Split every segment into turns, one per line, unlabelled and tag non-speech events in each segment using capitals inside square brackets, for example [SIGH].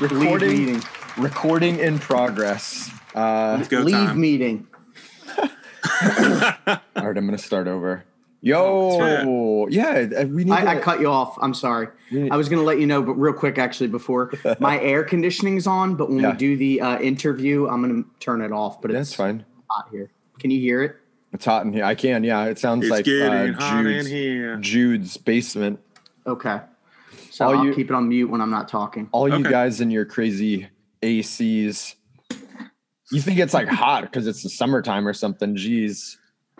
recording,
meeting.
recording in progress. Uh,
Let's go
Leave
time.
meeting. [LAUGHS]
all right, I'm gonna start over. Yo, yeah, uh, we need.
I, I cut you off. I'm sorry.
need-
I was going to let you know, but real quick, actually, before [LAUGHS] my air conditioning's on, but when
Yeah.
we do the uh, interview, I'm going to turn it off. But
That's
it's
fine.
hot here. Can you hear it?
It's hot in here. I can. Yeah, it sounds
It's
like
getting
uh,
hot in
Jude's,
here.
Jude's basement.
Okay. So
All
I'll
you-
keep it on mute when I'm not talking.
All you guys in your crazy ACs. You think it's like hot because it's the summertime or something? Jeez.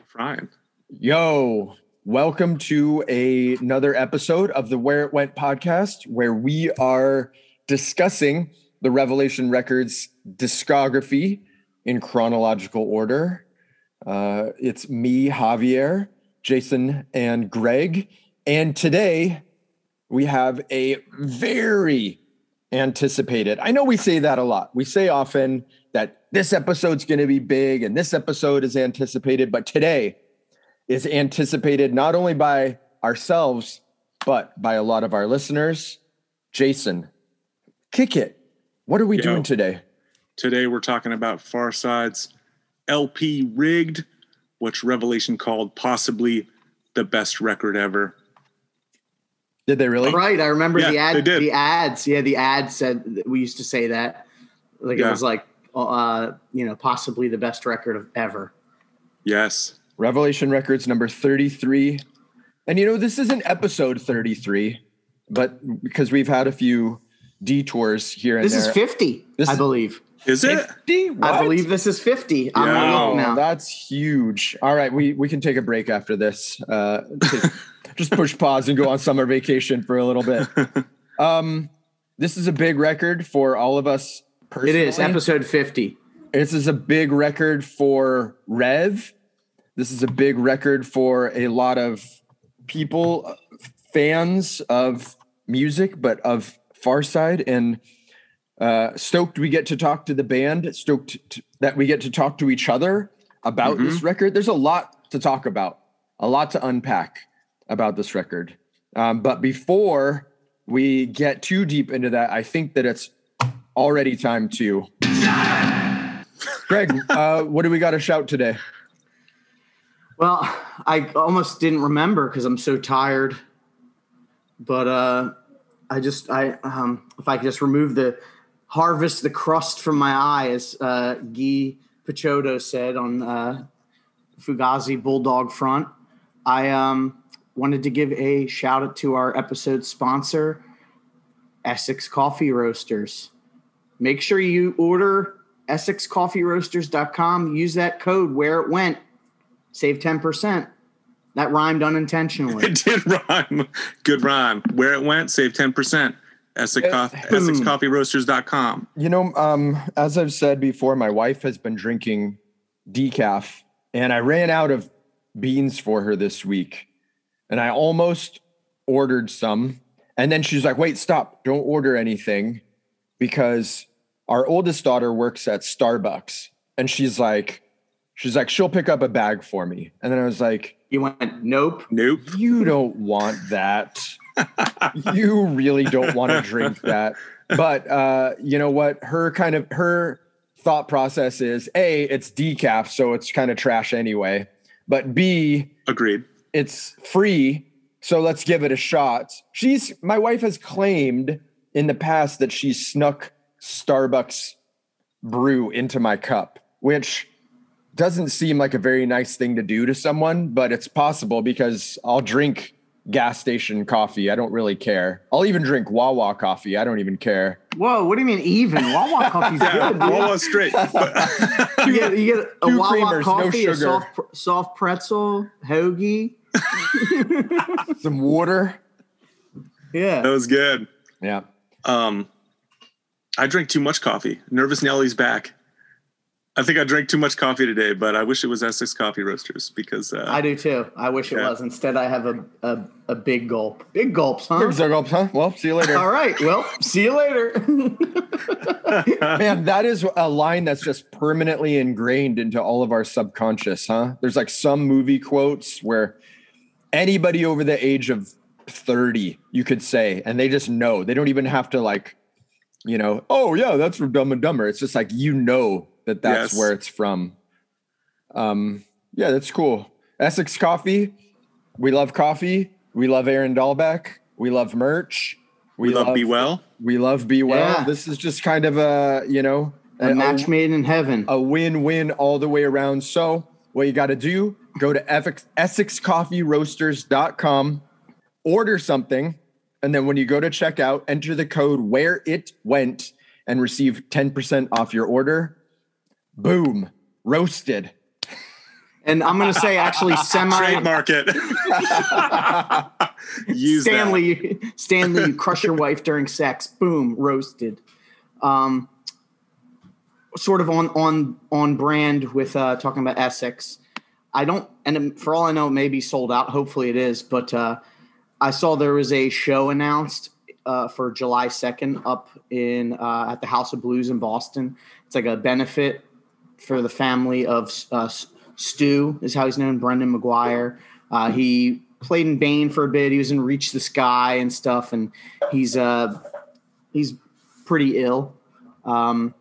Frying.
Yo, welcome to a, another episode of the Where It Went podcast, where we are discussing the Revelation Records discography in chronological order. Uh, it's me, Javier, Jason, and Greg. And today we have a very anticipated. I know we say that a lot. We say often that this episode's going to be big and this episode is anticipated, but today is anticipated not only by ourselves, but by a lot of our listeners. Jason, kick it. What are we
Yo.
doing today?
Today we're talking about Far Side's LP Rigged, which Revelation called possibly the best record ever.
Did they really?
Right. I remember
Yeah,
the
they
ad.
did.
The ads. Yeah, the ad said we used to say that. Like
Yeah.
it was like, uh, you know, possibly the best record of ever.
Yes.
Revelation Records number 33. And you know, this isn't episode 33, but because we've had a few detours here and
This
there.
is 50,
This
I
is-
believe.
Is it?
50?
I believe this is 50. I'm
Yeah.
Wow,
now.
that's huge. All right, we we can take a break after this. Uh, take- [LAUGHS] just push pause and go on summer vacation for a little bit. [LAUGHS] Um, this is a big record for all of us.
It
Personally.
is episode 50.
This is a big record for Rev. This is a big record for a lot of people, uh, fans of music, but of Farside. And uh, stoked we get to talk to the band. Stoked t- that we get to talk to each other about this record. There's a lot to talk about, a lot to unpack about this record. Um, but before we get too deep into that, I think that it's already time to Greg, uh, what do we got to shout today?
Well, I almost didn't remember because I'm so tired. But uh, I just, I um, if I could just remove the harvest the crust from my eye, as uh, Guy Picciotto said on uh, Fugazi Bulldog Front, I um, wanted to give a shout out to our episode sponsor, Essex Coffee Roasters. Make sure you order EssexCoffeeRoasters.com. Use that code where it went. Save 10%. That rhymed unintentionally.
It did rhyme. Good rhyme. Where it went, save 10%. Essex, Coff- EssexCoffeeRoasters.com.
You know, um, as I've said before, my wife has been drinking decaf, and I ran out of beans for her this week, and I almost ordered some, and then she's like, "Wait, stop! Don't order anything," because our oldest daughter works at Starbucks, and she's like, she's like, she'll pick up a bag for me, and then I was like.
You went, nope.
Nope.
you don't want that. [LAUGHS] you really don't want to drink that. But uh, you know what? Her kind of her thought process is A, it's decaf, so it's kind of trash anyway. But B,
Agreed.
It's free, so let's give it a shot. She's my wife has claimed in the past that she snuck Starbucks brew into my cup, which doesn't seem like a very nice thing to do to someone, but it's possible because I'll drink gas station coffee. I don't really care. I'll even drink Wawa coffee. I don't even care.
Whoa, what do you mean even? Wawa [LAUGHS] coffee's
Yeah,
good, dude.
Wawa straight. [LAUGHS]
You get, you get a
Two
Wawa
creamers, no
coffee, a soft, soft pretzel, hoagie. [LAUGHS]
Some water.
Yeah.
that was good.
Yeah.
Um, I drank too much coffee. Nervous Nellie's back. I think I drank too much coffee today, but I wish it was Essex Coffee Roasters because uh,
I do too. I wish it was. Instead, I have a, a, a big gulp. Big gulps, huh?
Here's our gulp, huh? Well, see you later.
All right. Well, [LAUGHS] see you later. [LAUGHS]
Man, that is a line that's just permanently ingrained into all of our subconscious, huh? There's like some movie quotes where anybody over the age of 30, you could say, and they just know. They don't even have to like, you know, oh yeah, that's from Dumb and Dumber. It's just like you know that that's
Yes.
where it's from. Um, yeah, that's cool. Essex Coffee. We love coffee. We love Aaron Dalbec. We love merch.
We, love Be Well.
We love Be Well.
Yeah.
This is just kind of a, you know,
A match made in heaven.
a win-win all the way around. So what you got to do, go to Essex, EssexCoffeeRoasters.com, order something, and then when you go to checkout, enter the code where it went and receive 10% off your order. Boom. Roasted.
And I'm going to say actually [LAUGHS] semi
Trademark it. [LAUGHS] Use that.
Stanley, Stanley, you crush your wife during sex. Boom, roasted. Um, sort of on on on brand with uh, talking about Essex. I don't, and for all I know, it may be sold out. Hopefully, it is. But uh, I saw there was a show announced uh, for July second up in uh, at the House of Blues in Boston. It's like a benefit for the family of uh, Stu, is how he's known. Brendan McGuire. Uh, he played in Bane for a bit. He was in Reach the Sky and stuff, and he's uh he's pretty ill. Um,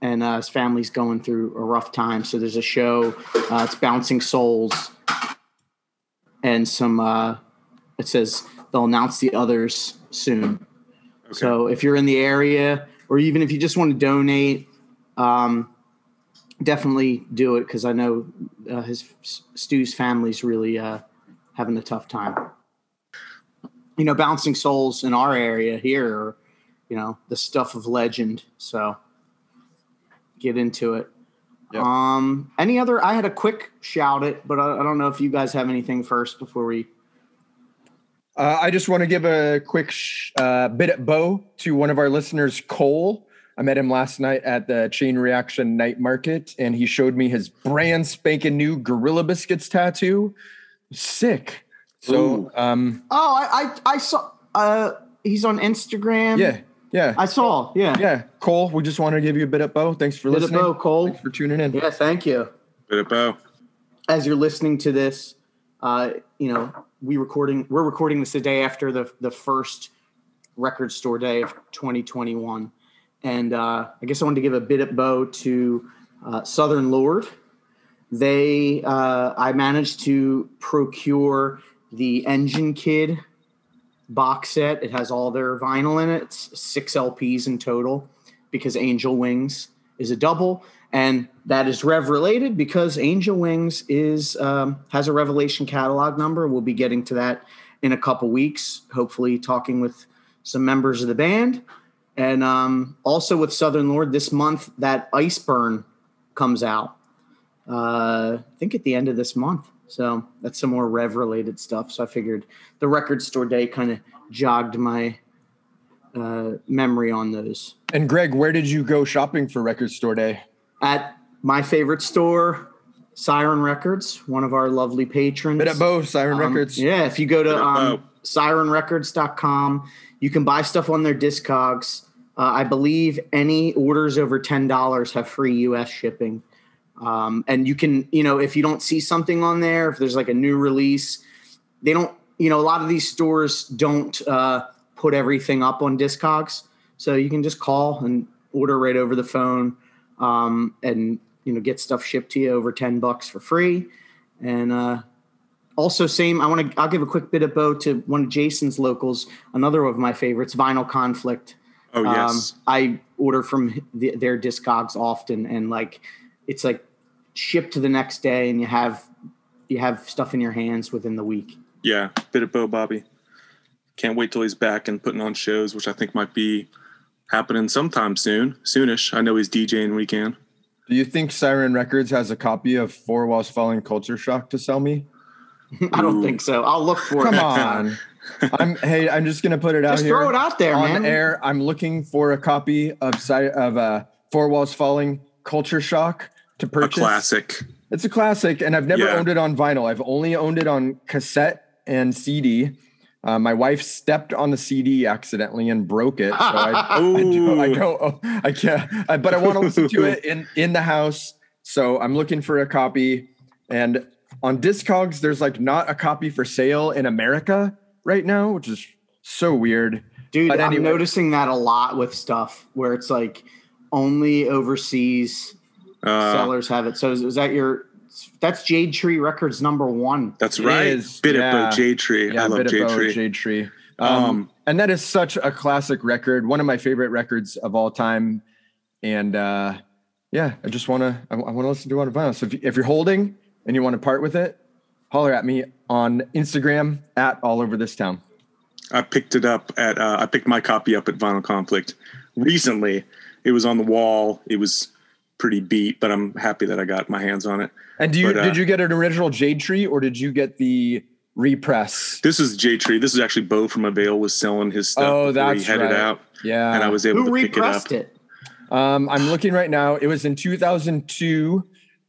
and uh, his family's going through a rough time. So there's a show. Uh, it's Bouncing Souls, and some. Uh, it says they'll announce the others soon. So if you're in the area, or even if you just want to donate, um, definitely do it because I know uh, his Stu's family's really uh, having a tough time. You know, Bouncing Souls in our area here are, you know, the stuff of legend. So get into it.
Yep.
Um, any other? I had a quick shout it, but I, I don't know if you guys have anything first before we.
Uh, I just want to give a quick sh- uh, bit at bow to one of our listeners, Cole. I met him last night at the Chain Reaction Night Market, and he showed me his brand spanking new Gorilla Biscuits tattoo. Sick. So,
Ooh.
um,
Oh, I I, I saw. Uh, he's on Instagram.
yeah, yeah,
I saw. Yeah.
yeah. Cole, we just want to give you a bit at bow. Thanks for listening.
Bit of
listening.
bow, Cole.
Thanks for tuning in.
Yeah. Thank you.
Bit of bow.
as you're listening to this, uh, you know, we recording we're recording this the day after the the first record store day of 2021, and uh, I guess I wanted to give a bit of bow to uh, Southern Lord. They uh, I managed to procure the Engine Kid box set. It has all their vinyl in it. It's six LPs in total because Angel Wings is a double, and that is Rev related because Angel Wings is um, has a Revelation catalog number. We'll be getting to that in a couple weeks. Hopefully, talking with some members of the band, and um, also with Southern Lord this month. That Iceburn comes out. Uh, I think at the end of this month. So that's some more Rev related stuff. So I figured the record store day kind of jogged my uh, memory on those.
And Greg, where did you go shopping for Record Store Day?
At my favorite store, Siren Records, one of our lovely patrons.
Bit at bow, Siren
Um,
Records.
Yeah, if you go to um, sirenrecords.com, you can buy stuff on their Discogs. Uh, I believe any orders over $10 have free US shipping. Um, and you can, you know, if you don't see something on there, if there's like a new release, they don't, you know, a lot of these stores don't uh, put everything up on Discogs. So you can just call and order right over the phone um, and, you know, get stuff shipped to you over 10 bucks for free. And uh, also, same, I want to, I'll give a quick bit of bow to one of Jason's locals, another of my favorites, Vinyl Conflict.
Oh yes.
Um, I order from the, their Discogs often, and like it's like shipped to the next day, and you have you have stuff in your hands within the week.
yeah. Bit of bow, Bobby. Can't wait till he's back and putting on shows, which I think might be happening sometime soon. Soonish. I know he's DJing weekend.
Do you think Siren Records has a copy of Four Walls Falling Culture Shock to sell me? [LAUGHS]
I don't
Ooh.
think so. I'll look for
Come
it.
on. [LAUGHS] I'm hey, I'm just gonna put it out
Just
here.
throw it out there,
on
man.
air. I'm looking for a copy of Si- of uh, Four Walls Falling Culture Shock to
A
purchase.
classic.
It's a classic, and I've never
Yeah.
owned it on vinyl. I've only owned it on cassette and CD. Uh, my wife stepped on the CD accidentally and broke it. So I, [LAUGHS] I, do, I
Ooh.
go, oh, I can't, I, but I want to listen to it in in the house. So I'm looking for a copy, and on Discogs, there's like not a copy for sale in America right now, which is so weird.
Dude,
But
I'm noticing that a lot with stuff where it's like only overseas
Uh,
sellers have it. So is, is that your? That's Jade Tree Records number one.
that's right.
is,
Bit
yeah.
of Jade Tree.
Yeah,
I love
Bit
Jade
of Bow,
Tree.
Jade Tree. Um,
Um,
and that is such a classic record, one of my favorite records of all time. And uh, yeah, I just want to I, want to listen to it on vinyl. So if, you, if you're holding and you want to part with it, holler at me on Instagram at all over this town.
I picked it up at uh, I picked my copy up at Vinyl Conflict recently. It was on the wall. It was pretty beat, but I'm happy that I got my hands on it.
And do you
But, uh,
did you get an original Jade Tree or did you get the repress?
This is J Tree. This is actually Bo from Avail was selling his stuff
Oh,
before he
that's
headed
right.
out,
Yeah,
and I was able
Who
to pick it up.
it?
Um, I'm looking right now. It was in 2002,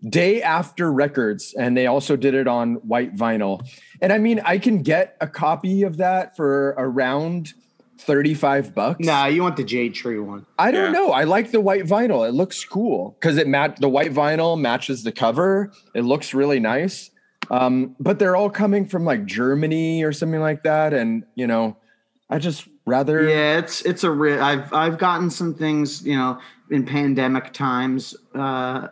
Day After Records, and they also did it on white vinyl. And I mean, I can get a copy of that for around 35 bucks.
Nah, you want the Jade Tree one.
I don't
Yeah.
know. I like the white vinyl. It looks cool because it mat the white vinyl matches the cover. It looks really nice. Um, but they're all coming from like Germany or something like that, and you know, I just rather
Yeah, it's it's a ri- I've I've gotten some things you know in pandemic times uh,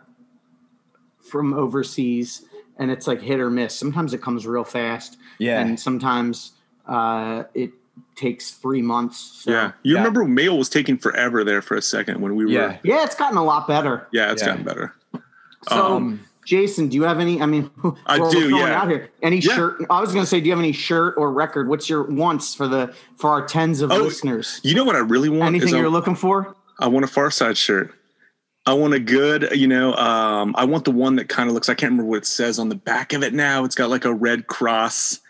from overseas, and it's like hit or miss. Sometimes it comes real fast,
yeah.
and sometimes uh, it takes three months. So.
Yeah, you
Yeah.
remember mail was taking forever there for a second when we were.
Yeah.
yeah, it's gotten a lot better.
Yeah, it's
Yeah.
gotten better.
So,
Um,
Jason, do you have any? I mean, [LAUGHS]
I
we're
do,
throwing
yeah.
Out here, any
Yeah.
shirt? I was going to say, do you have any shirt or record? What's your wants for the for our tens of
Oh,
listeners?
You know what I really want?
Anything
is I,
you're looking for?
I want a Far Side shirt. I want a good, you know, um, I want the one that kind of looks. I can't remember what it says on the back of it now. It's got like a red cross,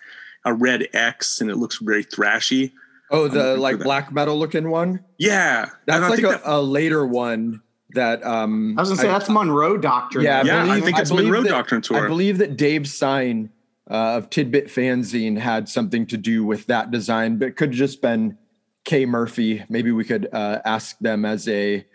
a red X, and it looks very thrashy.
oh, the like black metal looking one.
Yeah,
That's like a,
that-
a later one that um
I was going to say that's Monroe Doctrine.
yeah,
Yeah, I
believe-
think it's
believe
Monroe
that-
Doctrine Tour.
I believe that Dave Sign uh, of Tidbit Fanzine had something to do with that design, but it could have just been Kay Murphy. Maybe we could uh, ask them as a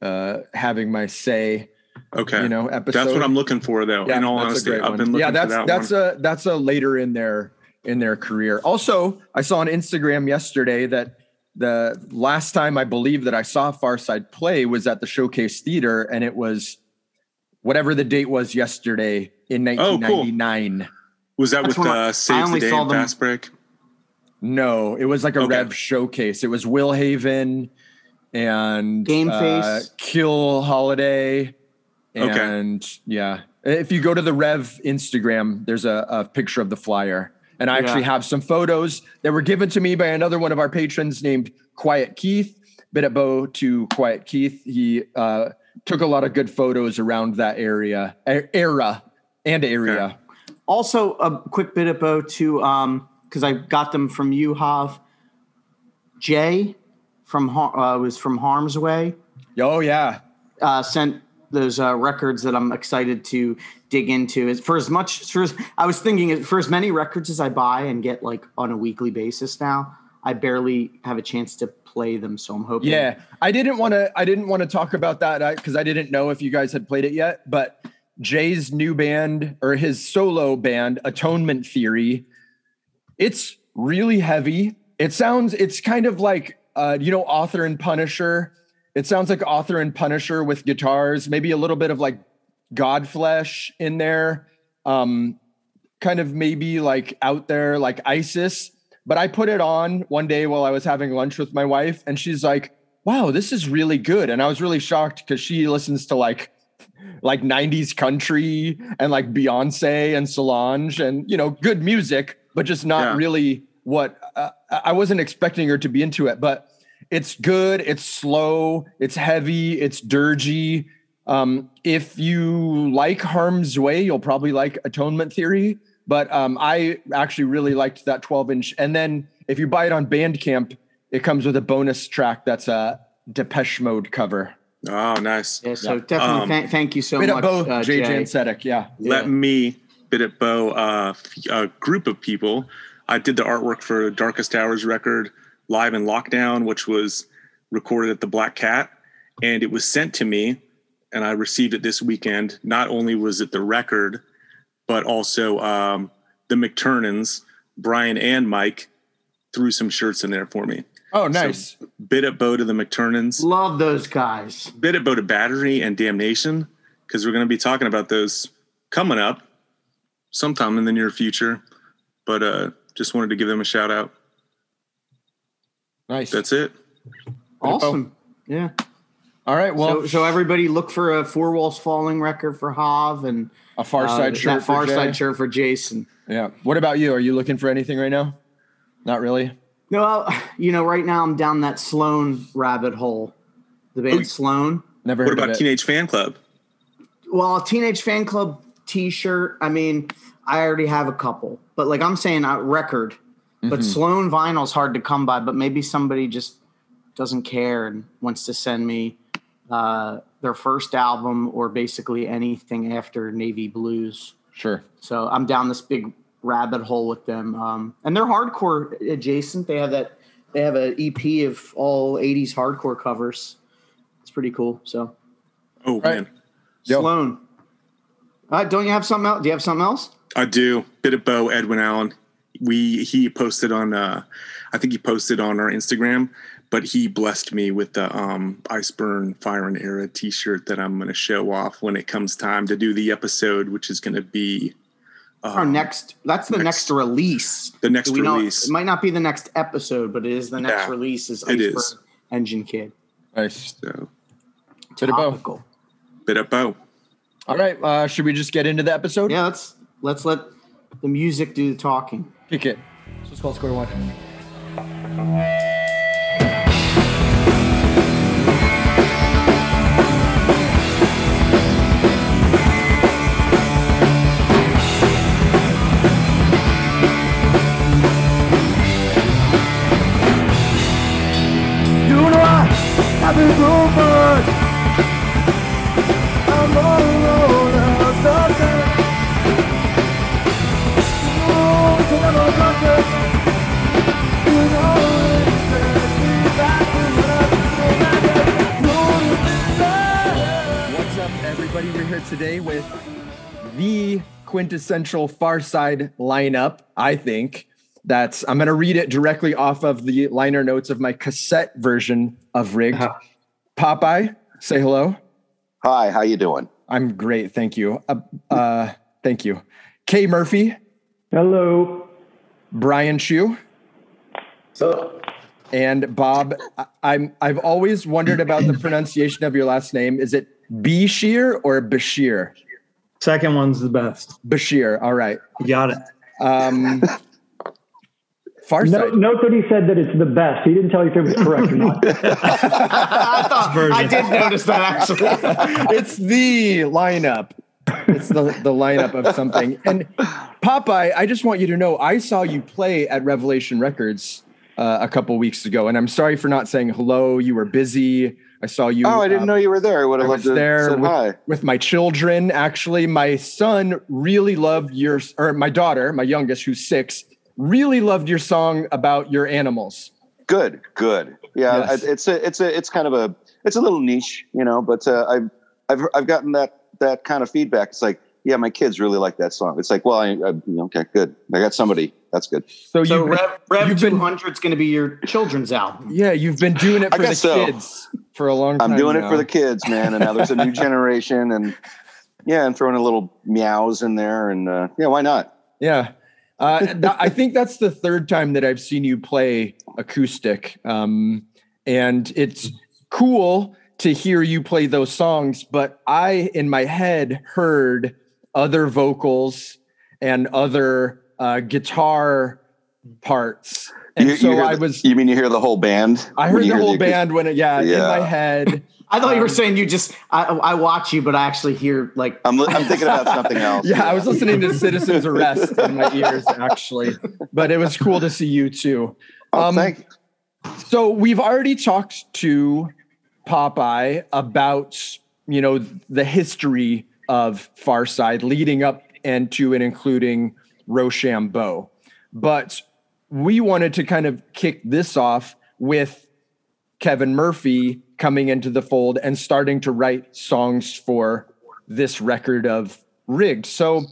uh, having my say,
okay.
you know, episode.
that's what I'm looking for, though. in all honesty, I've been looking
yeah, that's
for that
that's
one.
a that's a later in their in their career. Also, I saw on Instagram yesterday that the last time I believe that I saw Farside play was at the Showcase Theater, and it was whatever the date was yesterday in
Oh, cool.
1999.
Was that
That's
with
when I-
uh,
I
Saves the
only
Day
saw
and
them-
Fast Break?
No, it was like a
Okay.
Rev showcase. It was Will Haven and
Game
uh,
Face.
Kill Holiday,
Okay.
and yeah. If you go to the Rev Instagram, there's a, a picture of the flyer, and I actually
Yeah.
have some photos that were given to me by another one of our patrons named Quiet Keith. Bit of bow to Quiet Keith. He uh, took a lot of good photos around that area, era, and area.
Also, a quick bit about to um because I got them from you, Hav. Jay from uh, was from Harm's Way.
Oh yeah,
uh, sent those uh, records that I'm excited to dig into. As for as much, for as, I was thinking, for as many records as I buy and get like on a weekly basis now, I barely have a chance to play them. So I'm hoping.
Yeah, I didn't want to. I didn't want to talk about that because I didn't know if you guys had played it yet. But Jay's new band or his solo band, Atonement Theory, it's really heavy. It sounds. It's kind of like uh, you know, Author and Punisher. It sounds like Author and Punisher with guitars, maybe a little bit of like Godflesh in there. Um, kind of maybe like out there like ISIS. But I put it on one day while I was having lunch with my wife, and she's like, "Wow, this is really good." And I was really shocked because she listens to like like 90s country and like Beyonce and Solange and you know good music, but just not
Yeah.
really what uh, I wasn't expecting her to be into it. But it's good, it's slow, it's heavy, it's dirgy. Um, if you like Harm's Way, you'll probably like Atonement Theory. But um, I actually really liked that 12 inch. And then if you buy it on Bandcamp, it comes with a bonus track that's a Depeche Mode cover.
Oh, nice.
Yeah, so
Yeah.
definitely
Um,
thank, thank you so
Bit
much,
of both,
uh,
Jay
Jay.
Jansetic, yeah.
Let
Yeah.
me bit at bow uh, f- a group of people. I did the artwork for Darkest Hours record live in lockdown, which was recorded at the Black Cat, and it was sent to me, and I received it this weekend. Not only was it the record, but also um, the McTernans, Brian and Mike, threw some shirts in there for me.
Oh, nice.
So, bit at bow to the McTernans.
Love those guys.
Bit at bow to Battery and Damnation because we're going to be talking about those coming up sometime in the near future. But uh, just wanted to give them a shout out.
Nice.
That's it.
Awesome. Yeah.
All right. Well,
so, so, everybody look for a four walls falling record for Hav and
a far side uh, shirt.
far side shirt for Jason.
Yeah. What about you? Are you looking for anything right now? Not really.
No, you know, right now I'm down that Sloan rabbit hole. The band oh, Sloan.
Never.
What about Teenage Fan Club?
Well, a Teenage Fan Club T-shirt. I mean, I already have a couple, but like I'm saying, a record. Mm-hmm. But Sloan vinyl's hard to come by. But maybe somebody just doesn't care and wants to send me uh, their first album or basically anything after Navy Blues.
Sure.
So I'm down this big rabbit hole with them, um, and they're hardcore adjacent. They have that. They have an EP of all '80s hardcore covers. It's pretty cool. So.
Oh right. man.
Sloan. Uh, don't you have something else? Do you have something else?
I do. Bit of bow, Edwin Allen. We he posted on uh I think he posted on our Instagram but he blessed me with the um, Iceburn Fire and Era T-shirt that I'm going to show off when it comes time to do the episode, which is going to be
um, our next. That's the next, next release.
The next release.
Know, it might not be the next episode, but it is the next yeah, release. Is Iceburn it is. Engine Kid.
Nice.
So,
bit of bow.
Bit of bow.
All right. Uh, should we just get into the episode?
Yeah. Let's let's let the music do the talking.
Kick it.
So it's called Square One.
Today with the quintessential Far Side lineup, I think. That's I'm going to read it directly off of the liner notes of my cassette version of Rigged. Uh-huh. Popeye, say hello.
Hi, how you doing?
I'm great, thank you. Uh, uh, thank you. Kay Murphy.
Hello.
Brian Chu.
So.
And Bob, I'm I've always wondered about the pronunciation of your last name. Is it Bashir or Bashir?
Second one's the best.
Bashir. All right.
You got it.
Um, [LAUGHS]
Far note, note, that he said that it's the best. He didn't tell you if it was correct or not. [LAUGHS]
I, thought, I did notice that actually. [LAUGHS]
it's the lineup. It's the, the lineup of something. And Popeye, I just want you to know I saw you play at Revelation Records uh, a couple weeks ago, and I'm sorry for not saying hello. You were busy. I saw you.
Oh, I didn't um, know you were there. I would have loved to there
with,
hi.
with my children. Actually, my son really loved your, or my daughter, my youngest, who's six, really loved your song about your animals.
Good, good. Yeah, yes. it's a, it's a, it's kind of a, it's a little niche, you know. But uh, I've, I've, I've gotten that that kind of feedback. It's like, yeah, my kids really like that song. It's like, well, I, I okay, good. I got somebody that's good.
So, so Rev, Rev 200 is going to be your children's album.
Yeah, you've been doing it for the so. kids for a long time.
I'm doing
now.
it for the kids, man. And now there's a new [LAUGHS] generation, and yeah, and throwing a little meows in there, and uh, yeah, why not?
Yeah. Uh, th- I think that's the third time that I've seen you play acoustic, um, and it's cool to hear you play those songs. But I, in my head, heard other vocals and other uh, guitar parts. And
you,
so
you
I
the,
was.
You mean you hear the whole band?
I heard the whole the, band when it, yeah, yeah, in my head.
I thought um, you were um, saying you just. I, I, watch you, but I actually hear like.
I'm, I'm thinking about something else. [LAUGHS]
yeah, I was listening to Citizen's Arrest in my ears actually, but it was cool to see you too.
Oh, um, thank you.
So we've already talked to Popeye about you know the history of Far Side leading up and to and including Rochambeau. But we wanted to kind of kick this off with Kevin Murphy coming into the fold and starting to write songs for this record of Rigged. So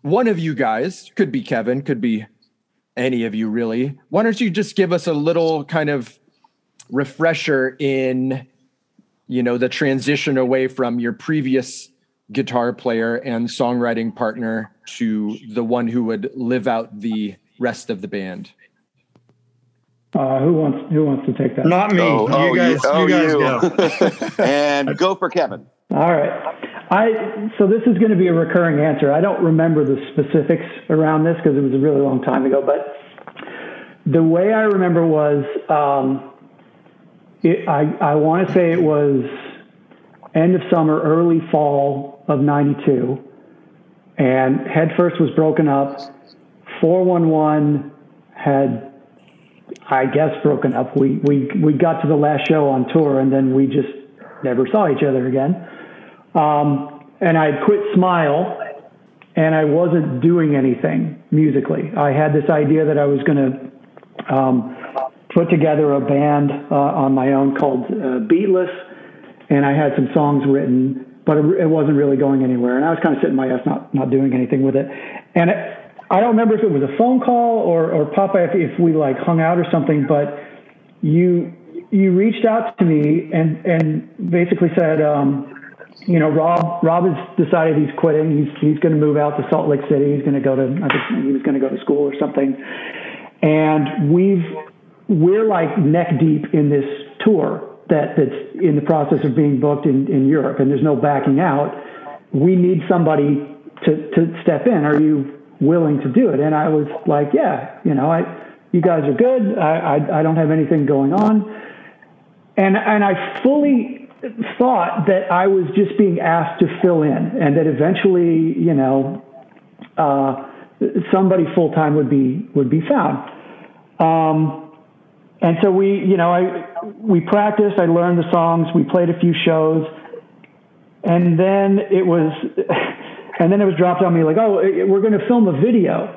one of you guys could be Kevin, could be any of you really. Why don't you just give us a little kind of refresher in, you know, the transition away from your previous guitar player and songwriting partner to the one who would live out the rest of the band?
Uh, who wants who wants to take that?
Not me. Oh, you oh, guys, you, oh, you guys
you. go. [LAUGHS] and go for Kevin.
All right. I so this is going to be a recurring answer. I don't remember the specifics around this because it was a really long time ago, but the way I remember was um, it, I I want to say it was end of summer, early fall of '92, and Headfirst was broken up. 411 had I guess broken up. We we we got to the last show on tour and then we just never saw each other again. Um, and I quit Smile, and I wasn't doing anything musically. I had this idea that I was going to um, put together a band uh, on my own called uh, Beatless, and I had some songs written, but it, it wasn't really going anywhere. And I was kind of sitting my ass, not not doing anything with it. And it, I don't remember if it was a phone call or or Papa if, if we like hung out or something, but you you reached out to me and and basically said. Um, you know, Rob Rob has decided he's quitting. He's he's going to move out to Salt Lake City. He's going to go to I think he was going to go to school or something. And we've we're like neck deep in this tour that that's in the process of being booked in in Europe, and there's no backing out. We need somebody to to step in. Are you willing to do it? And I was like, yeah, you know, I you guys are good. I I, I don't have anything going on. And and I fully thought that I was just being asked to fill in, and that eventually, you know, uh, somebody full time would be would be found. Um, and so we, you know, I we practiced. I learned the songs. We played a few shows, and then it was, [LAUGHS] and then it was dropped on me like, oh, we're going to film a video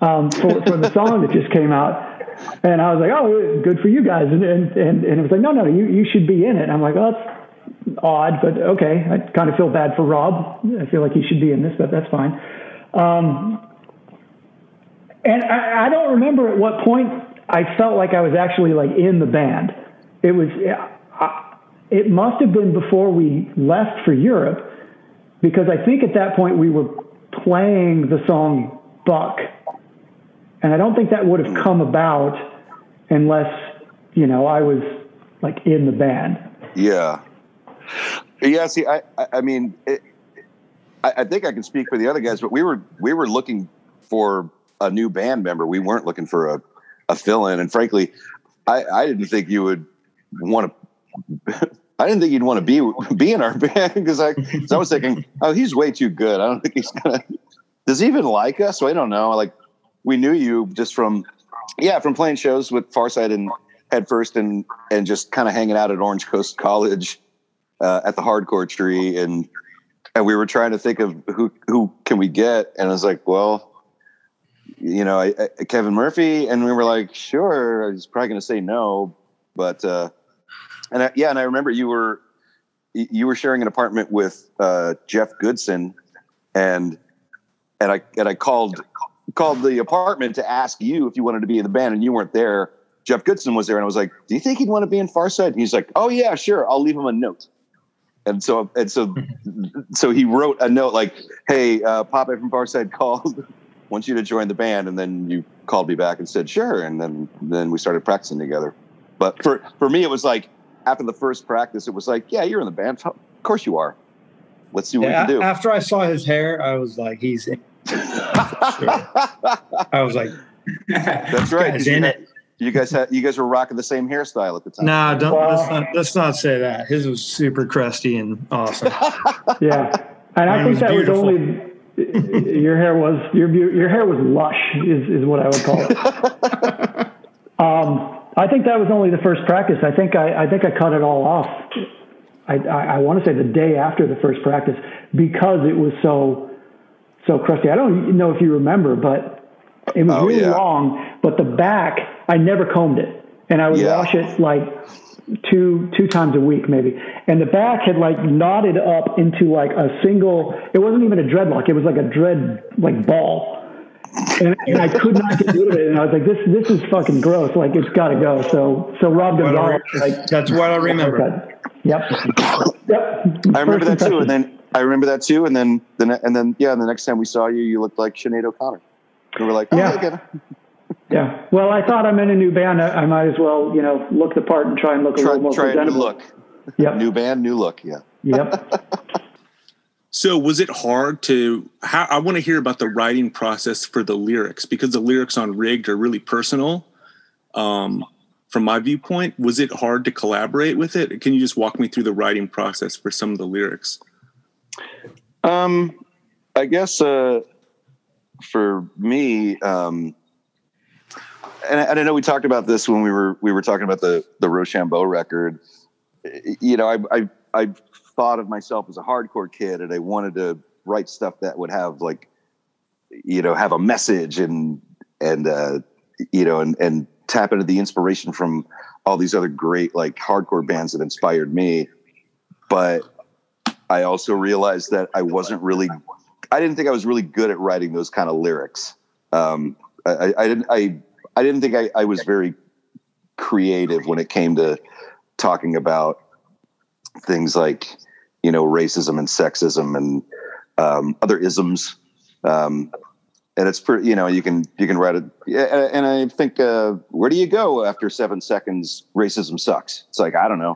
um, for for the song that just came out. And I was like, oh, good for you guys. And, and, and, and it was like, no, no, you, you should be in it. And I'm like, oh, that's, odd, but okay. I kind of feel bad for Rob. I feel like he should be in this, but that's fine. Um, and I, I don't remember at what point I felt like I was actually like in the band. It was, it must have been before we left for Europe, because I think at that point we were playing the song Buck, and I don't think that would have come about unless you know I was like in the band.
Yeah. Yeah, see, I, I mean, it, I, I think I can speak for the other guys, but we were we were looking for a new band member. We weren't looking for a, a fill in, and frankly, I, I didn't think you would want to. [LAUGHS] I didn't think you'd want to be be in our [LAUGHS] band because I, I was thinking, oh, he's way too good. I don't think he's gonna. Does he even like us? I don't know. Like we knew you just from, yeah, from playing shows with Farside and Head First, and and just kind of hanging out at Orange Coast College uh, at the hardcore tree and and we were trying to think of who who can we get and I was like well you know I, I, Kevin Murphy and we were like sure he's probably going to say no but uh and I, yeah and I remember you were you were sharing an apartment with uh, Jeff Goodson and and I and I called called the apartment to ask you if you wanted to be in the band and you weren't there. Jeff Goodson was there and I was like do you think he'd want to be in Farside and he's like oh yeah sure I'll leave him a note. And so and so [LAUGHS] so he wrote a note like hey uh papa from farside called wants you to join the band and then you called me back and said sure and then then we started practicing together but for for me it was like after the first practice it was like yeah you're in the band of course you are let's see what yeah, we can do
after i saw his hair i was like he's in sure. [LAUGHS] i was like
that's right he's in it you guys had you guys were rocking the same hairstyle at the time.
No, don't let's, not, let's not say that. His was super crusty and awesome. [LAUGHS]
yeah, and I think was that beautiful. was only [LAUGHS] your hair was your your hair was lush is is what I would call it. [LAUGHS] um, I think that was only the first practice. I think I I think I cut it all off. I I, I want to say the day after the first practice because it was so so crusty. I don't know if you remember, but it was oh, really yeah. long, but the back, I never combed it. And I would yeah. wash it like two two times a week maybe, and the back had like knotted up into like a single. It wasn't even a dreadlock; it was like a dread like ball. And, and, I could not get rid of it. And I was like, "This, this is fucking gross. Like, it's got to go." So, so Rob Gonzalez, like,
that's what I remember.
Yep.
yep. I remember that too. And then I remember that too. And then, the and then, yeah. And the next time we saw you, you looked like Sinead O'Connor. And we're like, oh, yeah.
Yeah. Well, I thought I'm in a new band. I, I, might as well, you know, look the part and try and look a
try,
little more
try
presentable.
look.
Yep.
New band, new look. Yeah.
Yep. [LAUGHS]
so was it hard to how I want to hear about the writing process for the lyrics because the lyrics on Rigged are really personal. Um, from my viewpoint, was it hard to collaborate with it? Can you just walk me through the writing process for some of the lyrics?
Um, I guess uh, for me, um, and, I, and I know we talked about this when we were we were talking about the the Rochambeau record. You know, I I I thought of myself as a hardcore kid, and I wanted to write stuff that would have like, you know, have a message and and uh, you know and and tap into the inspiration from all these other great like hardcore bands that inspired me. But I also realized that I wasn't really I didn't think I was really good at writing those kind of lyrics. Um, I, I, didn't I I didn't think I, I was very creative when it came to talking about things like you know racism and sexism and um, other isms. Um, and it's pretty, you know, you can you can write it. Yeah, and I think, uh, where do you go after seven seconds? Racism sucks. It's like I don't know.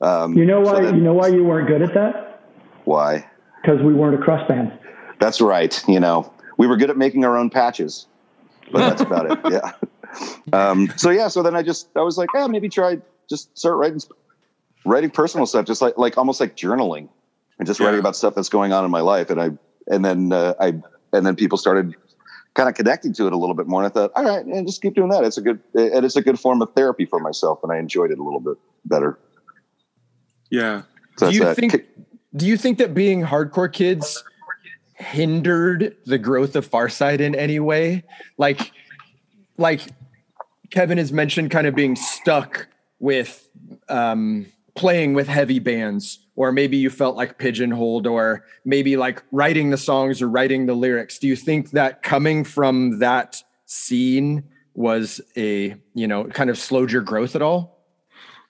Um, you know why? So you know why you weren't good at that?
Why?
Because we weren't a crust band.
That's right. You know, we were good at making our own patches, but that's about it. [LAUGHS] Yeah. Um, so yeah, so then I just I was like, yeah, maybe try just start writing writing personal stuff, just like like almost like journaling, and just yeah. writing about stuff that's going on in my life. And I and then uh, I and then people started kind of connecting to it a little bit more. And I thought, all right, and just keep doing that. It's a good and it's a good form of therapy for myself, and I enjoyed it a little bit better.
Yeah.
So do you think? Do you think that being hardcore kids hindered the growth of Farside in any way? Like, like Kevin has mentioned, kind of being stuck with um, playing with heavy bands, or maybe you felt like pigeonholed, or maybe like writing the songs or writing the lyrics. Do you think that coming from that scene was a you know kind of slowed your growth at all?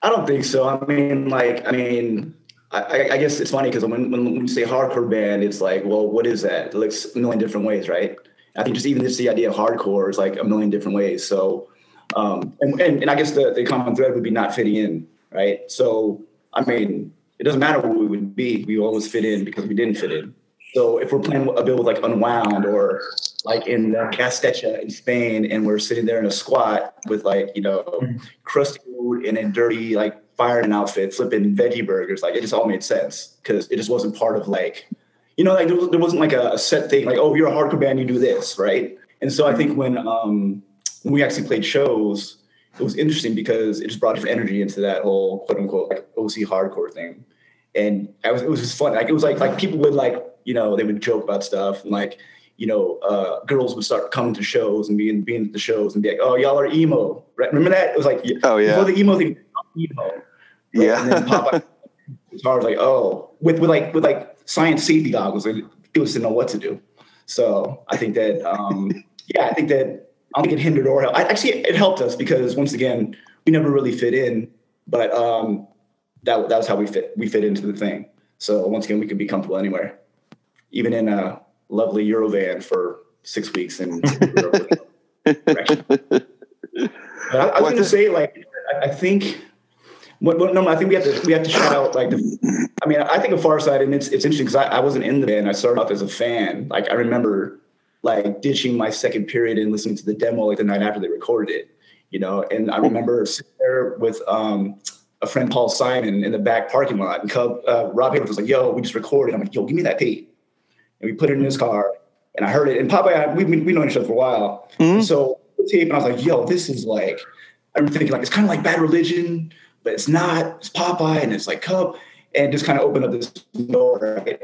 I don't think so. I mean, like, I mean, I, I, guess it's funny because when, when you say hardcore band, it's like, well, what is that? It looks a million different ways, right? I think just even just the idea of hardcore is like a million different ways. So, um, and, and, and I guess the, the common thread would be not fitting in, right? So, I mean, it doesn't matter what we would be, we always fit in because we didn't fit in. So if we're playing a bill with like Unwound or like in gaztetxe in Spain, and we're sitting there in a squat with like you know mm-hmm. crusty food and a dirty like fireman outfit, flipping veggie burgers, like it just all made sense because it just wasn't part of like you know like there, was, there wasn't like a, a, set thing like oh you're a hardcore band you do this right. And so I think when um, when we actually played shows, it was interesting because it just brought different energy into that whole quote unquote like OC hardcore thing. And I was, it was just fun. Like it was like like people would like you know, they would joke about stuff and like, you know, uh, girls would start coming to shows and being being at the shows and be like, "Oh, y'all are emo." Right? Remember that? It was like,
"Oh yeah."
Before the emo thing, emo. Right?
Yeah.
And then Popeye [LAUGHS] guitar was like, "Oh," with with like with like science safety goggles, and people just didn't know what to do. So I think that, um, yeah, I think that I don't think it hindered or helped. I, actually, it helped us because once again, we never really fit in, but um, that that was how we fit. We fit into the thing. So once again, we could be comfortable anywhere even in a lovely Eurovan for six weeks. And [LAUGHS] I, I, was going to say, like, I, I think. What, what, no, I think we have to we have to shout out like the, I mean I think of Farside and it's it's interesting because I, I wasn't in the band I started off as a fan like I remember like ditching my second period and listening to the demo like the night after they recorded it you know and I remember sitting there with um, a friend Paul Simon in the back parking lot and Cub, uh, Rob Hayworth was like yo we just recorded I'm like yo give me that tape and we put it in his car. And I heard it. And Papa, we we known each other for a while. Mm-hmm. So the tape, and I was like, "Yo, this is like." I'm thinking like it's kind of like Bad Religion, but it's not. It's Popeye and it's like Cub, and just kind of opened up this door. Right?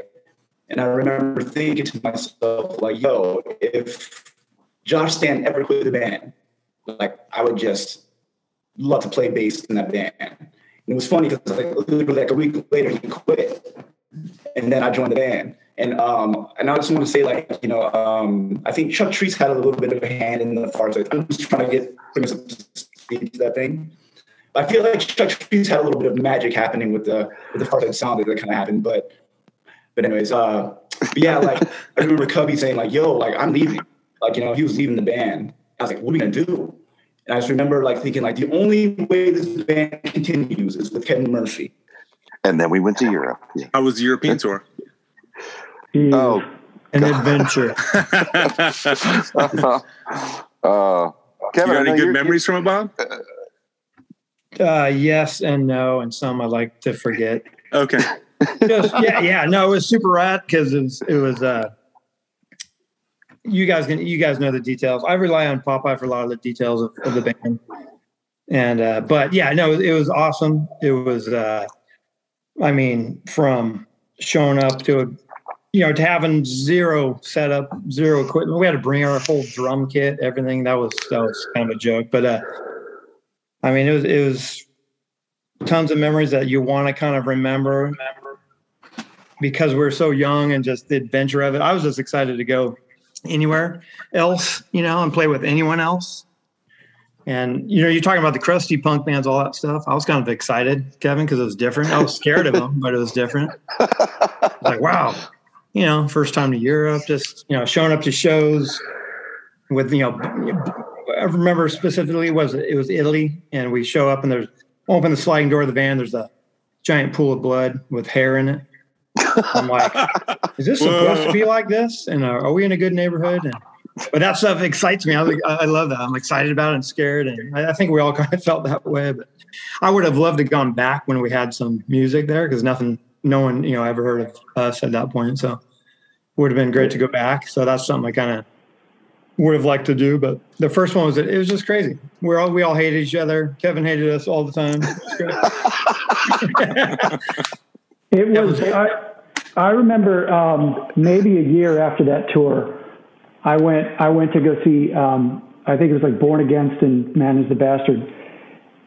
And I remember thinking to myself, like, "Yo, if Josh Stan ever quit the band, like I would just love to play bass in that band." And it was funny because like literally like a week later he quit, and then I joined the band. And um, and I just want to say like you know um, I think Chuck Treece had a little bit of a hand in the far side. I'm just trying to get bring to speed to that thing. I feel like Chuck Treece had a little bit of magic happening with the with the far side sound that kind of happened, but but anyways, uh, but yeah, like [LAUGHS] I remember Cubby saying like, "Yo, like I'm leaving," like you know he was leaving the band. I was like, "What are we gonna do?" And I just remember like thinking like the only way this band continues is with Kevin Murphy.
And then we went to Europe.
Yeah. How was the European tour?
Yeah.
Oh,
An adventure. [LAUGHS]
uh, uh,
you
Kevin,
got any good memories from it, Bob?
Uh, yes and no, and some I like to forget.
Okay.
Just, yeah, yeah, no, it was super rad because it was, it was. uh You guys can, you guys know the details. I rely on Popeye for a lot of the details of, of the band, and uh but yeah, no, it was awesome. It was, uh I mean, from showing up to a you know, to having zero setup, zero equipment. We had to bring our whole drum kit, everything. That was that was kind of a joke. But uh I mean it was it was tons of memories that you want to kind of remember because we're so young and just the adventure of it. I was just excited to go anywhere else, you know, and play with anyone else. And you know, you're talking about the crusty punk bands, all that stuff. I was kind of excited, Kevin, because it was different. I was scared of them, but it was different. [LAUGHS] like, wow, you know, first time to Europe, just you know, showing up to shows with you know, I remember specifically was it was Italy, and we show up and there's open the sliding door of the van. There's a giant pool of blood with hair in it. I'm like, is this supposed to be like this? And uh, are we in a good neighborhood? And but that stuff excites me. I, I love that. I'm excited about it and scared, and I, I think we all [LAUGHS] kind of felt that way. But I would have loved to have gone back when we had some music there because nothing, no one, you know, ever heard of us at that point. So it would have been great to go back. So that's something I kind of would have liked to do. But the first one was it was just crazy. We're all we all hated each other. Kevin hated us all the time. It was. [LAUGHS]
It was. I, I remember um, maybe a year after that tour, I went. I went to go see. Um, I think it was like Born Against and Man is the Bastard,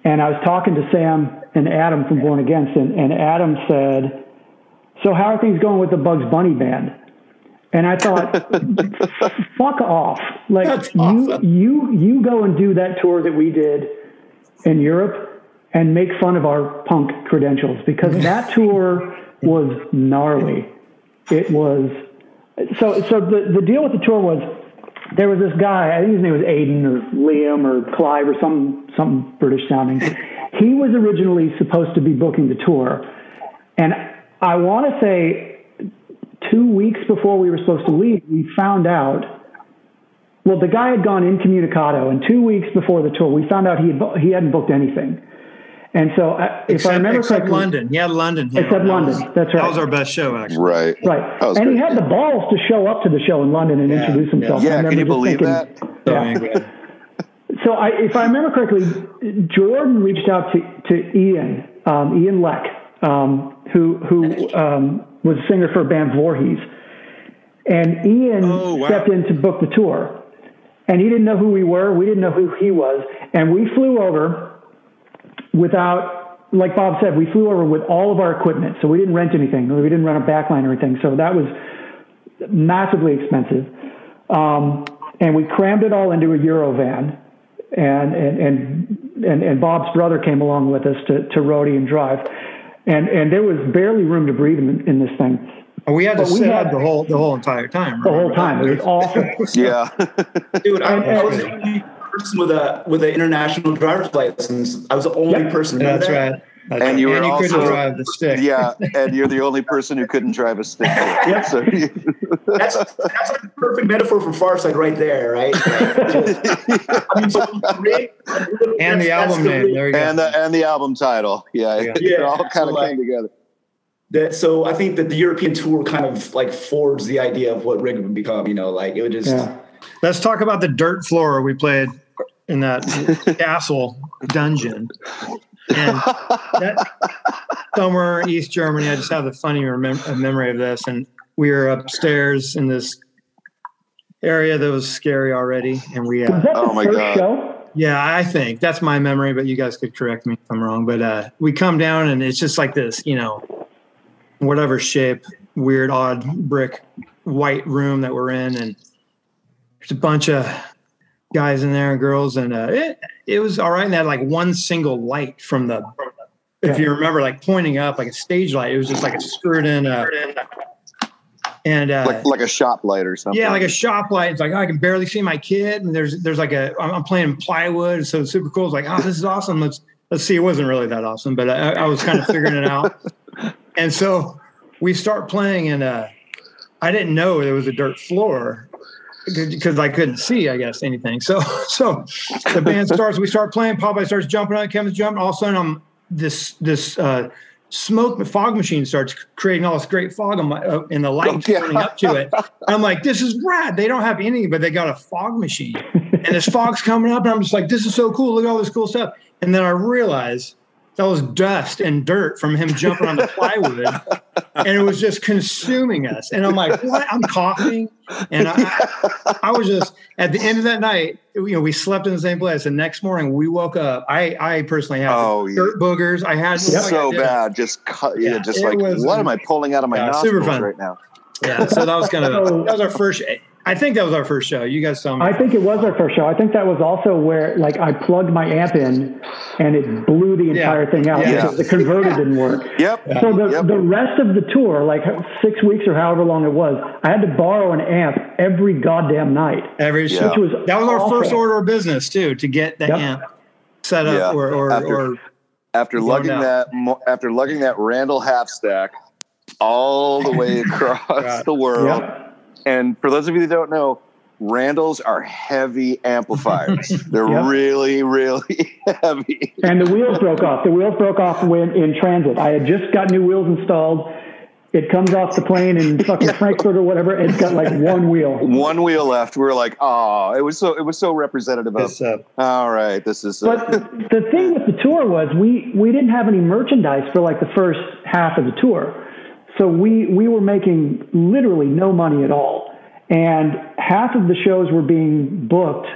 and I was talking to Sam and Adam from Born Against, and, and Adam said, "So how are things going with the Bugs Bunny band?" And I thought, [LAUGHS] "Fuck off! Like
That's
you,
awesome.
you, you go and do that tour that we did in Europe." and make fun of our punk credentials because that tour was gnarly. It was so so the, the deal with the tour was there was this guy, I think his name was Aiden or Liam or Clive or some some British sounding. He was originally supposed to be booking the tour. And I want to say two weeks before we were supposed to leave, we found out well, the guy had gone incommunicado, and two weeks before the tour, we found out he had, he hadn't booked anything. And so, uh, if I remember
except
correctly,
London. Yeah, London. Yeah,
Except
that
London.
was-
That's
That was our best show, actually.
right.
right,
That was
and he had the balls to show up to the show in London and
Yeah,
introduce himself. I
Yeah, can you believe
thinking-
that? [LAUGHS]
So
Yeah.
angry.
So, I, if I remember correctly, Jordan reached out to, to Ian, um, Ian Leck, um, who who um, was a singer for a band Voorhees, and Ian
Oh, wow.
stepped in to book the tour, and he didn't know who we were, we didn't know who he was, and we flew over without, like Bob said, we flew over with all of our equipment, so we didn't rent anything, we didn't rent a backline or anything, so that was massively expensive. Um, and we crammed it all into a Eurovan, and and and and, and Bob's brother came along with us to to roadie and drive, and and there was barely room to breathe in, in this thing
We had to
But we
sit
had-
up the whole the whole entire time.
the whole time.
that?
It was awful. [LAUGHS]
Yeah. [LAUGHS]
Dude, I,
And- [LAUGHS]
I was the only person with a with an international driver's license. I was the only
Yep.
person.
That's right. That's
And
right.
you were
couldn't
also-
drive the stick.
yeah. And you're the [LAUGHS] only person who couldn't drive a stick.
Yep.
So you-
That's that's like a perfect metaphor for Farside right there, right? [LAUGHS] I mean, so Rick,
And the album name.
Rick-
There you go.
and the and the album title. Yeah.
Yeah.
It
Yeah,
all kind
so
of
like-
came together.
that so I think that the European tour kind of like forged the idea of what Rig would become. You know, like it would just
Yeah.
Let's talk about the dirt floor we played in that [LAUGHS] castle dungeon. And that, somewhere in East Germany, I just have the funny remem- a memory of this. And we were upstairs in this area that was scary already. And we,
Was
uh,
Oh my God.
show?
Yeah, I think that's my memory, but you guys could correct me if I'm wrong. But uh, we come down and it's just like this, you know, whatever shape, weird, odd brick white room that we're in, and there's a bunch of guys in there and girls, and uh, it it was all right. And had like one single light from the, if you remember, like pointing up like a stage light. It was just like a screwed in. Uh, and uh,
like, like a shop light or something.
Yeah, like a shop light. It's like oh, I can barely see my kid, and there's there's like a I'm playing plywood, so it's super cool. It's like oh, this is awesome. Let's let's see. It wasn't really that awesome, but I, I was kind of figuring it out. [LAUGHS] And so we start playing, and uh, I didn't know there was a dirt floor because I couldn't see, I guess, anything. So [LAUGHS] so the band starts. We start playing. Popeye starts jumping on. Kevin's jumping. All of a sudden, I'm this this. Uh, smoke fog machine starts creating all this great fog on my, uh, and the light [LAUGHS] yeah. turning up to it. I'm like, this is rad. They don't have anything, but they got a fog machine, and this fog's coming up, and I'm just like, this is so cool. Look at all this cool stuff. And then I realize that was dust and dirt from him jumping on the plywood, and it was just consuming us. And I'm like, what? I'm coughing, and I, I was just at the end of that night. You know, we slept in the same place. The next morning, we woke up. I, I personally had oh, dirt boogers. I had
so like I bad. Just cut. Yeah, just like was, what am I pulling out of my yeah, nostrils right now?
Yeah, so that was kind of that was our first I think that was our first show. You guys saw me.
I think it was our first show. I think that was also where like I plugged my amp in and it blew the entire yeah. thing out yeah. because the converter yeah. didn't work. [LAUGHS]
Yep.
So the,
yep.
the rest of the tour, like six weeks or however long it was, I had to borrow an amp every goddamn night.
Every show. Which was that was awful. our first order of business too, to get the yep. amp set up or or
after,
or
after lugging that after lugging that Randall half stack all the way [LAUGHS] across the world. Yep and for those of you that don't know, Randalls are heavy amplifiers. [LAUGHS] They're yep. really, really [LAUGHS] heavy.
And the wheels broke off. The wheels broke off when in transit. I had just got new wheels installed. It comes off the plane in fucking Frankfurt or whatever. It's got like one wheel.
One wheel left. We are like, oh, it was so it was so representative of. Uh, all right, this is.
Uh, but the thing with the tour was we we didn't have any merchandise for like the first half of the tour. So we, we were making literally no money at all. And half of the shows were being booked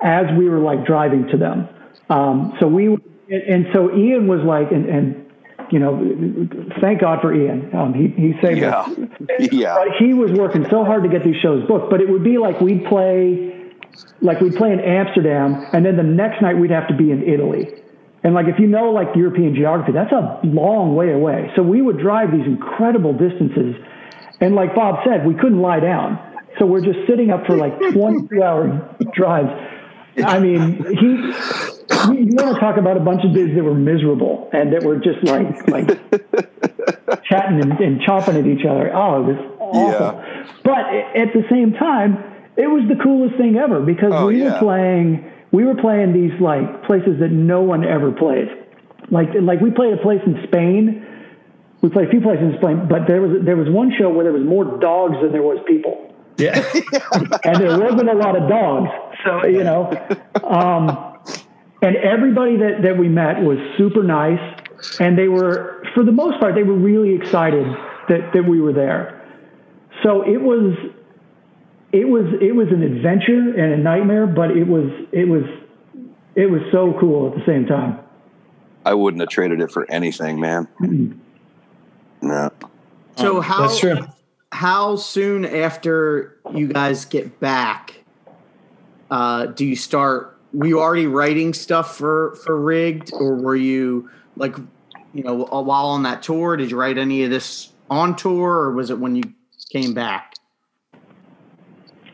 as we were like driving to them. Um, so we, and so Ian was like, and, and you know, thank God for Ian. Um, he, he saved
yeah.
us. [LAUGHS]
yeah.
But he was working so hard to get these shows booked, but it would be like we'd play, like we'd play in Amsterdam and then the next night we'd have to be in Italy. And like if you know like European geography, that's a long way away. So we would drive these incredible distances. And like Bob said, we couldn't lie down. So we're just sitting up for like [LAUGHS] 22 hour drives. I mean, he, you want to talk about a bunch of dudes that were miserable and that were just like, like [LAUGHS] chatting and, and chomping at each other. Oh, it was awful. Yeah. But at the same time, it was the coolest thing ever because oh, we yeah. were playing we were playing these like places that no one ever plays. Like like we played a place in Spain. We played a few places in Spain, but there was there was one show where there was more dogs than there was people.
Yeah, [LAUGHS]
and there wasn't a lot of dogs. So you know, um, and everybody that that we met was super nice, and they were for the most part they were really excited that that we were there. So it was it was it was an adventure and a nightmare, but it was it was it was so cool at the same time.
I wouldn't have traded it for anything, man. Mm-hmm. No.
So um, how that's true. How soon after you guys get back uh, do you start? Were you already writing stuff for for rigged, or were you like, you know, while on that tour? Did you write any of this on tour, or was it when you came back?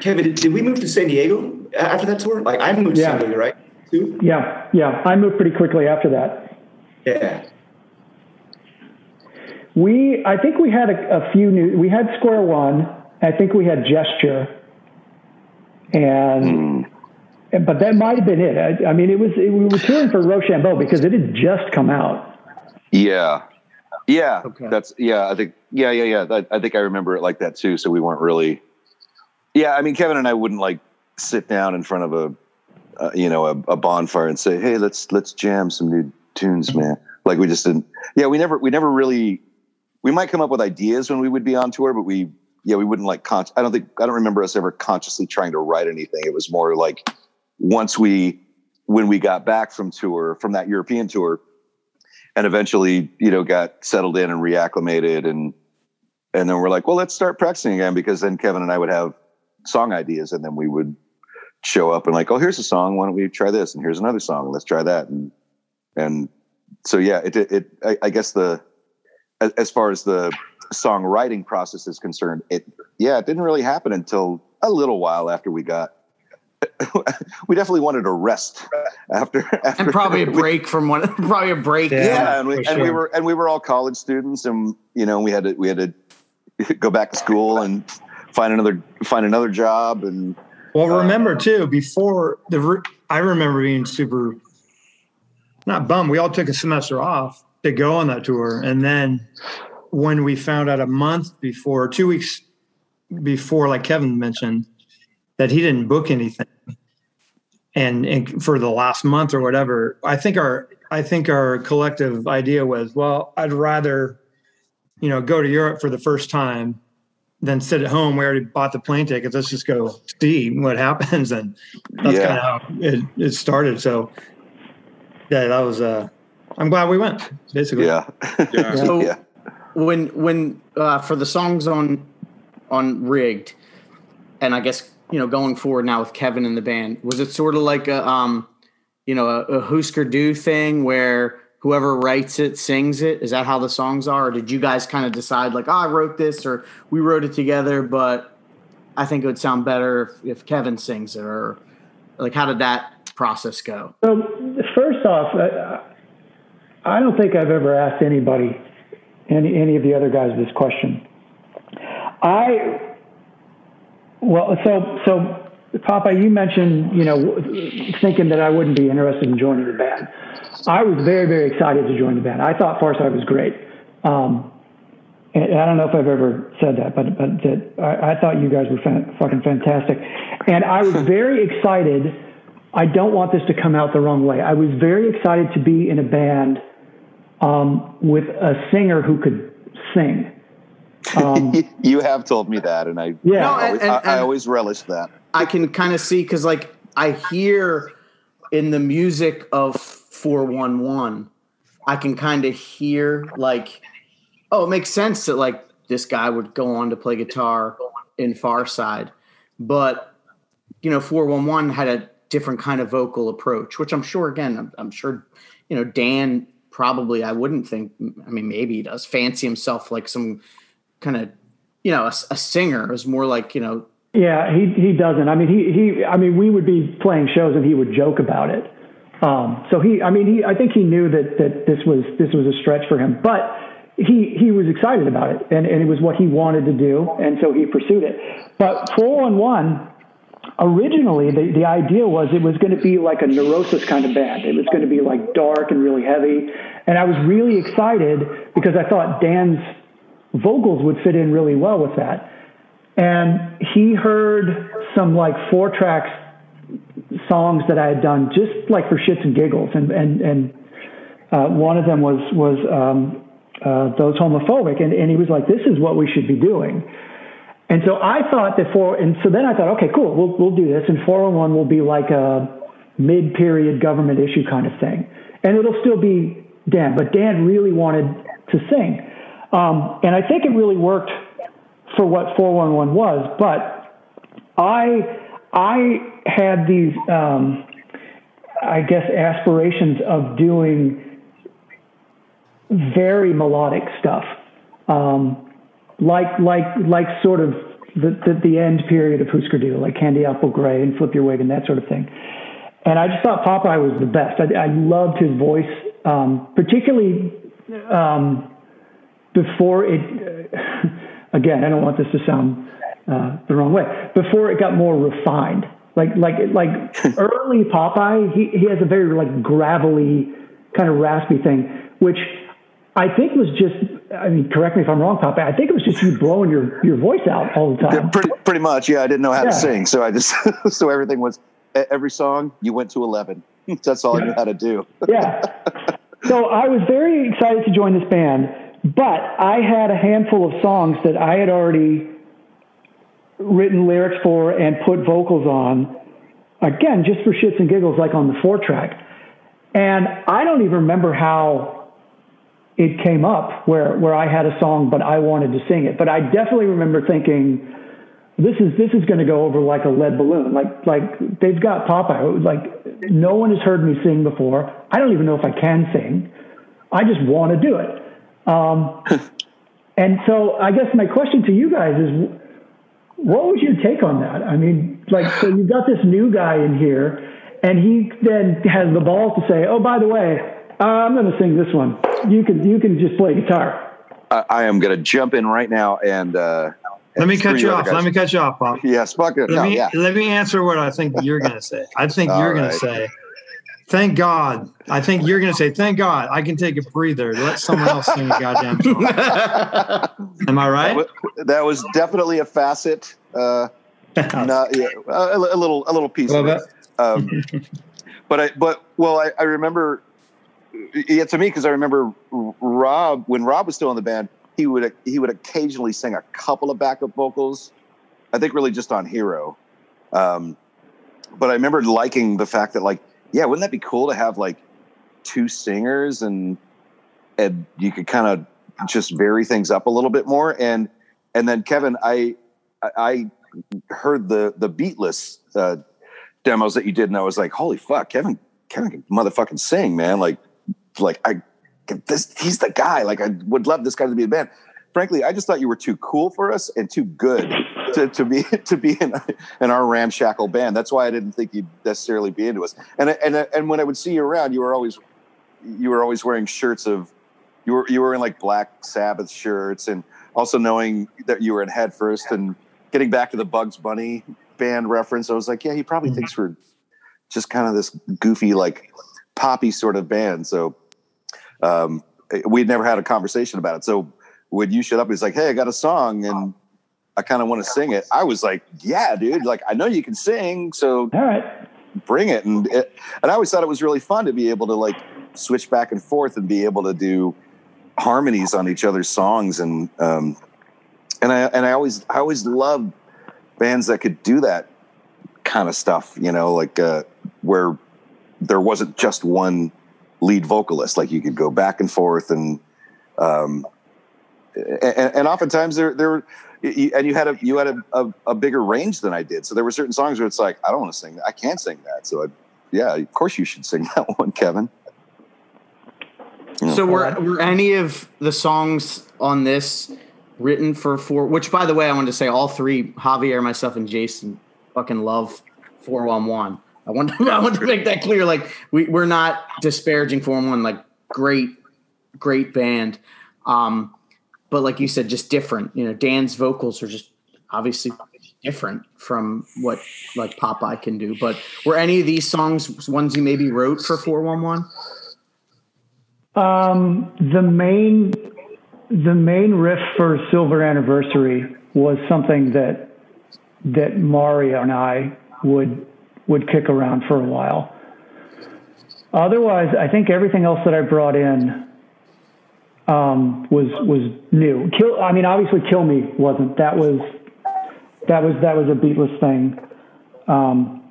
Kevin, did, we move to San Diego after that tour? Like I moved yeah. to San Diego, right?
Too? Yeah, yeah. I moved pretty quickly after that.
Yeah.
We, I think we had a, a few new. We had Square One. I think we had Gesture, and mm. but that might have been it. I, I mean, it was it, we were touring for Rochambeau because it had just come out.
Yeah, yeah. Okay. That's yeah. I think yeah, yeah, yeah. I, I think I remember it like that too. So we weren't really yeah, I mean, Kevin and I wouldn't like sit down in front of a, uh, you know, a, a, bonfire and say, "Hey, let's let's jam some new tunes, mm-hmm. man." Like we just didn't. Yeah, we never we never really. We might come up with ideas when we would be on tour, but we yeah we wouldn't like. Con- I don't think I don't remember us ever consciously trying to write anything. It was more like once we when we got back from tour from that European tour, and eventually, you know, got settled in and reacclimated, and and then we're like, well, let's start practicing again because then Kevin and I would have song ideas, and then we would show up and like, oh, here's a song. Why don't we try this? And here's another song. Let's try that. And and so yeah, it it I, I guess the as far as the songwriting process is concerned, it yeah, it didn't really happen until a little while after we got. [LAUGHS] we definitely wanted a rest after, [LAUGHS] after
and probably a [LAUGHS] break from one, probably a break.
Yeah, yeah and, we, and sure. we were and we were all college students, and you know we had to we had to go back to school and find another find another job and
well, uh, remember too, before the, I remember being super, not bummed. We all took a semester off to go on that tour. And then when we found out a month before, two weeks before, like Kevin mentioned, that he didn't book anything. And, and for the last month or whatever, I think our, I think our collective idea was, well, I'd rather, you know, go to Europe for the first time than sit at home. We already bought the plane tickets. Let's just go see what happens. [LAUGHS] And that's yeah. kind of how it, it, started. So yeah, that was, uh, I'm glad we went basically.
Yeah.
yeah. [LAUGHS] So yeah. when, when, uh, for the songs on, on rigged and I guess, you know, going forward now with Kevin in the band, was it sort of like a, um, you know, a, a Husker Du thing where, whoever writes it sings it? Is that how the songs are? Or did you guys kind of decide like, oh, I wrote this or we wrote it together, but I think it would sound better if, if Kevin sings it or like, how did that process go?
So first off, uh, I don't think I've ever asked anybody, any, any of the other guys this question. I, well, so, so Papa, you mentioned, you know, thinking that I wouldn't be interested in joining the band. I was very, very excited to join the band. I thought Farside was great. Um, and I don't know if I've ever said that, but but that I, I thought you guys were fan, fucking fantastic, and I was very excited. I don't want this to come out the wrong way. I was very excited to be in a band um, with a singer who could sing. [LAUGHS]
Um, you have told me that, and I yeah, no, and, always, and, I, I always relish that.
I can kind of see because like I hear in the music of 411 i can kind of hear like oh it makes sense that like this guy would go on to play guitar in Farside but you know 411 had a different kind of vocal approach which i'm sure again i'm, I'm sure you know dan probably i wouldn't think i mean maybe he does fancy himself like some kind of you know a, a singer is more like you know
yeah, he he doesn't. I mean, he he. I mean, we would be playing shows and he would joke about it. Um, so he, I mean, he. I think he knew that that this was this was a stretch for him, but he he was excited about it, and and it was what he wanted to do, and so he pursued it. But 4-1 originally the, the idea was it was going to be like a neurosis kind of band it was going to be like dark and really heavy and i was really excited because i thought dan's vocals would fit in really well with that and he heard some like four tracks songs that I had done just like for shits and giggles, and and and uh, one of them was was um, uh, those homophobic, and and he was like, "This is what we should be doing." And so I thought that and so then I thought, okay, cool, we'll we'll do this, and 411 will be like a mid-period government issue kind of thing, and it'll still be Dan, but Dan really wanted to sing, um, and I think it really worked for what 411 was, but I I had these um, I guess aspirations of doing very melodic stuff, um, like like like sort of the, the, the end period of Husker Du, like Candy Apple Grey and Flip Your Wig and that sort of thing. And I just thought Popeye was the best. I, I loved his voice, um, particularly um, before it. Uh, again, I don't want this to sound uh, the wrong way. Before it got more refined, like like like [LAUGHS] early Popeye, he he has a very like gravelly kind of raspy thing, which I think was just. I mean, correct me if I'm wrong, Popeye. I think it was just you blowing your your voice out all the time.
Yeah, pretty pretty much. Yeah, I didn't know how yeah. to sing, so I just [LAUGHS] so everything was every song you went to eleven. [LAUGHS] That's all yeah. I knew how to do.
yeah. So I was very excited to join this band but I had a handful of songs that I had already written lyrics for and put vocals on again, just for shits and giggles, like on the four track. And I don't even remember how it came up where, where I had a song, but I wanted to sing it. But I definitely remember thinking, this is this is going to go over like a lead balloon. Like like they've got Popeye. Like no one has heard me sing before. I don't even know if I can sing. I just want to do it. Um, [LAUGHS] and so I guess my question to you guys is, what was your take on that? I mean, like so you've got this new guy in here, and he then has the balls to say, "Oh, by the way, uh, I'm going to sing this one. You can you can just play guitar."
I, I am going to jump in right now and. Uh,
let me cut you off. Guys. Let me cut you off, Bob. [LAUGHS]
Yes, fuck it.
Let
no,
me
yeah.
let me answer what I think you're going to say. I think you're going right. to say, "Thank God." I think you're going to say, "Thank God, I can take a breather. Let someone else sing a goddamn song." [LAUGHS] Am I right?
That was, that was definitely a facet. Uh, [LAUGHS] not, yeah, a, a, little, a little piece. A little um, [LAUGHS] but I, but well, I, I remember. Yeah, to me, because I remember Rob when Rob was still in the band he would he would occasionally sing a couple of backup vocals. I think really just on Hero. Um, but I remember liking the fact that like, yeah, wouldn't that be cool to have like two singers and and you could kind of just vary things up a little bit more. And and then Kevin, I I heard the the beatless uh, demos that you did, and I was like, holy fuck, Kevin, Kevin can motherfucking sing, man. Like like I this he's the guy. Like I would love this guy to be a band. Frankly, I just thought you were too cool for us and too good to, to be [LAUGHS] to be in, in our ramshackle band. That's why I didn't think you'd necessarily be into us. And and and when I would see you around, you were always you were always wearing shirts of you were you were in like Black Sabbath shirts and also knowing that you were in Head First and getting back to the Bugs Bunny band reference, I was like, yeah, he probably mm-hmm. thinks we're just kind of this goofy like poppy sort of band. So um, we'd never had a conversation about it. So when you showed up, he's like, "Hey, I got a song and I kind of want to sing it." I was like, "Yeah, dude! Like I know you can sing, so
all right,
bring it." And it, and I always thought it was really fun to be able to like switch back and forth and be able to do harmonies on each other's songs and um, and I and I always I always loved bands that could do that kind of stuff. You know, like uh, where there wasn't just one lead vocalist. Like you could go back and forth and, um, and, and oftentimes there, there, and you had a, you had a, a, a, bigger range than I did. So there were certain songs where it's like, I don't want to sing that. I can't sing that. So I, yeah, of course you should sing [LAUGHS] that one, Kevin.
So were, were any of the songs on this written for four, which by the way, I wanted to say all three, Javier, myself and Jason fucking love 411. I want to, [LAUGHS] I want to make that clear. Like we we're not disparaging Form One. Like great, great band. Um, but like you said, just different. You know, Dan's vocals are just obviously different from what like Popeye can do. But were any of these songs ones you maybe wrote for Four One One?
Um, the main the main riff for Silver Anniversary was something that that Mario and I would would kick around for a while. Otherwise, I think everything else that I brought in um, was was new. Kill, I mean, obviously, Kill Me wasn't. That was that was that was a beatless thing. Um,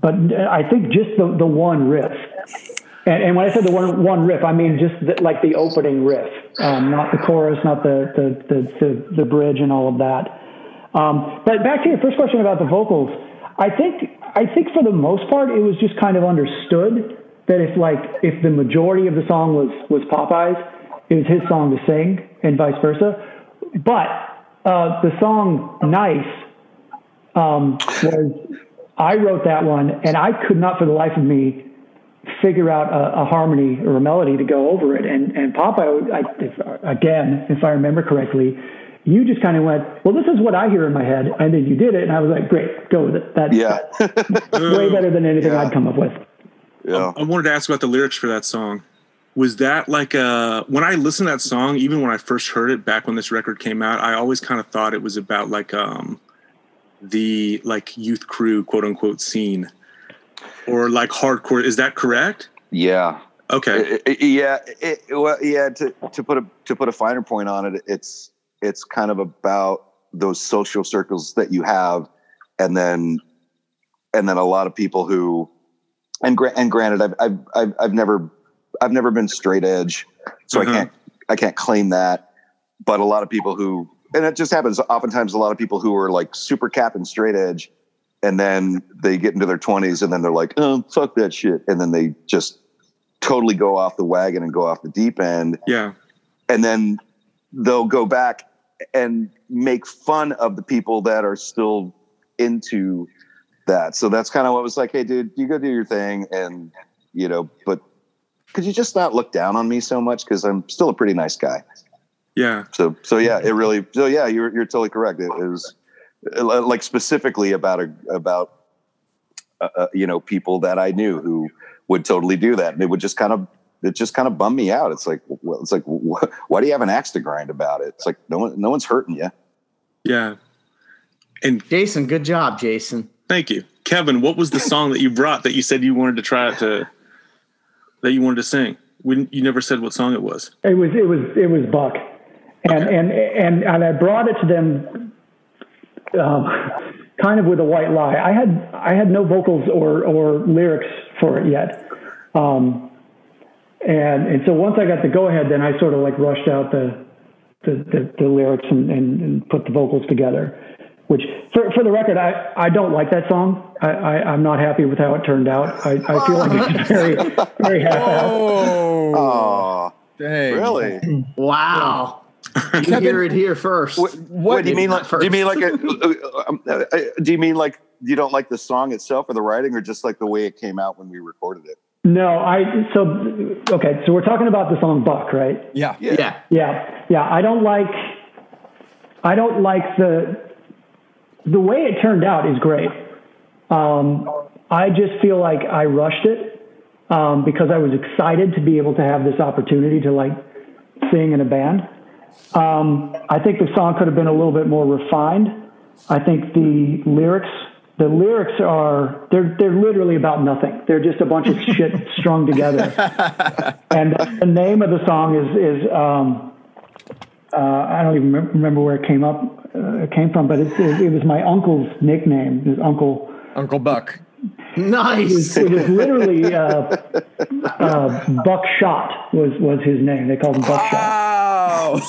but I think just the the one riff, and, and when I said the one one riff, I mean just the, like the opening riff, um, not the chorus, not the the, the the the bridge and all of that. Um, but back to your first question about the vocals, I think I think for the most part, it was just kind of understood that if like if the majority of the song was was Popeyes, it was his song to sing, and vice versa. But uh, the song "Nice" um, was I wrote that one, and I could not for the life of me figure out a, a harmony or a melody to go over it. And and Popeye, I, if, again, if I remember correctly, you just kind of went, well, this is what I hear in my head. And then you did it. And I was like, great, go with it. That's,
yeah. [LAUGHS]
way better than anything yeah. I'd come up with.
Yeah. I wanted to ask about the lyrics for that song. Was that like a, when I listened to that song, even when I first heard it back when this record came out, I always kind of thought it was about like, um, the like youth crew quote unquote scene or like hardcore. Is that correct?
Yeah.
Okay.
It, it, yeah. It, well, yeah. To, to put a, to put a finer point on it, it's, it's kind of about those social circles that you have and then and then a lot of people who, and gra- and granted, I've, I've I've I've never I've never been straight edge, so mm-hmm. I can't I can't claim that. But a lot of people who, and it just happens. Oftentimes, a lot of people who are like super cap and straight edge, and then they get into their twenties, and then they're like, "Oh, fuck that shit," and then they just totally go off the wagon and go off the deep end.
Yeah,
and then they'll go back and make fun of the people that are still into that. So that's kind of what was like, hey, dude, you go do your thing, and you know, but could you just not look down on me so much because I'm still a pretty nice guy.
Yeah.
So so yeah, it really so yeah, you're you're totally correct. It, it was uh, like specifically about a about uh, uh, you know people that I knew who would totally do that, and it would just kind of it just kind of bummed me out. It's like well, it's like wh- why do you have an axe to grind about it? It's like no one no one's hurting you.
Yeah. And
Jason, good job, Jason.
Thank you. Kevin, what was the song that you brought that you said you wanted to try to that you wanted to sing? We, you never said what song it was.
It was it was it was Buck, and okay. and, and and I brought it to them, um, kind of with a white lie. I had I had no vocals or or lyrics for it yet, um, and and so once I got the go ahead, then I sort of like rushed out the the, the, the lyrics and, and, and put the vocals together which for, for the record, I, I don't like that song. I, I, am not happy with how it turned out. I, I feel like it's [LAUGHS] very, very half-assed.
Oh, dang. Really?
Wow. You hear it here first.
What, what do you mean? Like, first. do you mean like a, uh, uh, do you mean like you don't like the song itself or the writing or just like the way it came out when we recorded it?
No, I so okay. So we're talking about the song "Buck," right?
Yeah,
yeah,
yeah, yeah. I don't like, I don't like the the way it turned out is great. Um, I just feel like I rushed it um, because I was excited to be able to have this opportunity to like sing in a band. Um, I think the song could have been a little bit more refined. I think the lyrics, the lyrics are they're they're literally about nothing. They're just a bunch of shit [LAUGHS] strung together. And the name of the song is is um, uh, I don't even remember where it came up uh, it came from, but it, it, it, was my uncle's nickname. His uncle
Uncle Buck.
Nice.
It was, it was literally uh, uh, Buckshot was was his name. They called him Buckshot.
Wow.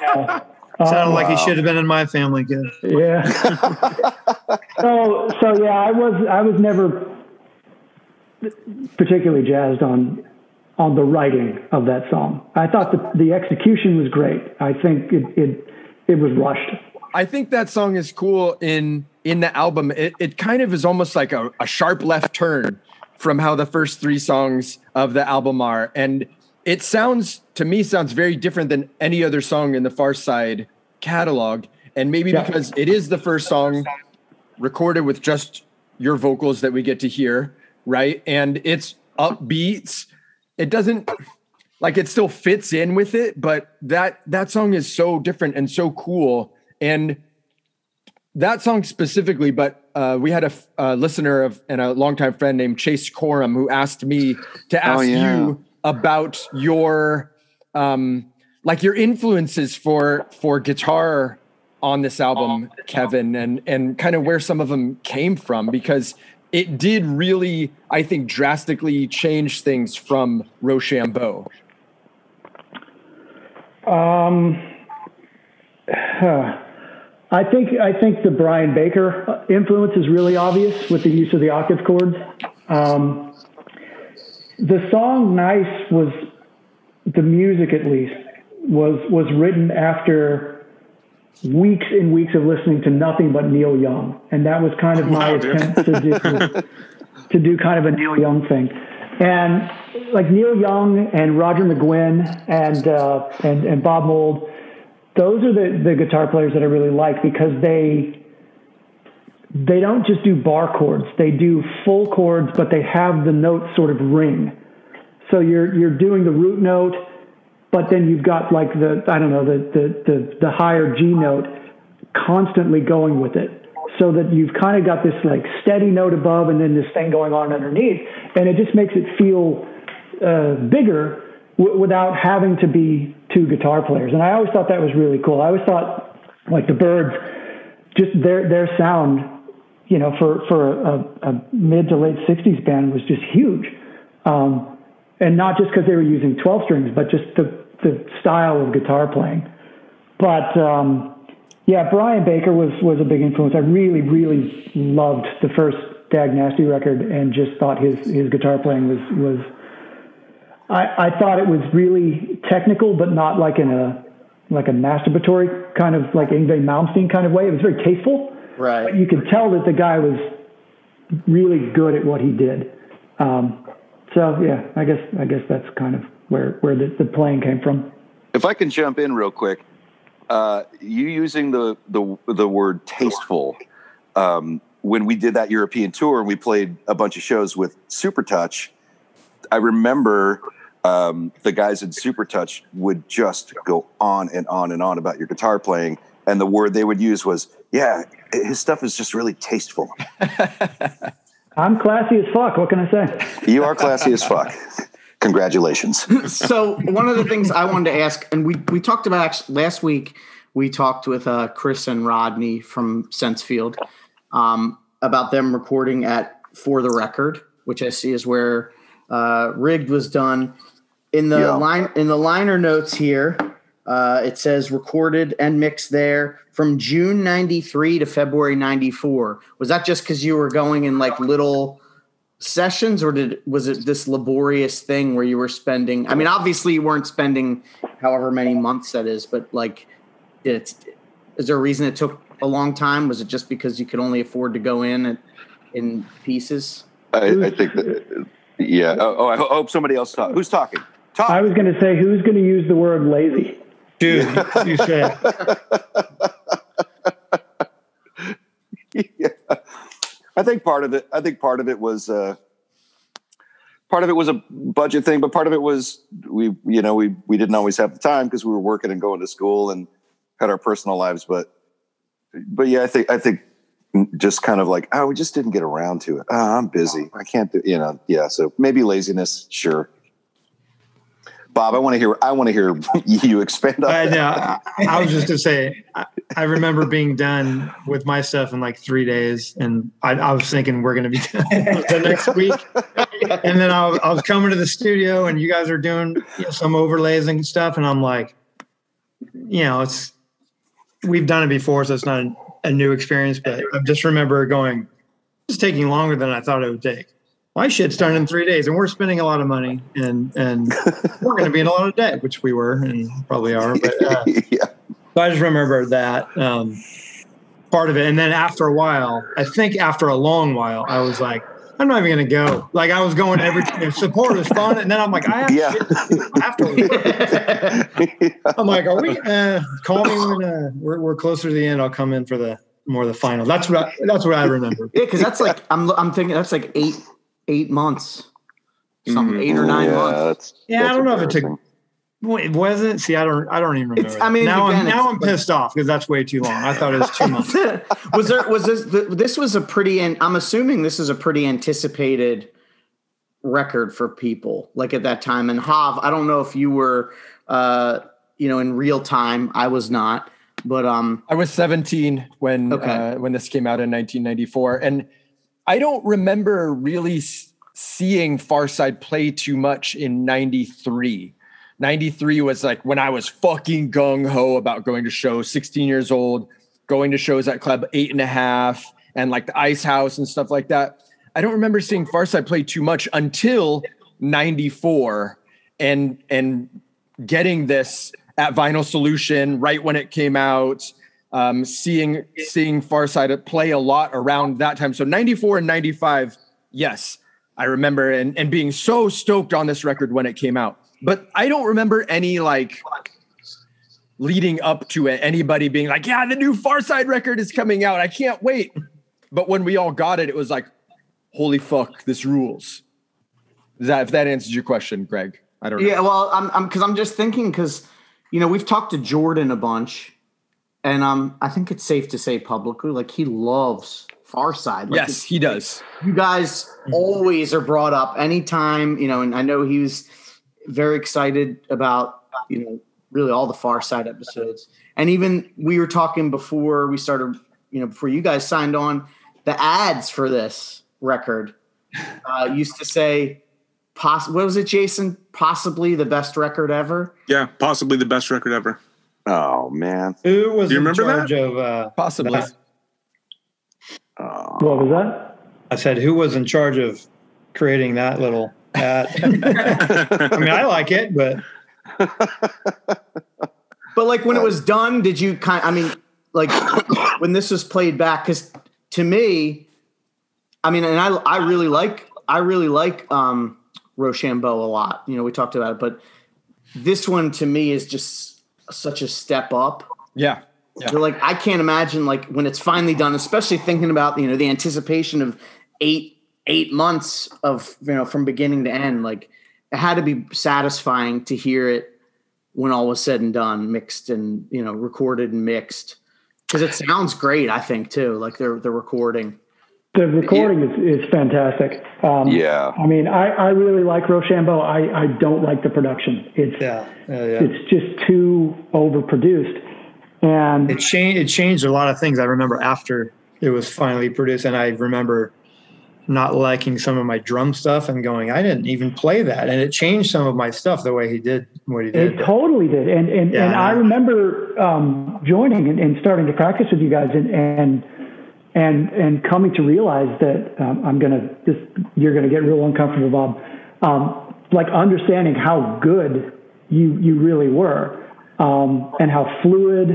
yeah. [LAUGHS] Sounded like he should have been in my family. Good.
Yeah. [LAUGHS] so so yeah, I was I was never particularly jazzed on on the writing of that song. I thought the the execution was great. I think it it it was rushed.
I think that song is cool in in the album. It it kind of is almost like a, a sharp left turn from how the first three songs of the album are. And it sounds to me sounds very different than any other song in the Farside catalog. And maybe yeah. because it is the first song recorded with just your vocals that we get to hear, right? And it's upbeats. It doesn't like it still fits in with it, but that that song is so different and so cool and that song specifically, but uh, we had a, a, listener of and a longtime friend named Chase Corum who asked me to oh, ask oh, yeah. you about your um, like your influences for for guitar on this album, Kevin, and and kind of where some of them came from because it did really, I think, drastically change things from Rochambeau.
Um. [SIGHS] Huh. I think I think the Brian Baker influence is really obvious with the use of the octave chords. Um, the song "Nice" was the music, at least, was was written after weeks and weeks of listening to nothing but Neil Young, and that was kind of my wow, attempt to do [LAUGHS] to do kind of a Neil Young thing. And like Neil Young and Roger McGuinn and uh, and and Bob Mould those are the, the guitar players that I really like because they they don't just do bar chords. They do full chords, but they have the notes sort of ring. So you're you're doing the root note, but then you've got like the I don't know the the the, the higher G note constantly going with it. So that you've kind of got this like steady note above and then this thing going on underneath, and it just makes it feel uh, bigger w- without having to be two guitar players. And I always thought that was really cool. I always thought like the Byrds, just their their sound, you know, for for a, a mid to late '60s band was just huge, um, and not just because they were using 12 strings, but just the the style of guitar playing. But um, yeah, Brian Baker was was a big influence. I really, really loved the first Dag Nasty record, and just thought his his guitar playing was was. I, I thought it was really technical, but not like in a like a masturbatory kind of like Yngwie Malmsteen kind of way. It was very tasteful,
right?
But you could tell that the guy was really good at what he did. Um, so yeah, I guess I guess that's kind of where where the, the playing came from.
If I can jump in real quick, uh, you using the the the word tasteful. Um, when we did that European tour and we played a bunch of shows with Supertouch, I remember um, the guys in Supertouch would just go on and on and on about your guitar playing, and the word they would use was, "Yeah, his stuff is just really tasteful." [LAUGHS]
I'm classy as fuck. What can I say?
You are classy as fuck. Congratulations. [LAUGHS]
so one of the things I wanted to ask, and we we talked about actually, last week, we talked with uh, Chris and Rodney from Sensefield um, about them recording at For the Record, which I see is where uh, Rigged was done. In the yeah. line in the liner notes here, uh, it says recorded and mixed there from June 93 to February 94. Was that just because you were going in like little sessions or did was it this laborious thing where you were spending I mean obviously you weren't spending however many months that is but like did it is there a reason it took a long time was it just because you could only afford to go in at, in pieces
I, I think that yeah oh, oh I hope somebody else talk. who's talking Talk.
I was going to say who's going to use the word lazy
dude [LAUGHS] you said [LAUGHS]
yeah. I think part of it. I think part of it was. Uh, part of it was a budget thing, but part of it was we, you know, we we didn't always have the time because we were working and going to school and had our personal lives. But, but yeah, I think I think just kind of like, oh, we just didn't get around to it. Oh, I'm busy. Oh, I can't do, you know, yeah. So maybe laziness, sure. Bob, I want to hear. I want to hear [LAUGHS] you expand on. I,
that. I, I was just going to say, I, I, remember being done with my stuff in like three days, and I, I was thinking we're going to be done [LAUGHS] the next week. And then I, I, was coming to the studio, and you guys are doing you know, some overlays and stuff, and I'm like, you know, it's we've done it before, so it's not a, new experience. But I just remember going, it's taking longer than I thought it would take my shit's done in three days and we're spending a lot of money and and [LAUGHS] we're going to be in a lot of debt which we were and probably are but uh, [LAUGHS] yeah. so i just remember that um, part of it and then after a while i think after a long while i was like i'm not even going to go like i was going every support was fun and then i'm like i have yeah. after [LAUGHS] i'm like are we uh, call me when uh, we're, we're closer to the end i'll come in for the more the final that's what I, that's what i remember
yeah because that's like i'm i'm thinking that's like eight eight months, something mm-hmm. eight or nine
yeah,
months.
That's,
yeah,
that's
I don't know if it took. It wasn't. See, I don't. I don't even remember. It's, I mean, now again, I'm now I'm pissed off because that's way too long. I thought it was two [LAUGHS] months.
was there? Was this? This was a pretty. And I'm assuming this is a pretty anticipated record for people like at that time. And Hav, I don't know if you were, uh, you know, in real time. I was not, but um,
I was 17 when okay. uh, when this came out in 1994, and I don't remember really seeing Farside play too much in 93. 93 was like when I was fucking gung ho about going to shows, 16 years old, going to shows at Club Eight and a Half and like the Ice House and stuff like that. I don't remember seeing Farside play too much until 94 and and getting this at Vinyl Solution right when it came out um, seeing seeing Farside play a lot around that time. So 94 and 95, yes, I remember and, and being so stoked on this record when it came out. But I don't remember any like leading up to it, anybody being like, yeah, the new Farside record is coming out. I can't wait. But when we all got it, it was like, holy fuck, this rules. Is that if that answers your question, Greg? I don't know.
Yeah, well, I'm I'm because I'm just thinking because you know we've talked to Jordan a bunch and um, I think it's safe to say publicly, like he loves Farside. Like
yes, he does.
You guys always are brought up anytime, you know, and I know he was very excited about, you know, really all the Farside episodes. And even we were talking before we started, you know, before you guys signed on, the ads for this record uh, used to say, poss- what was it, Jason? Possibly the best record ever.
Yeah, possibly the best record ever.
Oh man,
Who was
Do you
in
remember
charge
that?
of? Uh,
Possibly.
that?
oh.
What was that?
I said, who was in charge of creating that little I mean, I like it, but
But like when it was done, did you kind? I mean, like when this was played back, because to me, I mean, and I I really like I really like um, Rochambeau a lot. You know, we talked about it, but this one to me is just such a step up.
Yeah.
So like I can't imagine like when it's finally done, especially thinking about you know the anticipation of eight eight months of you know from beginning to end. Like it had to be satisfying to hear it when all was said and done, mixed and you know recorded and mixed because it sounds great. I think too, like they're the recording.
The recording is, is fantastic. Um,
Yeah.
I mean, I, I really like Rochambeau. I, I don't like the production. It's
yeah, yeah, yeah.
it's just too overproduced. And
It changed. It changed a lot of things. I remember after it was finally produced, and I remember not liking some of my drum stuff and going, I didn't even play that, and it changed some of my stuff the way he did what he did.
It totally did, and and,
Yeah,
and
I
remember um, joining and, and starting to practice with you guys, and and and and coming to realize that um, I'm gonna just you're gonna get real uncomfortable, Bob. Um, like understanding how good you you really were, um, and how fluid.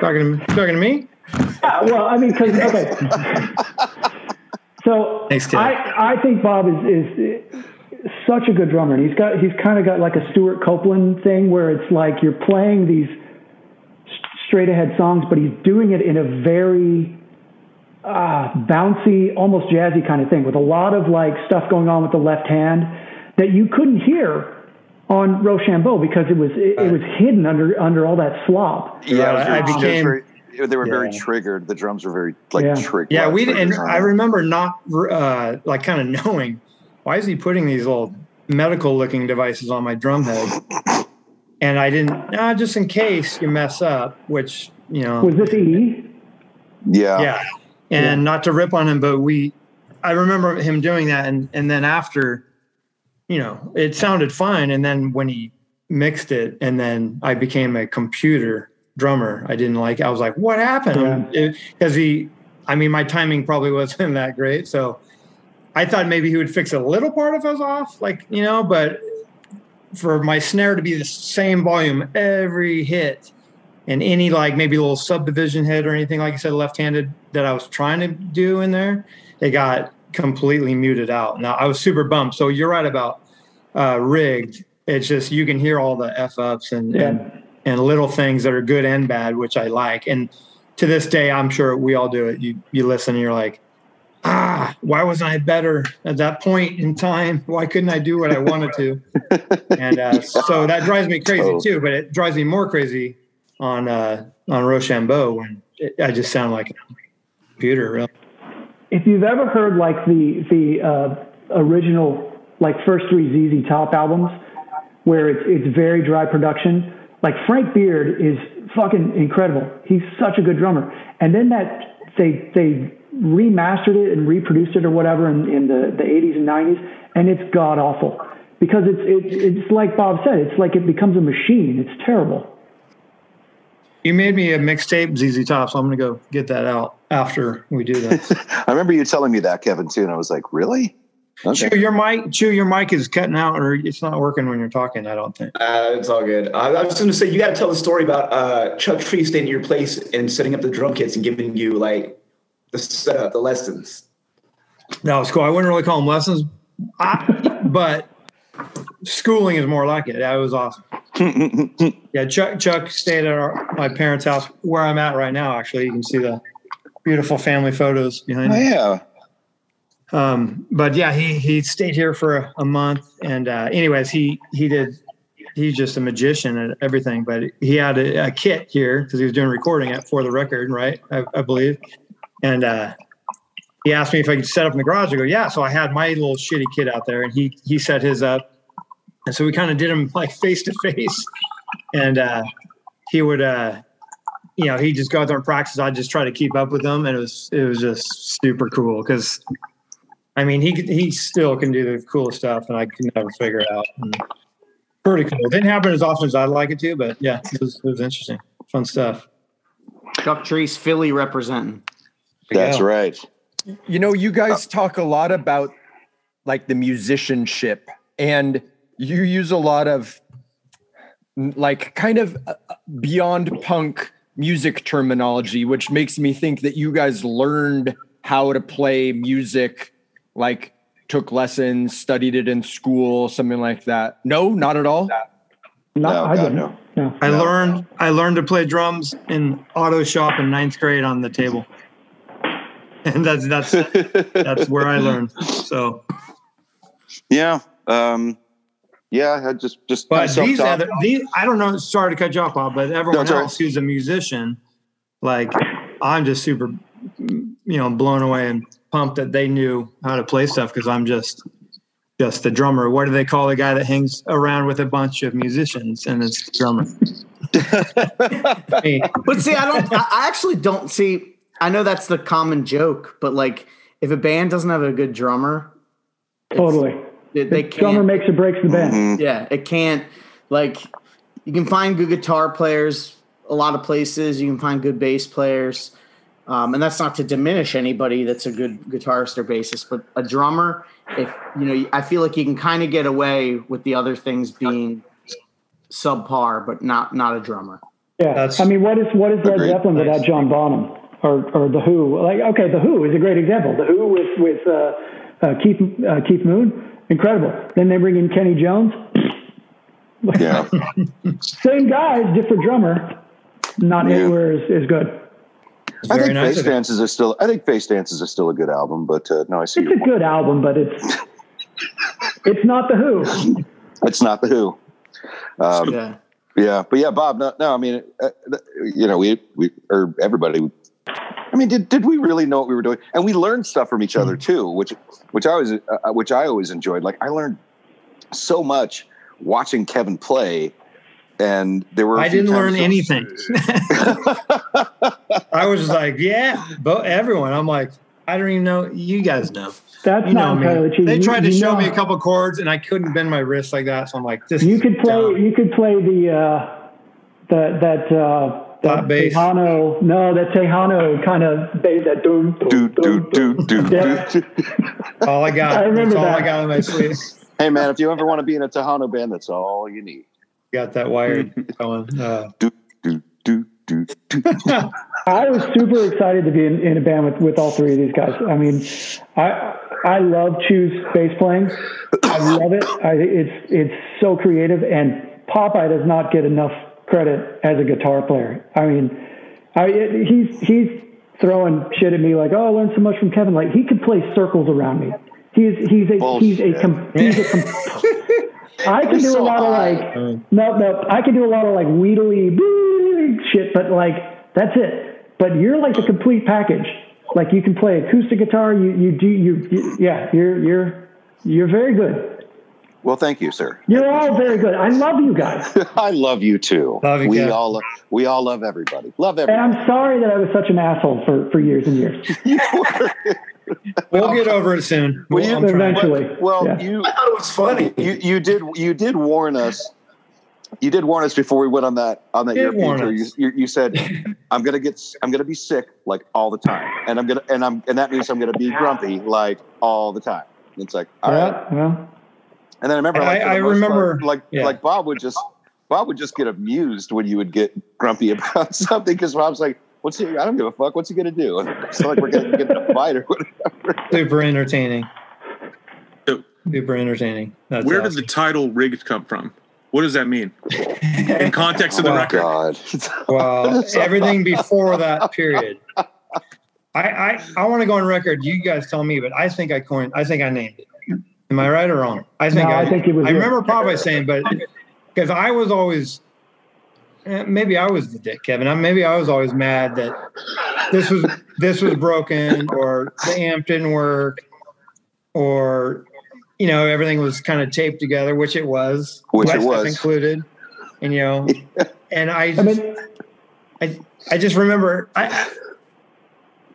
talking, to, talking to me?
Yeah, [LAUGHS] well, I mean, because okay. [LAUGHS] So
Thanks, Ted.
I, I think Bob is, is such a good drummer. And he's got he's kind of got like a Stewart Copeland thing where it's like you're playing these straight ahead songs, but he's doing it in a very uh, bouncy, almost jazzy kind of thing with a lot of like stuff going on with the left hand that you couldn't hear on Rochambeau because it was it, it was hidden under under all that slop.
Yeah, it was
I
very- it was
became-
very- they were very triggered. The drums were very like
Yeah.
triggered.
Yeah, we and
triggers
I remember not uh, like kind of knowing why is he putting these little medical looking devices on my drum head, and I didn't. Nah, just in case you mess up, which you know.
Was this E?
Yeah.
yeah and not to rip on him but we i remember him doing that and and then after you know it sounded fine and then when he mixed it and then i became a computer drummer i didn't like i was like what happened because he i mean my timing probably [LAUGHS] wasn't that great so i thought maybe he would fix a little part if i was off like you know but for my snare to be the same volume every hit and any like maybe little subdivision hit or anything like you said left-handed that I was trying to do in there, it got completely muted out. Now I was super bummed. So you're right about uh, rigged. It's just you can hear all the f ups and,
Yeah.
and and little things that are good and bad, which I like. And to this day, I'm sure we all do it. You you listen and you're like, ah, why wasn't I better at that point in time? Why couldn't I do what I wanted to? [LAUGHS] and uh, so that drives me crazy
Oh.
too. But it drives me more crazy on uh, on Rochambeau when it, I just sound like a computer. Really.
if you've ever heard like the the uh, original like first three ZZ Top albums, where it's it's very dry production, like Frank Beard is fucking incredible. He's such a good drummer. And then that they they remastered it and reproduced it or whatever in, in the the 80s and 90s, and it's god awful because it's it's it's like Bob said, it's like it becomes a machine. It's terrible.
You made me a mixtape ZZ Top, so I'm going to go get that out after we do this. [LAUGHS]
I remember you telling me that, Kevin, too, and I was like, really? Okay.
Chew, your mic, Chew, your mic is cutting out, or it's not working when you're talking. I don't think.
Uh, it's all good. I, I was going to say you got to tell the story about uh, Chuck Treece staying at your place and setting up the drum kits and giving you like the setup, the lessons.
No, was cool. I wouldn't really call them lessons, I, but schooling is more like it. That was awesome. [LAUGHS] Yeah, Chuck Chuck stayed at our, my parents' house where I'm at right now. Actually, you can see the beautiful family photos behind
oh,
me.
yeah.
Um, but yeah, he he stayed here for a, a month, and uh, anyways, he he did. He's just a magician and everything. But he had a, a kit here because he was doing recording it for the record, right? I, I believe. And uh, he asked me if I could set up in the garage. I go, yeah. So I had my little shitty kit out there, and he he set his up. And so we kind of did him like face to face, and uh, he would uh, you know, he just go out there and practice. I just try to keep up with him, and it was it was just super cool because, I mean, he he still can do the coolest stuff, and I can never figure it out. And pretty cool. It didn't happen as often as I'd like it to, but yeah, it was, it was interesting, fun stuff.
Chuck Treece, Philly representing.
That's
go.
right.
You know, you guys talk a lot about like the musicianship, and you use a lot of like kind of uh, beyond punk music terminology, which makes me think that you guys learned how to play music, like took lessons, studied it in school, something like that. No, not at all.
No,
No,
I
God,
didn't.
no.
No.
I
No.
learned I learned to play drums in auto shop in ninth grade on the table, [LAUGHS] and that's that's [LAUGHS] that's where I learned. So,
yeah. Um, yeah. I just just
but these
self-taught.
other these I don't know. Sorry to cut you off, Bob, but everyone
it's all right.
else who's a musician, like I'm just super, you know, blown away and pumped that they knew how to play stuff because I'm just just the drummer. What do they call the guy that hangs around with a bunch of musicians and it's the drummer? [LAUGHS]
But see, I don't. I I actually don't see. I know that's the common joke, but like, if a band doesn't have a good drummer,
Totally.
they, they
The drummer
can't.
makes or breaks the band.
Mhm.
Yeah, it can't. Like, you can find good guitar players a lot of places. You can find good bass players, um, and that's not to diminish anybody that's a good guitarist or bassist. But a drummer, if you know, I feel like you can kind of get away with the other things being subpar, but not not a drummer.
Yeah.
That's-
I mean, what is what is Led
Agreed.
Zeppelin without John Bonham or or the Who? Like, okay, the Who is a great example. The Who with with uh, uh, Keith uh, Keith Moon, incredible. Then they bring in Kenny Jones,
Yeah. [LAUGHS]
same guy, different drummer, not
Yeah.
anywhere as, as good.
I think
nice
Face. Dances are still. I think Face Dances are still a good album, but uh, no, I see
It's
your
a
point.
good album, but it's [LAUGHS] it's not the Who.
It's not the Who. Um,
Yeah.
Yeah, but yeah, Bob. No, no. I mean, uh, you know, we we or everybody. I mean, did did we really know what we were doing? And we learned stuff from each other too, which which I always uh, which I always enjoyed. Like I learned so much watching Kevin play, and there were. a
I
few
didn't learn
times-
anything. [LAUGHS] I was just like, yeah, but everyone. I'm like, I don't even know. You guys know.
That's
You know
not
me.
entirely.
They
You-
tried to show
know-
me a couple chords, and I couldn't bend my wrist like that. So I'm like, this.
You
is
could play.
dumb.
You could play the uh, that that uh, that
Flat bass.
Tejano. No, that Tejano kind of bass. That doom
Do
doom
do
doom.
do do
Yeah.
do.
all I got.
I remember
that's all. I got in my sleeve.
Hey man, if you ever want to be in a Tejano band, that's all you need.
Got that wired [LAUGHS] going. Uh,
Do do do do do. [LAUGHS]
I was super excited to be in, in a band with, with all three of these guys. I mean, I I love Chu's bass playing. I love it. I, it's it's so creative, and Popeye does not get enough credit as a guitar player. I mean, I it, he's he's throwing shit at me like, oh, I learned so much from Kevin. Like he could play circles around me. He's he's a he's a com, he's a com, [LAUGHS] I can
He's
do a
so
lot of
high.
like no no I can do a lot of like wheedly shit, but like that's it. But you're like the complete package. Like you can play acoustic guitar. You you do you, you yeah you're you're you're very good.
Well, thank you, sir.
You're all very good. I love you guys, [LAUGHS]
I love you too.
Love you,
we
Kev.
all lo- we all love everybody. Love everybody. and.
I'm sorry that I was such an asshole for for years and years. [LAUGHS]
we'll get over it soon.
Well, you-
I'm.
Eventually,
Well,
Yeah.
you
I thought it was funny.
you you did you did warn us. You did warn us before we went on that on that
Did
European tour. You, you, you said, "I'm gonna get I'm gonna be sick like all the time, and I'm gonna and I'm and that means I'm gonna be grumpy like all the time." And it's like, all right.
yeah, well,
And then I remember,
I-
like, for the
I remember-
part, like
yeah.
like Bob would just Bob would just get amused when you would get grumpy [LAUGHS] about something because Bob's like, "What's he? I don't give a fuck. What's he gonna do?" And It's not like we're gonna get in a fight or whatever.
Super entertaining.
So-
Super entertaining. That's
Where did the title "rigged" come from? What does that mean in [LAUGHS] context of the
oh
record?
God.
Well, [LAUGHS] everything before that period. I I, I want to go on record. You guys tell me, but I think I coined. I think I named it. Am I right or wrong? I think
No, I think it was
I remember Popeye saying, but because I was always. Eh, Maybe I was the dick, Kevin. I, maybe I was always mad that this was this was broken, or the amp didn't work, or you know everything was kind of taped together, which it was,
Which
my
it was.
included, and you know, [LAUGHS] and I
I
just,
mean,
I I just remember I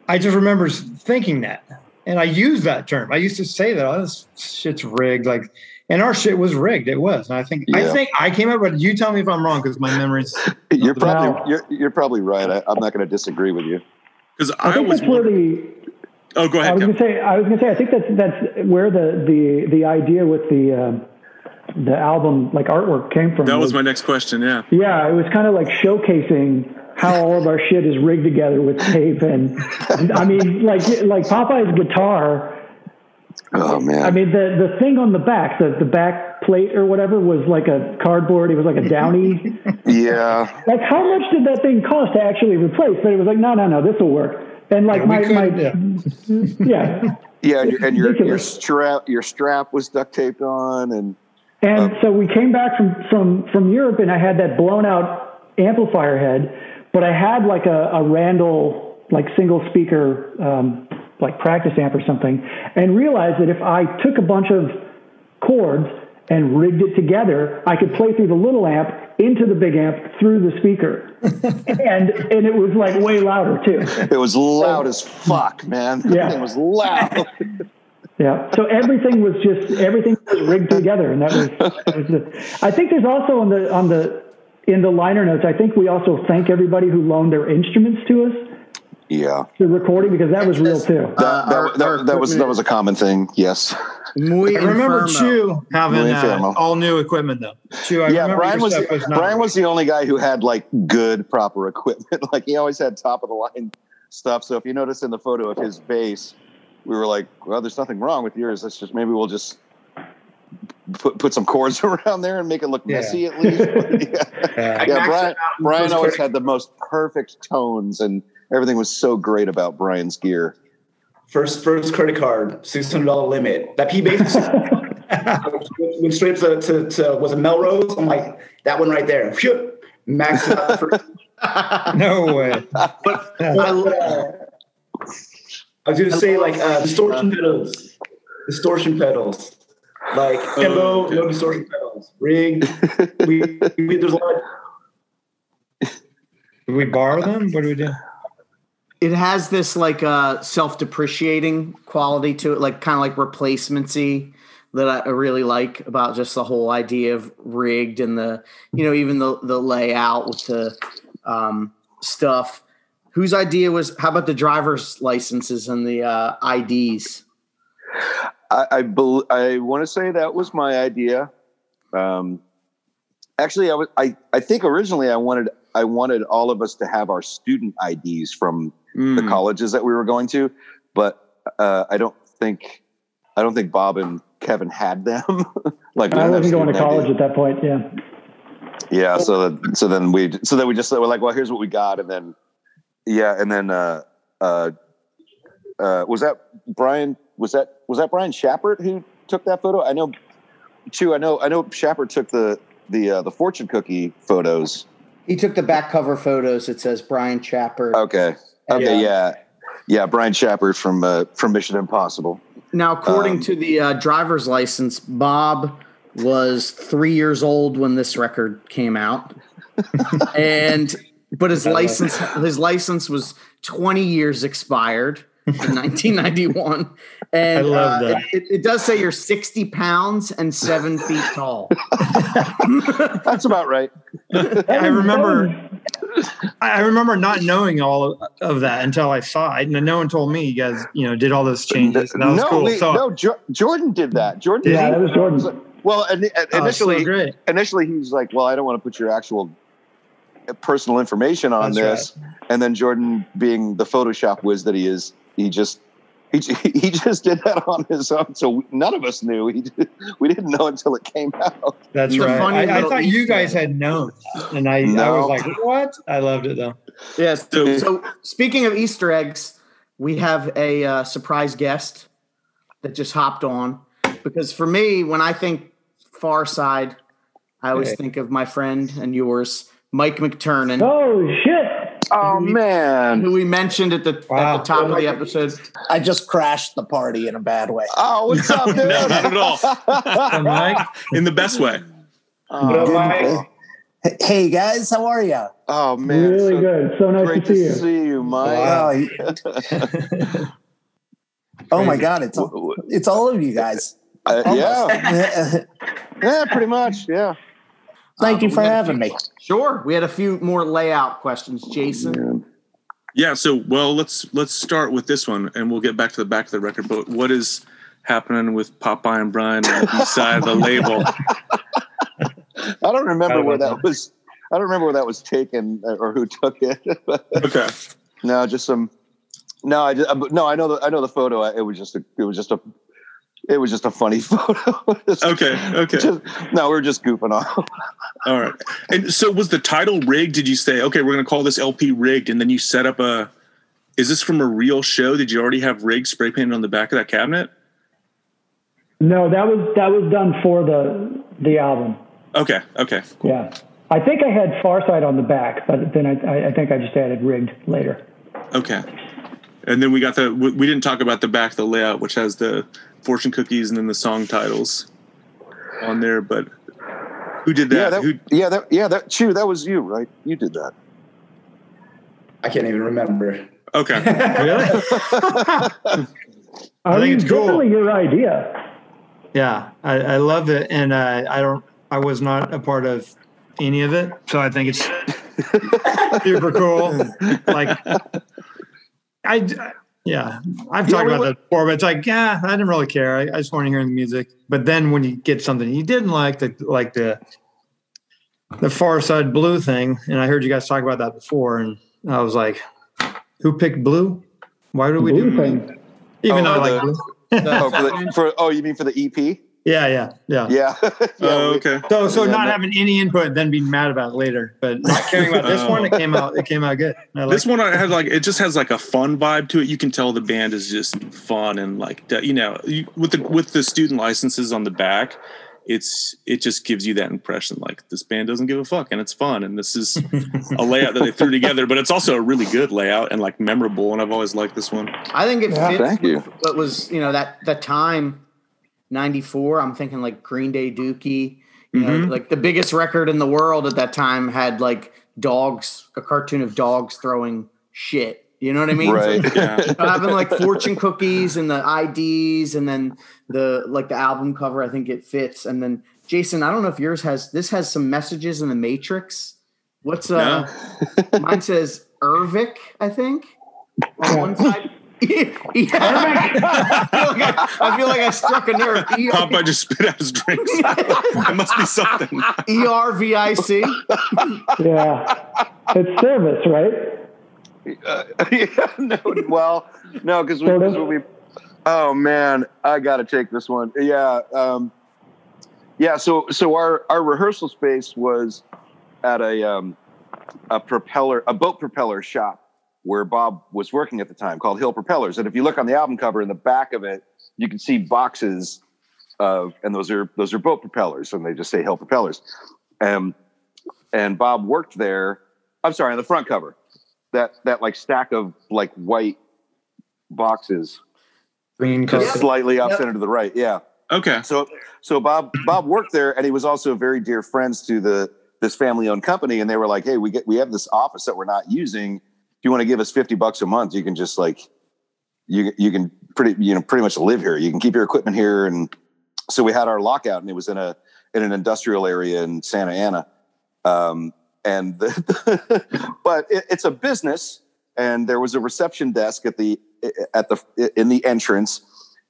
I just remember thinking that, and I used that term. I used to say that oh, this shit's rigged, like, and our shit was rigged. It was. And I think yeah. I think I came up, with. you tell me if I'm wrong because my memories. [LAUGHS]
you're probably you're, you're probably right. I, am not going to disagree with you.
Because I, I, think was that's where the. Oh, go ahead.
I was going to say. I was going to say. I think that's that's where the the the idea with the. Uh, the album like artwork came from.
That was, was my next question. Yeah.
Yeah, it was kind of like showcasing how all of our shit is rigged together with tape and I mean like like Popeye's guitar.
Oh man!
I mean the the thing on the back, the the back plate or whatever was like a cardboard. It was like a downy. [LAUGHS]
yeah.
Like how much did that thing cost to actually replace? But it was like no no no this will work. And like yeah, my, my yeah. [LAUGHS]
yeah. Yeah, and your, and your, your strap your strap was duct taped on, and
and so we came back from from from Europe, and I had that blown out amplifier head, but I had like a, a Randall like single speaker um, like practice amp or something, and realized that if I took a bunch of chords and rigged it together, I could play through the little amp into the big amp through the speaker, [LAUGHS] and and it was like way louder too.
It was loud as fuck, man. Yeah, it was loud. [LAUGHS]
Yeah. So everything was just everything was rigged together, and that was. That was the, I think there's also on the on the in the liner notes. I think we also thank everybody who loaned their instruments to us.
Yeah.
The recording because that was real too.
That, that, our, that, our that was that was a common thing. Yes.
Muy I remember Infermo. Chew having uh, all new equipment though. Chew, I
yeah, Brian was, was Brian was the only guy who had like good proper equipment. [LAUGHS] like he always had top of the line stuff. So if you notice in the photo of his bass we were like, well, there's nothing wrong with yours. Let's just maybe we'll just put put some chords [LAUGHS] around there and make it look messy at least. [LAUGHS] yeah, yeah Brian, Brian always had the most perfect tones, and everything was so great about Brian's gear.
First, first credit card, six hundred dollar limit. That P bass [LAUGHS] went straight to, to, to was it Melrose? I'm like that one right there. Phew, max out for. [LAUGHS]
no way.
But I, I was going to say like uh, distortion pedals, distortion pedals. Like oh, no distortion pedals. Rig. [LAUGHS] we, we there's a lot.
Of, do we borrow them? What do we do?
It has this like uh, self-depreciating quality to it, like kind of like replacemency that I really like about just the whole idea of rigged and the you know even the the layout with the um, stuff whose idea was how about the driver's licenses and the uh, IDs?
I I, I want to say that was my idea. Um, actually, I was I, I think originally I wanted I wanted all of us to have our student IDs from mm. the colleges that we were going to, but uh, I don't think I don't think Bob and Kevin had them. [LAUGHS]
like I wasn't going to college at that point. Yeah.
Yeah. So so then we so then we just were like, well, here's what we got, and then yeah, and then uh, uh, uh, was that Brian? Was that was that Brian Shappert who took that photo? I know. Chew, I know. I know. Shappert took the the uh, the fortune cookie photos.
He took the back cover photos. It says Brian Shappert.
Okay. Okay. Yeah. Yeah. yeah Brian Shappert from uh, from Mission Impossible.
Now, according um, to the uh, driver's license, Bob was three years old when this record came out, [LAUGHS] and but his license his license was 20 years expired 1991 and I love uh, that. It, it, does say you're 60 pounds and seven feet tall. [LAUGHS]
That's about right.
I remember i remember not knowing all of that until i saw it. And no one told me you guys you know did all those changes that was
no,
cool.
we, so, no jo- jordan did that. Jordan
yeah that was jordan.
Well initially oh, so initially he's like well i don't want to put your actual personal information on That's this. Right. And then Jordan, being the Photoshop whiz that he is, he just he, [LAUGHS] he just did that on his own. So none of us knew. He did, [LAUGHS] we didn't know until it came out.
That's it's right. I, I, thought you guys had known, and I, no. I was like, "What?" I loved it though.
Yes. So, so speaking of Easter eggs, we have a uh, surprise guest that just hopped on because for me, when I think Farside, I always okay. think of my friend and yours, Mike McTernan.
Oh shit!
Oh
who
man,
who we mentioned at the wow. at the top oh, of the episode.
I just crashed the party in a bad way.
Oh, what's up, dude?
no, not at all. Mike, in the best way.
Uh, Mike. Hey guys, how are you?
Oh man,
really
so
good. So nice
great
to see you.
see you, Mike.
Wow. [LAUGHS] oh my God, it's all, it's all of you guys.
Uh, yeah, [LAUGHS] yeah, pretty much. Yeah.
Uh,
you for
we got a
having
few-
me.
Sure. We had a few more layout questions, Jason.
Yeah. So, well, let's let's start with this one, and we'll get back to the back of the record. But what is happening with Popeye and Brian on the side of the label? [LAUGHS]
I don't remember
Forgot
where
about
that was. I don't remember where that was taken uh, or who took it. [LAUGHS]
Okay.
no, just some. No, I just, uh, no. I know the. I know the photo. It was just a. It was just a. It was just a funny [LAUGHS] photo. Just-
Okay. Okay.
just- no, we are just goofing off.
All right. And so, was the title rigged? Did you say, okay, we're going to call this LP rigged, and then you set up a? Is this from a real show? Did you already have rigged spray painted on the back of that cabinet?
No, that was that was done for the the album.
Okay. Okay.
Yeah, I think I had Farside on the back, but then I I- I think I just added rigged later.
Okay. And then we got the. We we didn't talk about the back of the layout, which has the fortune cookies and then the song titles on there. But who did that?
yeah, that,
who?
yeah, that, yeah, that. Chew, that was you, right? You did that.
I can't even remember.
Okay. [LAUGHS]
really? [LAUGHS] I think
mean,
it's cool.
Definitely your idea.
Yeah, I, I love it, and uh, I don't. I was not a part of any of it, so I think it's [LAUGHS] super cool. Like, I, yeah, I've talked
we
about that before, but it's like, yeah, I didn't really care. I, I just wanted to hear the music. But then when you get something you didn't like, the like the the Farside Blue thing, and I heard you guys talk about that before, and I was like, who picked blue? Why do we do
Blue
blue?
thing.
Even
Oh,
though I like
the-
blue. [LAUGHS]
oh, for the, for, oh, you mean for the EP?
Yeah, yeah, yeah.
Yeah. [LAUGHS] yeah
Oh, okay.
So, so
Yeah,
not
no-
having any input, then being mad about it later, but not caring about this [LAUGHS]
Oh.
one, it came out. It came out good. I like
This one I had like it just has like a fun vibe to it. You can tell the band is just fun and like you know with the with the student licenses on the back, it's it just gives you that impression like this band doesn't give a fuck and it's fun and this is a layout that they threw together. But it's also a really good layout and like memorable. And I've always liked this one.
I think it
Yeah.
fits
Thank you.
with what was, you know, that that time, '94. I'm thinking like Green Day, Dookie. You know,
Mhm.
like the biggest record in the world at that time had like dogs, a cartoon of dogs throwing shit. You know what I mean?
Right.
So [LAUGHS]
Yeah.
having like fortune cookies and the IDs and then the like the album cover, I think it fits. And then Jason, I don't know if yours has this has some messages in the Matrix. What's uh mine says Irvik, I think. On one [LAUGHS] side. Yeah. [LAUGHS] I, feel like I, I feel like I struck a nerve. E-
Popeye just spit out his drinks. it must be something.
E R V I C.
Yeah, it's service, right?
Uh, yeah, [LAUGHS] no, well, no, because we,
Sort
'cause
of.
we, oh man, I got to take this one. Yeah, um, yeah. So, so our our rehearsal space was at a um, a propeller, a boat propeller shop where Bob was working at the time, called Hill Propellers. And if you look on the album cover, in the back of it, you can see boxes of, and those are those are boat propellers, and they just say Hill Propellers. Um, and Bob worked there. I'm sorry, on the front cover that that like stack of like white boxes
green
just
color.
slightly off
Yep.
center to the right yeah
Okay.
so so bob bob worked there and he was also very dear friends to the this family owned company and they were like hey we get we have this office that we're not using if you want to give us 50 bucks a month you can just like you you can pretty you know pretty much live here. You can keep your equipment here and so we had our lockout and it was in a in an industrial area in santa ana. Um, and the, [LAUGHS] but it, it's a business and there was a reception desk at the at the in the entrance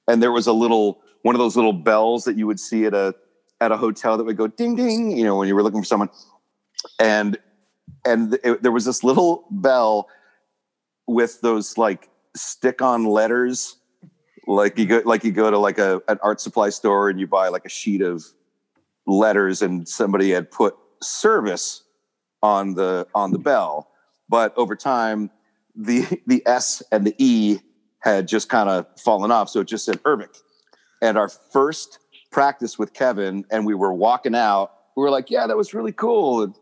and there was a little one of those little bells that you would see at a at a hotel that would go ding ding you know when you were looking for someone. And and it, there was this little bell with those like stick on letters like you go like you go to like a an art supply store and you buy like a sheet of letters and somebody had put service on the on the bell but over time the the s and the e had just kind of fallen off so it just said Urbic. and our first practice with kevin and we were walking out we were like yeah that was really cool and,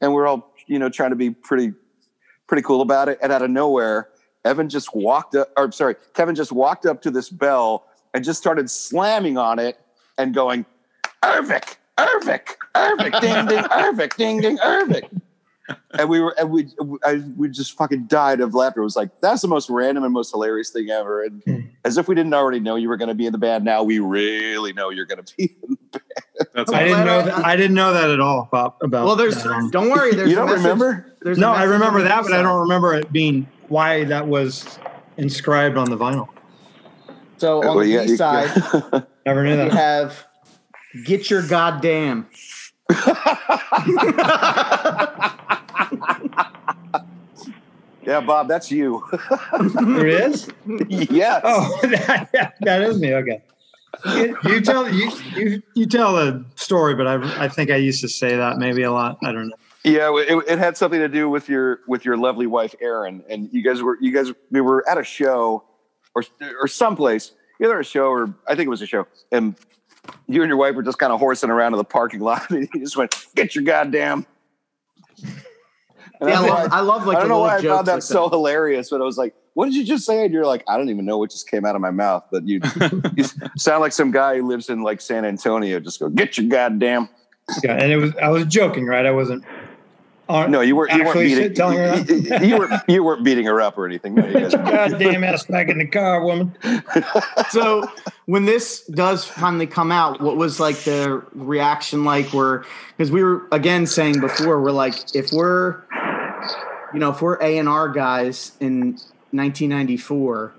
and we're all you know trying to be pretty pretty cool about it and out of nowhere evan just walked up or sorry kevin just walked up to this bell and just started slamming on it and going Urbic, Ervik, Ervik, ding ding, Ervik, ding ding, Ervik. And we were, and we, I, we just fucking died of laughter. It was like that's the most random and most hilarious thing ever. And hmm. as if we didn't already know you were going to be in the band. Now we really know you're going to be in the band.
That's I didn't know that. I didn't know that at all about. about
well, there's. Um, don't worry. There's
you don't remember?
There's no, I remember that, but I don't remember it being why that was inscribed on the vinyl.
So on well, the yeah, B side, [LAUGHS]
never knew that.
You have "Get Your Goddamn." [LAUGHS]
yeah, Bob, that's you.
it is. [LAUGHS]
Yes.
Oh, that, that is me. Okay. You, tell you, you you tell the story, but I I think I used to say that maybe a lot. I don't know.
Yeah, it, it, had something to do with your with your lovely wife Erin, and you guys were you guys we were at a show or or someplace, either a show or I think it was a show, and you and your wife were just kind of horsing around in the parking lot, [LAUGHS] and you just went, "Get your goddamn."
And yeah, I, love, I love like
I don't know why I found that
like
so that. hilarious, but I was like, "What did you just say?" And you're like, "I don't even know what just came out of my mouth," but you, you [LAUGHS] sound like some guy who lives in like San Antonio. Just go, "Get your goddamn."
Yeah, and it was I was joking, right? I wasn't uh,
no, you weren't. You weren't beating. Telling her that? you weren't. You weren't beating her up or anything. No,
you goddamn ass back in the car, woman.
so when this does finally come out, what was like the reaction like? Where because we were again saying before, we're like, if we're, you know, if we're A and R guys in 1994,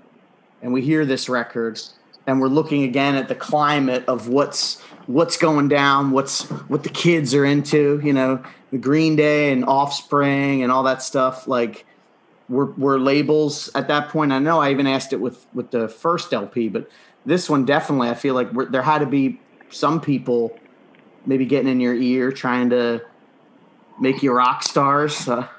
and we hear this record, and we're looking again at the climate of what's what's going down, what's what the kids are into, you know the Green Day and Offspring and all that stuff like were were labels at that point. I know I even asked it with with the first LP, but this one definitely I feel like there had to be some people maybe getting in your ear trying to make you rock stars. Uh, [LAUGHS]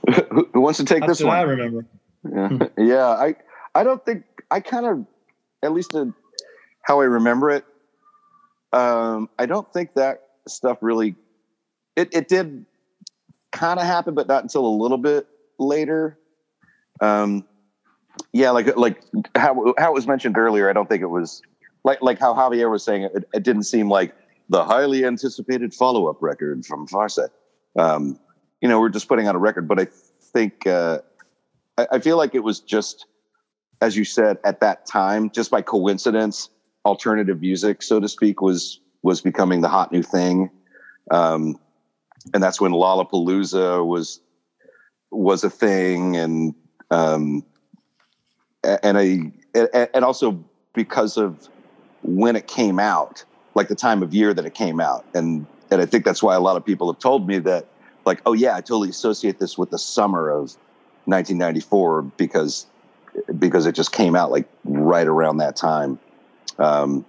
[LAUGHS]
who, who, wants to take
That's
this one?
I remember.
Yeah, [LAUGHS] yeah. I I don't think I kind of at least a, how I remember it. Um, I don't think that stuff really it, it did kind of happen, but not until a little bit later. Um, yeah, like like how how it was mentioned earlier. I don't think it was like like how Javier was saying. It, it didn't seem like the highly anticipated follow up record from Farside. Um, you know, we're just putting out a record, but I think uh, I, I feel like it was just as you said at that time, just by coincidence, alternative music, so to speak, was was becoming the hot new thing. Um, and that's when Lollapalooza was was a thing, and um, and I and also because of when it came out, like the time of year that it came out, and and I think that's why a lot of people have told me that, like, oh yeah, I totally associate this with the summer of 1994 because because it just came out like right around that time. Um,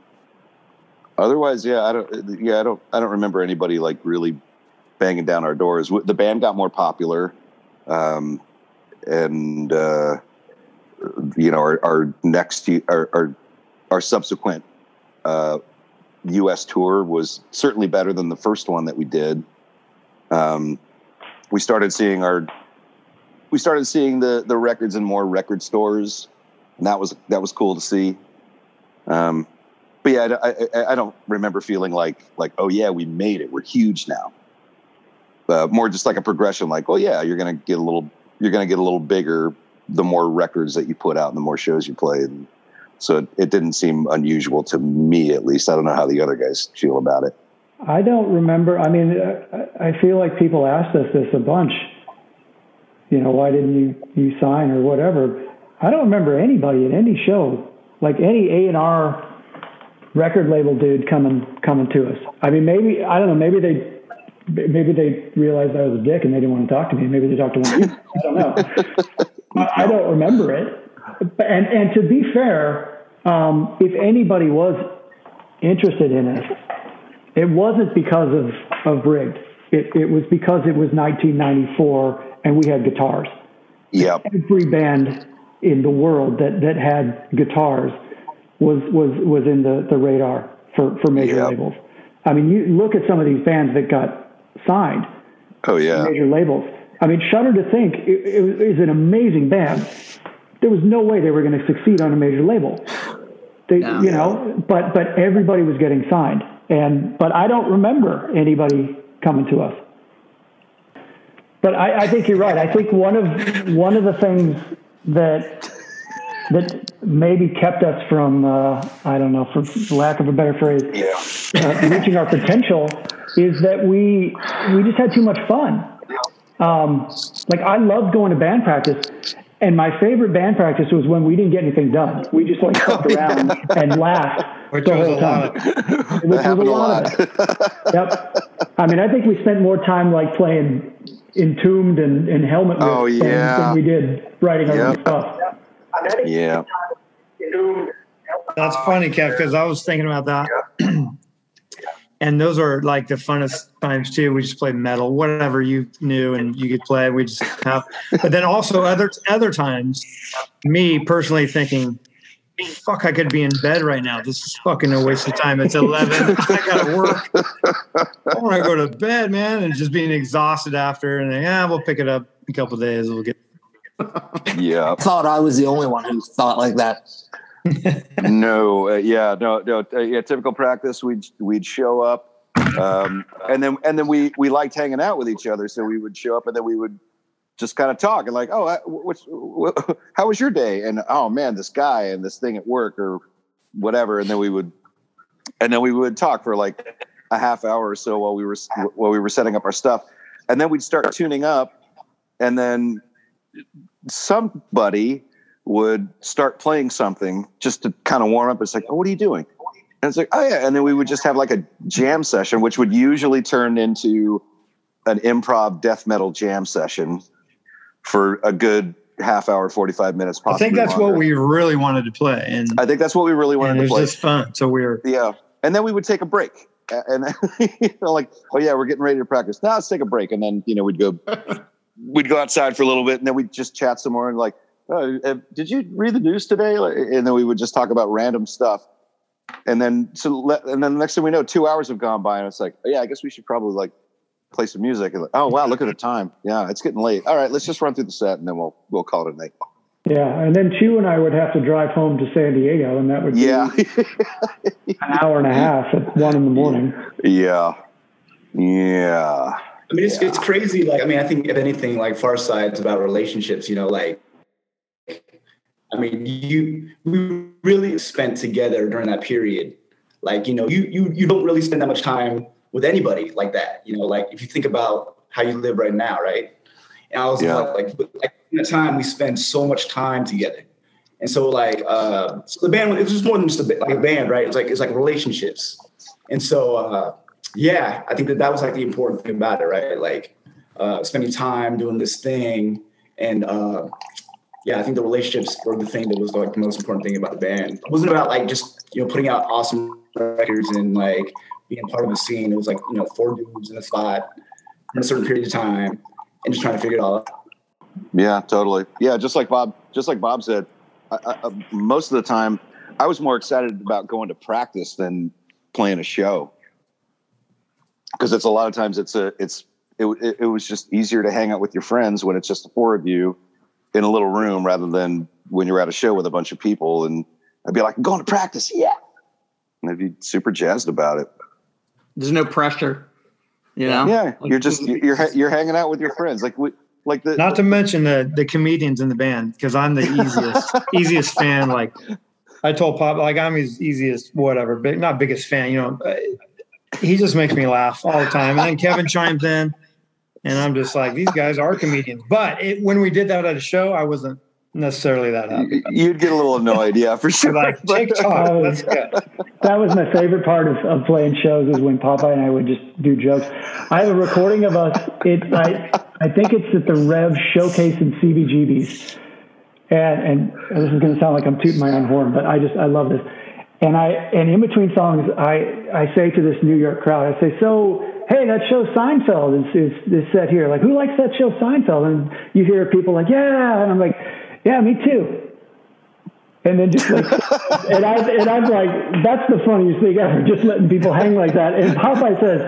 otherwise, yeah, I don't. Yeah, I don't. I don't remember anybody like really banging down our doors. The band got more popular, um, and uh, you know, our, our next our, our, our subsequent uh, U.S. tour was certainly better than the first one that we did. Um, we started seeing our we started seeing the the records in more record stores, and that was that was cool to see. Um, but yeah, I, I, I, don't remember feeling like like oh yeah, we made it. We're huge now. Uh, more just like a progression. Like oh yeah, you're gonna get a little you're gonna get a little bigger the more records that you put out and the more shows you play. And so it, it didn't seem unusual to me, at least. I don't know how the other guys feel about it.
I don't remember. I mean, I feel like people asked us this a bunch. You know, why didn't you you sign or whatever? I don't remember anybody at any show, like any A and R record label dude coming coming to us. I mean, maybe I don't know. Maybe they maybe they realized I was a dick and they didn't want to talk to me. Maybe they talked to one of. I don't know. [LAUGHS] I don't remember it. And and to be fair, um, if anybody was interested in us, it wasn't because of of rigged. It, it was because it was 1994 and we had guitars.
Yeah.
Every band in the world that that had guitars was was was in the the radar for for major yep. labels. I mean, you look at some of these bands that got signed.
Oh yeah,
major labels. I mean, Shudder to Think it, it is an amazing band. There was no way they were going to succeed on a major label. They, no. You know, but but everybody was getting signed, and but I don't remember anybody coming to us. But I, I think you're right. I think one of one of the things that that maybe kept us from uh, I don't know, for lack of a better phrase, yeah. uh, reaching our potential is that we we just had too much fun. Um, like I loved going to band practice, and my favorite band practice was when we didn't get anything done. We just like [LAUGHS] oh, fucked around and laughed Which the whole time. Which was a lot, of it. [LAUGHS] yep. I mean, I think we spent more time like playing entombed and, and helmet
oh, yeah.
than, we did writing our yep. own stuff.
Yeah.
That's funny, Kev, because I was thinking about that. [CLEARS THROAT] and those are like the funnest times too. We just played metal, whatever you knew and you could play. We just have, but then also other other times, me personally thinking, fuck, I could be in bed right now. This is fucking a waste of time. It's eleven. I gotta work. I want to go to bed, man, and just being exhausted after. And yeah, we'll pick it up in a couple days. We'll get.
yeah,
I thought I was the only one who thought like that.
No, uh, yeah, no, no, uh, yeah. Typical practice. We'd we'd show up, um, and then and then we we liked hanging out with each other, so we would show up, and then we would just kind of talk and like, oh, uh, what's what, [LAUGHS] how was your day? And oh man, this guy and this thing at work or whatever, and then we would and then we would talk for like a half hour or so while we were while we were setting up our stuff, and then we'd start tuning up, and then somebody would start playing something just to kind of warm up. It's like, oh, what are you doing? And it's like, oh yeah. And then we would just have like a jam session, which would usually turn into an improv death metal jam session for a good half hour, 45 minutes.
I think that's longer. what we really wanted to play. And
I think that's what we really wanted to play.
It was just fun. So we were,
yeah. And then we would take a break and [LAUGHS] you know, like, oh yeah, we're getting ready to practice. Now let's take a break. And then, you know, we'd go, we'd go outside for a little bit and then we'd just chat some more and like, oh, uh, did you read the news today? And then we would just talk about random stuff. And then, so, and then the next thing we know, two hours have gone by, and it's like, oh, yeah, I guess we should probably like play some music. And like, oh wow, look at the time. Yeah, it's getting late. All right, let's just run through the set, and then we'll we'll call it a night.
Yeah, and then Chew and I would have to drive home to San Diego, and that would be
yeah.
an hour and a half at one in the morning.
Yeah, yeah.
I mean, it's yeah. it's crazy. Like, I mean, I think if anything, like Farside's about relationships. You know, like I mean, you we really spent together during that period. Like, you know, you you you don't really spend that much time with anybody like that. You know, like if you think about how you live right now, right? And I was yeah. like, like, like in the time we spend so much time together. And so like uh so the band it was just more than just a, like a band, right? It was like it's like relationships. And so uh yeah, I think that that was like the important thing about it, right? Like uh spending time doing this thing and uh yeah, I think the relationships were the thing that was like the most important thing about the band. It wasn't about like just you know putting out awesome records and like being part of the scene. It was like you know four dudes in a spot in a certain period of time and just trying to figure it all out.
Yeah, totally. Yeah, just like Bob, just like Bob said, I, I, uh, most of the time I was more excited about going to practice than playing a show because it's a lot of times it's a it's it, it, it was just easier to hang out with your friends when it's just the four of you in a little room rather than when you're at a show with a bunch of people. And I'd be like, I'm going to practice. Yeah. And they'd be super jazzed about it.
There's no pressure, you know?
Yeah. You're just, you're, you're hanging out with your friends. Like we, like the,
not to mention the, the comedians in the band. Cause I'm the easiest, [LAUGHS] easiest fan. Like I told Pop, like I'm his easiest, whatever, but not biggest fan, you know, uh, he just makes me laugh all the time. And then Kevin chimes in and I'm just like, these guys are comedians. But it, when we did that at a show, I wasn't necessarily that happy.
You'd get a little annoyed, yeah, for sure.
like TikTok, that's
good. That was my favorite part of, of playing shows is when Popeye and I would just do jokes. I have a recording of us. It I I think it's at the Rev Showcase in CBGB's, and and this is going to sound like I'm tooting my own horn, but I just I love this. And I and in between songs, I I say to this New York crowd, I say, so hey, that show Seinfeld is, is, is set here. Like, who likes that show Seinfeld? And you hear people like, yeah. And I'm like, yeah, me too. And then just like, [LAUGHS] and I and I'm like, that's the funniest thing ever, just letting people hang like that. And Popeye says,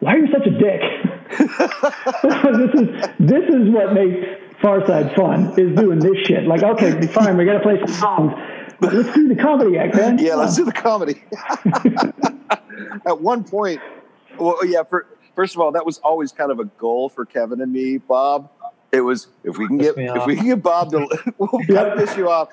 "Why are you such a dick?" [LAUGHS] this is this is what makes Farside fun is doing this shit. Like, okay, fine, we got to play some songs but let's do the comedy act, man.
Yeah, let's do the comedy. [LAUGHS] At one point, well, yeah. For, first of all, that was always kind of a goal for Kevin and me, Bob. It was if we can get if we can get Bob to [LAUGHS] we'll cut this you off.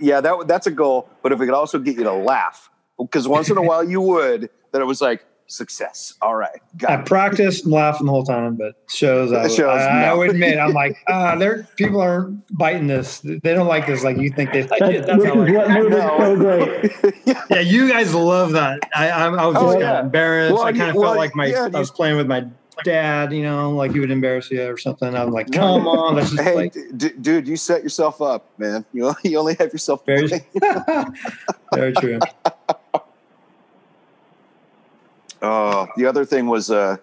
Yeah, that that's a goal. But if we could also get you to laugh, because once in a while you would, then it was like success. All right,
I it. practiced laughing the whole time, but shows I, shows, I, no. I would admit I'm like, [LAUGHS] ah, there people aren't biting this. They don't like this like you think they like [LAUGHS]
it. That's how what made it so great. [LAUGHS]
yeah, you guys love that. I, I, I was oh, just oh, yeah. embarrassed. Well, I kind of well, felt like my yeah, I was playing with my dad, you know, like he would embarrass you or something. I'm like, come on, let's just hey, like,
d- dude, you set yourself up, man. You you only have yourself.
Very, very true.
Oh, the other thing was, uh,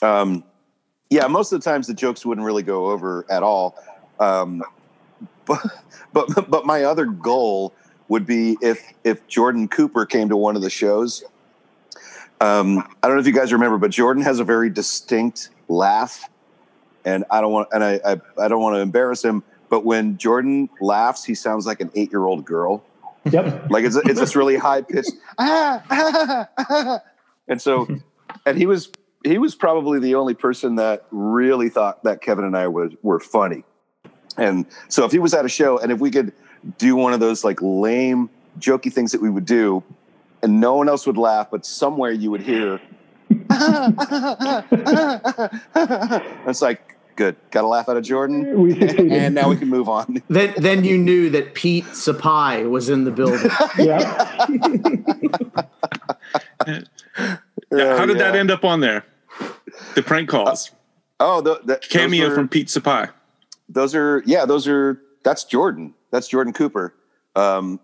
um, yeah, most of the times the jokes wouldn't really go over at all. Um, but, but, but my other goal would be if, if Jordan Cooper came to one of the shows. Um, I don't know if you guys remember, but Jordan has a very distinct laugh, and I don't want and I, I, I don't want to embarrass him. But when Jordan laughs, he sounds like an eight year old girl.
Yep.
Like it's it's this really high pitched. [LAUGHS] Ah, ah, ah, and so, [LAUGHS] and he was he was probably the only person that really thought that Kevin and I was were funny. And so if he was at a show and if we could do one of those like lame jokey things that we would do and no one else would laugh but somewhere you would hear [LAUGHS] it's like good got to laugh out of jordan. [LAUGHS] And now we can move on.
Then then you knew that Pizza Pie was in the building.
Yeah [LAUGHS]
yeah, how did yeah. that end up on there? The prank calls. Uh,
oh, the, the
cameo were, from Pizza Pie.
Those are yeah, those are that's Jordan. That's Jordan Cooper. Um,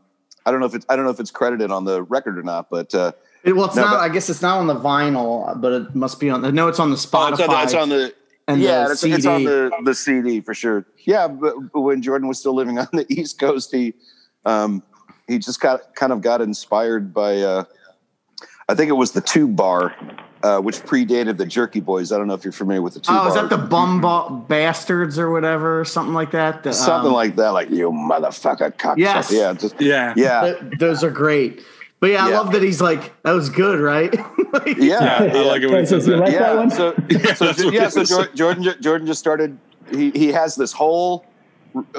I don't know if it's I don't know if it's credited on the record or not, but uh,
it, well, it's no, not. But, I guess it's not on the vinyl, but it must be on. No, it's on the Spotify.
Oh, it's, on the, it's on the yeah, it's, it's, on the the CD for sure. Yeah, but, but, when Jordan was still living [LAUGHS] on the East Coast, he um, he just got kind of got inspired by. Uh, I think it was the Tube Bar, uh, which predated the Jerky Boys. I don't know if you're familiar with the Tube Bar.
oh,
Bar.
is that the Bum Bastards or whatever, something like that? The,
something um, like that, like you motherfucker cocksucker.
Yes.
Yeah, just,
yeah,
yeah.
those are great. But yeah, I love that he's like, that was good, right? [LAUGHS]
like, yeah,
yeah, I like it when he says that.
Like yeah, that so, [LAUGHS] yeah, so, yeah, so Jordan, Jordan just started. He he has this whole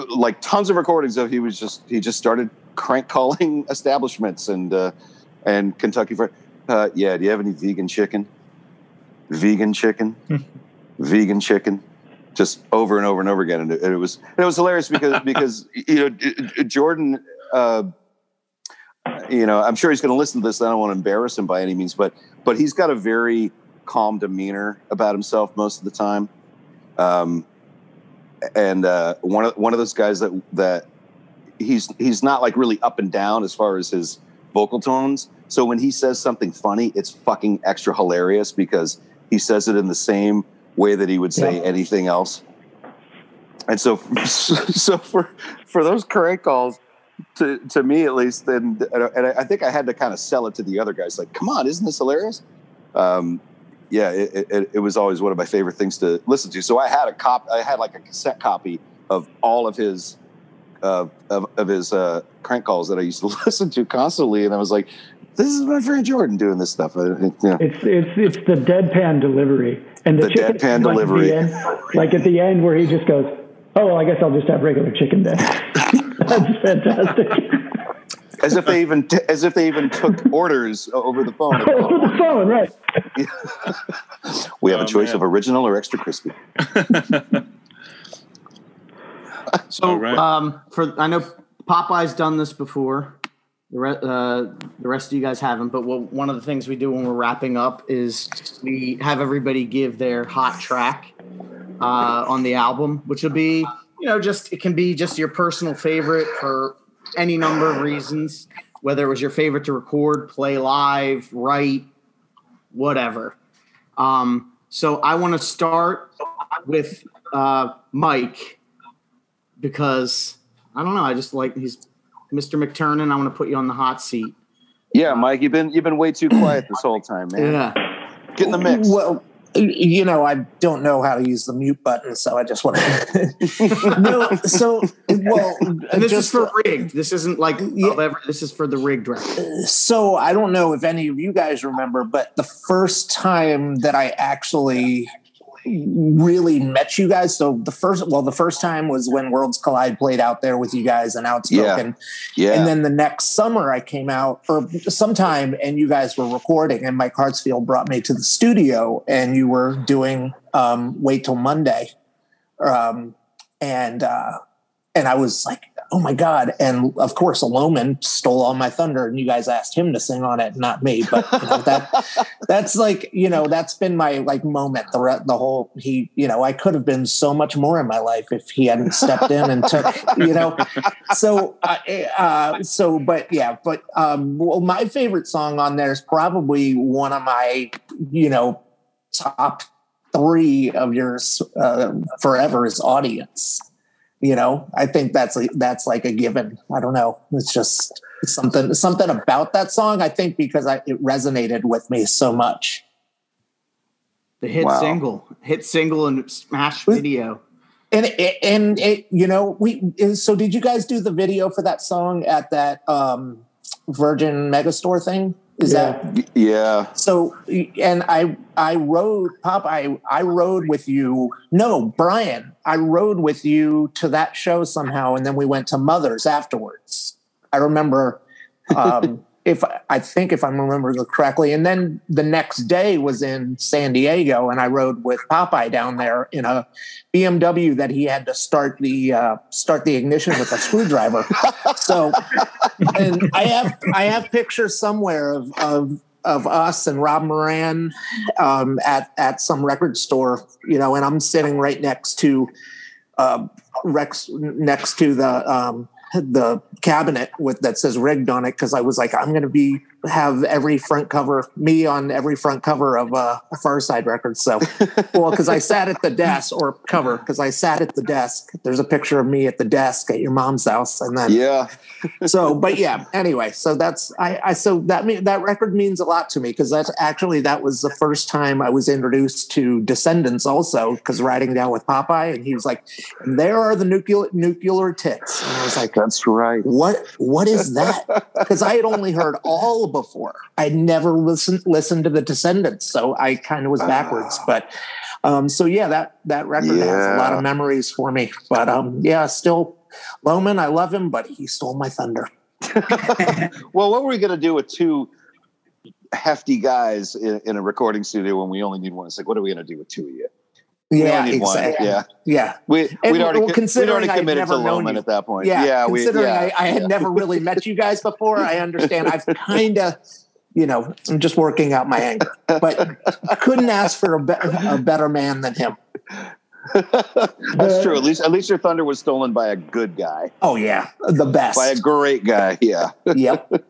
like tons of recordings of he was just he just started crank calling [LAUGHS] establishments and uh, and Kentucky Fried uh, yeah. Do you have any vegan chicken? Vegan chicken, [LAUGHS] vegan chicken, just over and over and over again. And it, it was it was hilarious because [LAUGHS] because you know Jordan. Uh, you know, I'm sure he's going to listen to this. I don't want to embarrass him by any means, but but he's got a very calm demeanor about himself most of the time. Um, and uh, one of one of those guys that that he's he's not like really up and down as far as his vocal tones, so when he says something funny, it's fucking extra hilarious because he says it in the same way that he would say yeah. anything else. And so, [LAUGHS] so for for those crank calls, to to me at least, and and I think I had to kind of sell it to the other guys, like, come on, isn't this hilarious? Um, yeah, it, it, it, was always one of my favorite things to listen to. So I had a cop, I had like a cassette copy of all of his uh, of, of his uh, crank calls that I used to [LAUGHS] listen to constantly, and I was like, this is my friend Jordan doing this stuff.
It's it's it's the deadpan delivery and
the, the deadpan like delivery,
end, like at the end where he just goes, "Oh, well, I guess I'll just have regular chicken then." [LAUGHS] That's fantastic.
As if they even t- as if they even took orders over the phone. [LAUGHS]
over the phone, right?
we have oh, a choice man. of original or extra crispy. [LAUGHS]
so, right. um, for I know Popeye's done this before. The, re- uh, the rest of you guys haven't, but what, one of the things we do when we're wrapping up is we have everybody give their hot track uh, on the album, which will be, you know, just it can be just your personal favorite for any number of reasons, whether it was your favorite to record, play live, write, whatever. Um, so I want to start with uh, Mike because I don't know. I just like he's Mr. McTernan, I want to put you on the hot seat.
Yeah, Mike, you've been you've been way too quiet this whole time, man.
Yeah.
Get in the mix.
Well, you know, I don't know how to use the mute button, so I just want to. [LAUGHS] no, so well,
and this just, is for rigged. This isn't like yeah, this is for the rigged record.
So I don't know if any of you guys remember, but the first time that I actually really met you guys. So the first, well, the first time was when Worlds Collide played out there with you guys and Outspoken. Yeah. yeah. And then the next summer I came out or sometime and you guys were recording and Mike Hartsfield brought me to the studio and you were doing um, Wait Till Monday. Um, and, uh, and I was like, oh my god! And of course, Loman stole all my thunder, and you guys asked him to sing on it, not me. But you know, that [LAUGHS] that's like you know that's been my like moment. The the whole he you know I could have been so much more in my life if he hadn't stepped in and took [LAUGHS] you know. So uh, uh, so but yeah, but um, well, my favorite song on there is probably one of my you know top three of yours uh, forever is audience you know i think that's that's like a given. I don't know. It's just something something about that song i think because I, it resonated with me so much.
The hit wow. single hit single and smash video.
And it, and it, you know we so did you guys do the video for that song at that um virgin megastore thing is yeah. that
yeah?
So and I I rode Pop I I rode with you. No, Brian, I rode with you to that show somehow, and then we went to Mother's afterwards. I remember um, [LAUGHS] if I think if I'm remembering correctly. And then the next day was in San Diego, and I rode with Popeye down there in a BMW that he had to start the uh, start the ignition with a screwdriver. [LAUGHS] so, and I have I have pictures somewhere of of of us and Rob Moran um, at at some record store, you know, and I'm sitting right next to uh, Rex next to the um, the cabinet with that says rigged on it because I was like, I'm going to be have every front cover, me on every front cover of uh, a Farside record. So, well, because I sat at the desk or cover because I sat at the desk. There's a picture of me at the desk at your mom's house, and then
yeah.
so, but yeah. Anyway, so that's I. I so that mean that record means a lot to me because that's actually that was the first time I was introduced to Descendents Also, because riding down with Popeye, and he was like, "There are the nuclear nuclear tits," and I was like,
"That's right."
What what is that? Because I had only heard all before. I'd never listened listened to the Descendents, so I kind of was backwards. Uh, but um, so yeah, that that record yeah. has a lot of memories for me. But um, yeah, still Loman, I love him, but he stole my thunder. [LAUGHS] [LAUGHS]
well, what were we going to do with two hefty guys in, in, a recording studio when we only need one? It's like, what are we going to do with two of you?
Yeah, exactly.
Yeah,
yeah.
We we'd already, well, we'd already committed to Loman at that point.
Yeah,
yeah.
Considering
we, yeah,
I, I, had
yeah.
never really met you guys before, I understand. I've kind of, you know, I'm just working out my anger, but I couldn't ask for a, be- a better man than him. [LAUGHS]
That's true. At least, at least your thunder was stolen by a good guy.
Oh yeah, the best
by a great guy. Yeah.
yep. [LAUGHS]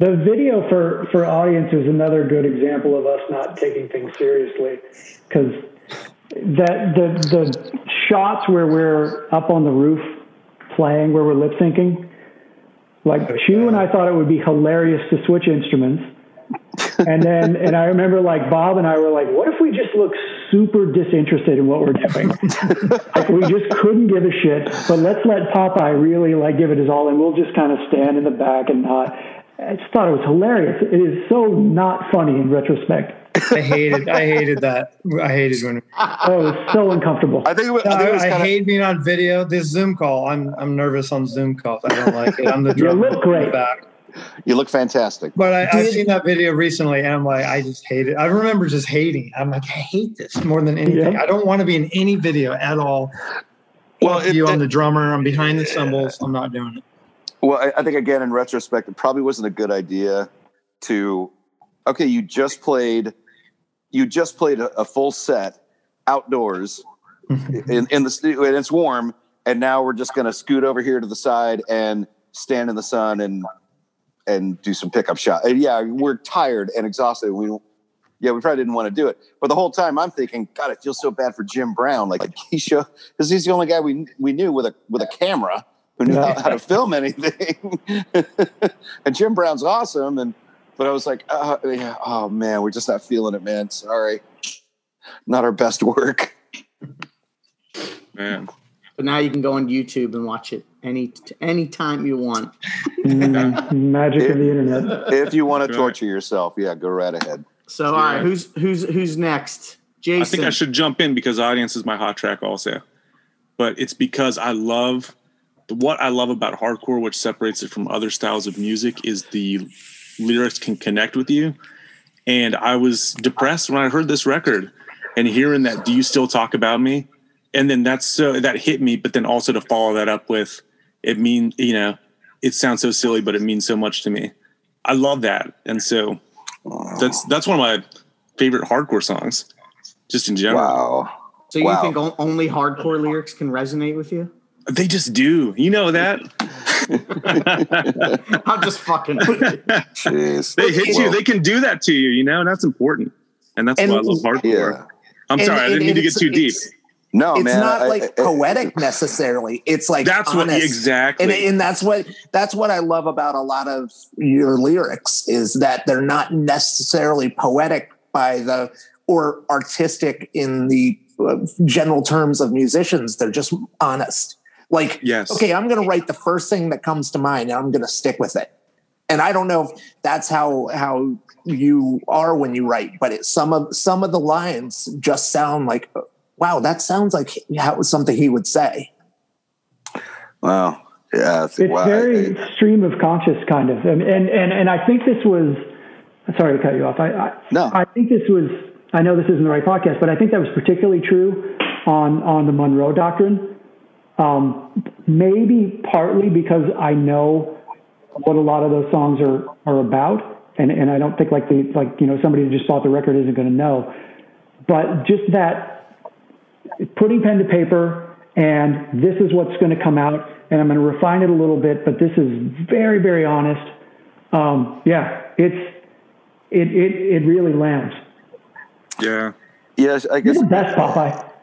The video for for audience is another good example of us not taking things seriously because that the the shots where we're up on the roof playing, where we're lip syncing, like Chu and I thought it would be hilarious to switch instruments. and then [LAUGHS] and I remember like Bob and I were like, what if we just look super disinterested in what we're doing? [LAUGHS] like we just couldn't give a shit. But let's let Popeye really like give it his all and we'll just kind of stand in the back and not I just thought it was hilarious. It is so not funny in retrospect.
I hated. I hated that. I hated when. [LAUGHS]
Oh, it was so uncomfortable.
I think. It was, I, think it was
I, hate being on video. This Zoom call. I'm. I'm nervous on Zoom calls. I don't like it. I'm the [LAUGHS] drummer.
you look great.
Back.
You look fantastic.
But I, have seen that video recently, and I'm like, I just hate it. I remember just hating. I'm like, I hate this more than anything. Yeah. I don't want to be in any video at all. Well, it, you, I'm the drummer. I'm behind the cymbals. I'm not doing it.
Well, I, I think again, in retrospect, it probably wasn't a good idea to. Okay, you just played you just played a, a full set outdoors mm-hmm. in, in the studio and it's warm and now we're just going to scoot over here to the side and stand in the sun and and do some pickup shots. And yeah, we're tired and exhausted. We yeah, we probably didn't want to do it. But the whole time I'm thinking, God, I feel so bad for Jim Brown. Like, [LAUGHS] he because he's the only guy we we knew with a with a camera who knew how, how, to film anything. [LAUGHS] and Jim Brown's awesome. And but I was like, uh, yeah, oh man, we're just not feeling it, man. Sorry. not our best work.
Man.
But now you can go on YouTube and watch it any any time you want.
Mm, [LAUGHS] magic
If-
of the internet.
If you want to torture yourself, yeah, go right ahead.
So all right, who's who's who's next? Jason.
I think I should jump in because audience is my hot track also. But it's because I love what I love about hardcore, which separates it from other styles of music, is the lyrics can connect with you. And I was depressed when I heard this record and hearing that, do you still talk about me? And then that's so that hit me, but then also to follow that up with it mean, you know, it sounds so silly, but it means so much to me. I love that. And so that's that's one of my favorite hardcore songs, just in general.
Wow.
so you
wow.
think only hardcore lyrics can resonate with you?
They just do. You know that. [LAUGHS]
I'm just fucking.
Jeez.
they hit you. They can do that to you, you know, and that's important. And that's
And-
why I love hardcore.
Yeah.
I'm
And-
sorry, I didn't mean to get too deep.
No,
it's
man.
not
I-
like
I- I-
poetic necessarily. It's like
That's what exactly.
and and that's what that's what I love about a lot of your lyrics is that they're not necessarily poetic by the or artistic in the uh, general terms of musicians. They're just honest. Like,
Yes.
okay, I'm going to write the first thing that comes to mind, and I'm going to stick with it. And I don't know if that's how how you are when you write, but it, some of some of the lines just sound like, wow, that sounds like how something he would say.
Wow. Yeah.
It's
wow.
very stream of conscious kind of, and and and, and I think this was. Sorry to cut you off. I, I
No.
I think this was. I know this isn't the right podcast, but I think that was particularly true on on the Monroe Doctrine. Um, maybe partly because I know what a lot of those songs are are about, and and I don't think like the like you know somebody who just bought the record isn't going to know, but just that putting pen to paper and this is what's going to come out. And i'm going to refine it a little bit but this is very very honest. Um, yeah it's it, it it really lands.
Yeah.
yes, I
you're
guess.
the best popeye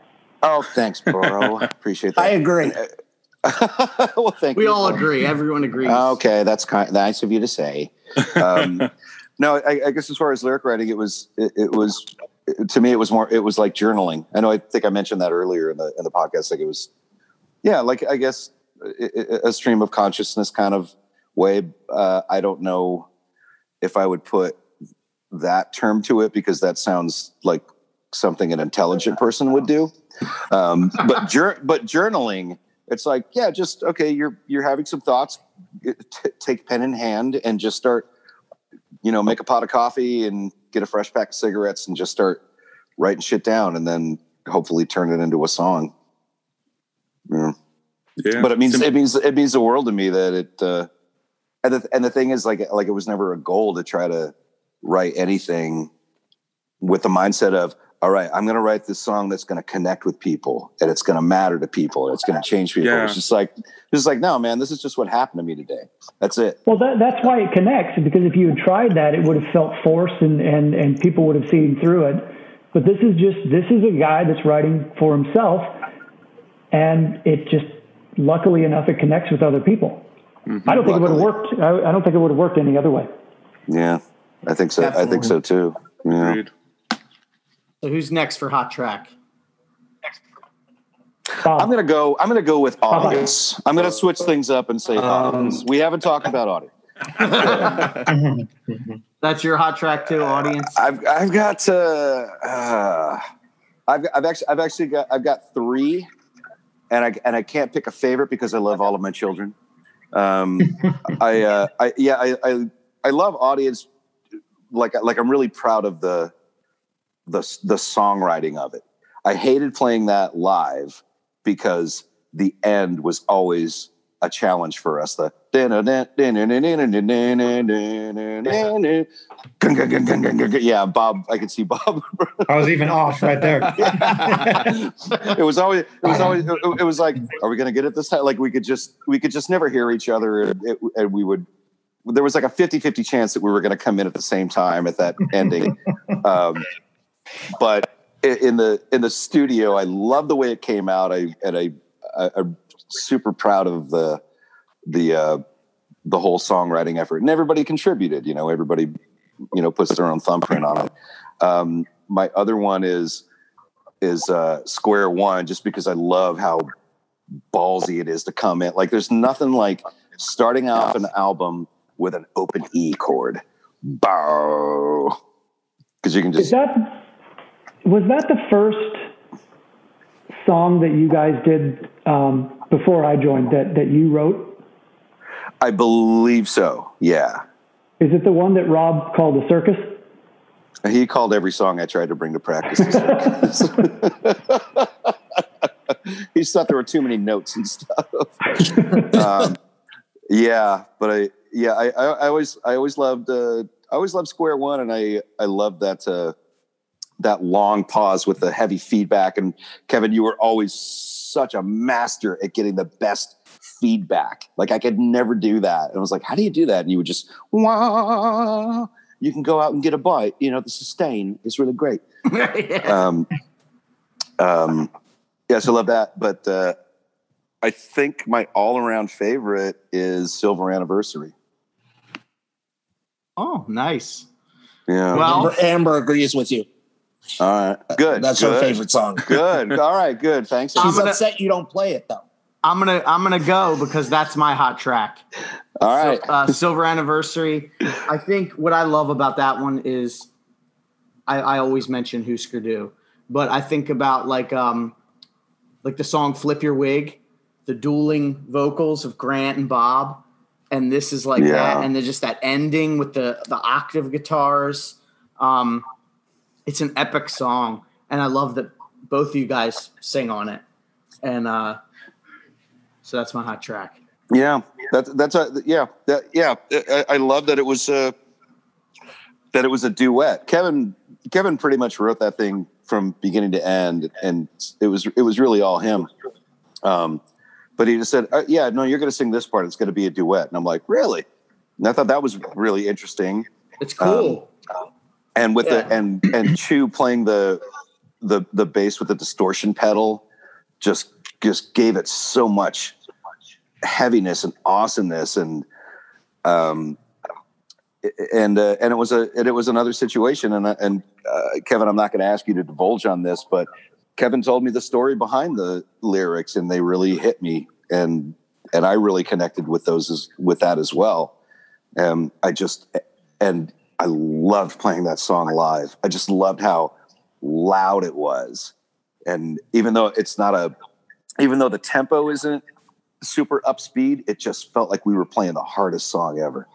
Oh, thanks, bro. [LAUGHS] Appreciate that.
I agree. [LAUGHS]
well, thank
We
you.
all agree. Everyone agrees.
Okay, that's kind nice of you to say. Um, [LAUGHS] no, I, I guess as far as lyric writing, it was it, it was to me it was more it was like journaling. I know I think I mentioned that earlier in the in the podcast. Like it was, yeah, like I guess a, a stream of consciousness kind of way. Uh, I don't know if I would put that term to it because that sounds like something an intelligent person would do. Um, [LAUGHS] but jour- but journaling, it's like yeah, just okay. You're you're having some thoughts. T- take pen in hand and just start. You know, make a pot of coffee and get a fresh pack of cigarettes and just start writing shit down, and then hopefully turn it into a song. Yeah
Yeah.
but it means it means it means the world to me that it uh and the, and the thing is like like it was never a goal to try to write anything with the mindset of all right i'm going to write this song that's going to connect with people and it's going to matter to people and it's going to change people.
Yeah.
it's just like it's just like no man this is just what happened to me today. That's it.
Well that, that's why it connects because if you had tried that it would have felt forced and, and, and people would have seen through it. But this is just this is a guy that's writing for himself and it just luckily enough it connects with other people. Mm-hmm. I don't think it would have worked I, I don't think it would have worked any other way.
Yeah i think so i think so too. Yeah.
Agreed.
So who's next for hot track?
Bob.
i'm going to go i'm going to go with audience i'm going to switch things up and say audience we haven't talked about audience [LAUGHS]
That's your hot track too, audience.
I've I've got uh, uh I've I've actually I've actually got I've got three, and I and I can't pick a favorite because I love all of my children. Um, [LAUGHS] I uh, I yeah I, I I love audience like like I'm really proud of the the the songwriting of it. I hated playing that live because the end was always a challenge for us. The [LAUGHS] yeah, Bob. I could see Bob. [LAUGHS]
I was even off right there. [LAUGHS]
it was always it was always it, was like, are we gonna get it this time? Like we could just we could just never hear each other, and, it, and we would. There was like a 50-50 chance that we were going to come in at the same time at that ending. um, but in the in the studio, I love the way it came out. I and I, I I'm super proud of the the uh, the whole songwriting effort, and everybody contributed. You know, everybody you know puts their own thumbprint on it. Um, my other one is is uh, Square One, just because I love how ballsy it is to come in. Like, there's nothing like starting off an album with an open E chord. Bow. Because you can just.
Is that, was that the first song that you guys did um, before I joined that, that you wrote?
I believe so. Yeah.
Is it the one that Rob called a circus?
He called every song I tried to bring to practice. [LAUGHS] he thought there were too many notes and stuff. [LAUGHS] um, yeah, but I yeah I, I, I always I always loved uh, I always loved Square One, and I I loved that uh, that long pause with the heavy feedback. And Kevin, you were always such a master at getting the best feedback. Like I could never do that. And I was like, how do you do that? And you would just, Wah! you can go out and get a bite. You know, the sustain is really great. [LAUGHS] yeah. Um, um, yes, I love that. But uh, I think my all around favorite is Silver Anniversary.
Oh, nice.
Yeah.
Well, Amber, Amber agrees with you.
All right. Good.
That's
good.
her favorite song.
good. [LAUGHS] All right. Good. Thanks.
She's gonna, upset you don't play it though.
I'm gonna I'm gonna go because that's my hot track.
All right.
So, uh, Silver Anniversary. I think what I love about that one is I, I always mention Husker Du, but I think about like um like the song Flip Your Wig, the dueling vocals of Grant and Bob. And this is like yeah. that, and then just that ending with the the octave guitars. Um, it's an epic song, and I love that both of you guys sing on it. And uh, so that's my hot track.
Yeah, that's that's a yeah that, yeah. I, I, love that it was uh, that it was a duet. Kevin Kevin pretty much wrote that thing from beginning to end, and it was it was really all him. Um, but he just said, uh, "Yeah, no, you're going to sing this part. It's going to be a duet." And I'm like, "Really?" And I thought that was really interesting.
It's cool.
Um, and with yeah. the and and [CLEARS THROAT] Chu playing the the the bass with the distortion pedal just just gave it so much heaviness and awesomeness and um and uh, and it was a and it was another situation. And uh, and uh, Kevin I'm not going to ask you to divulge on this but Kevin told me the story behind the lyrics and they really hit me. And and I really connected with those as, with that as well. And I just and I loved playing that song live I just loved how loud it was and even though it's not a even though the tempo isn't super up speed, it just felt like we were playing the hardest song ever.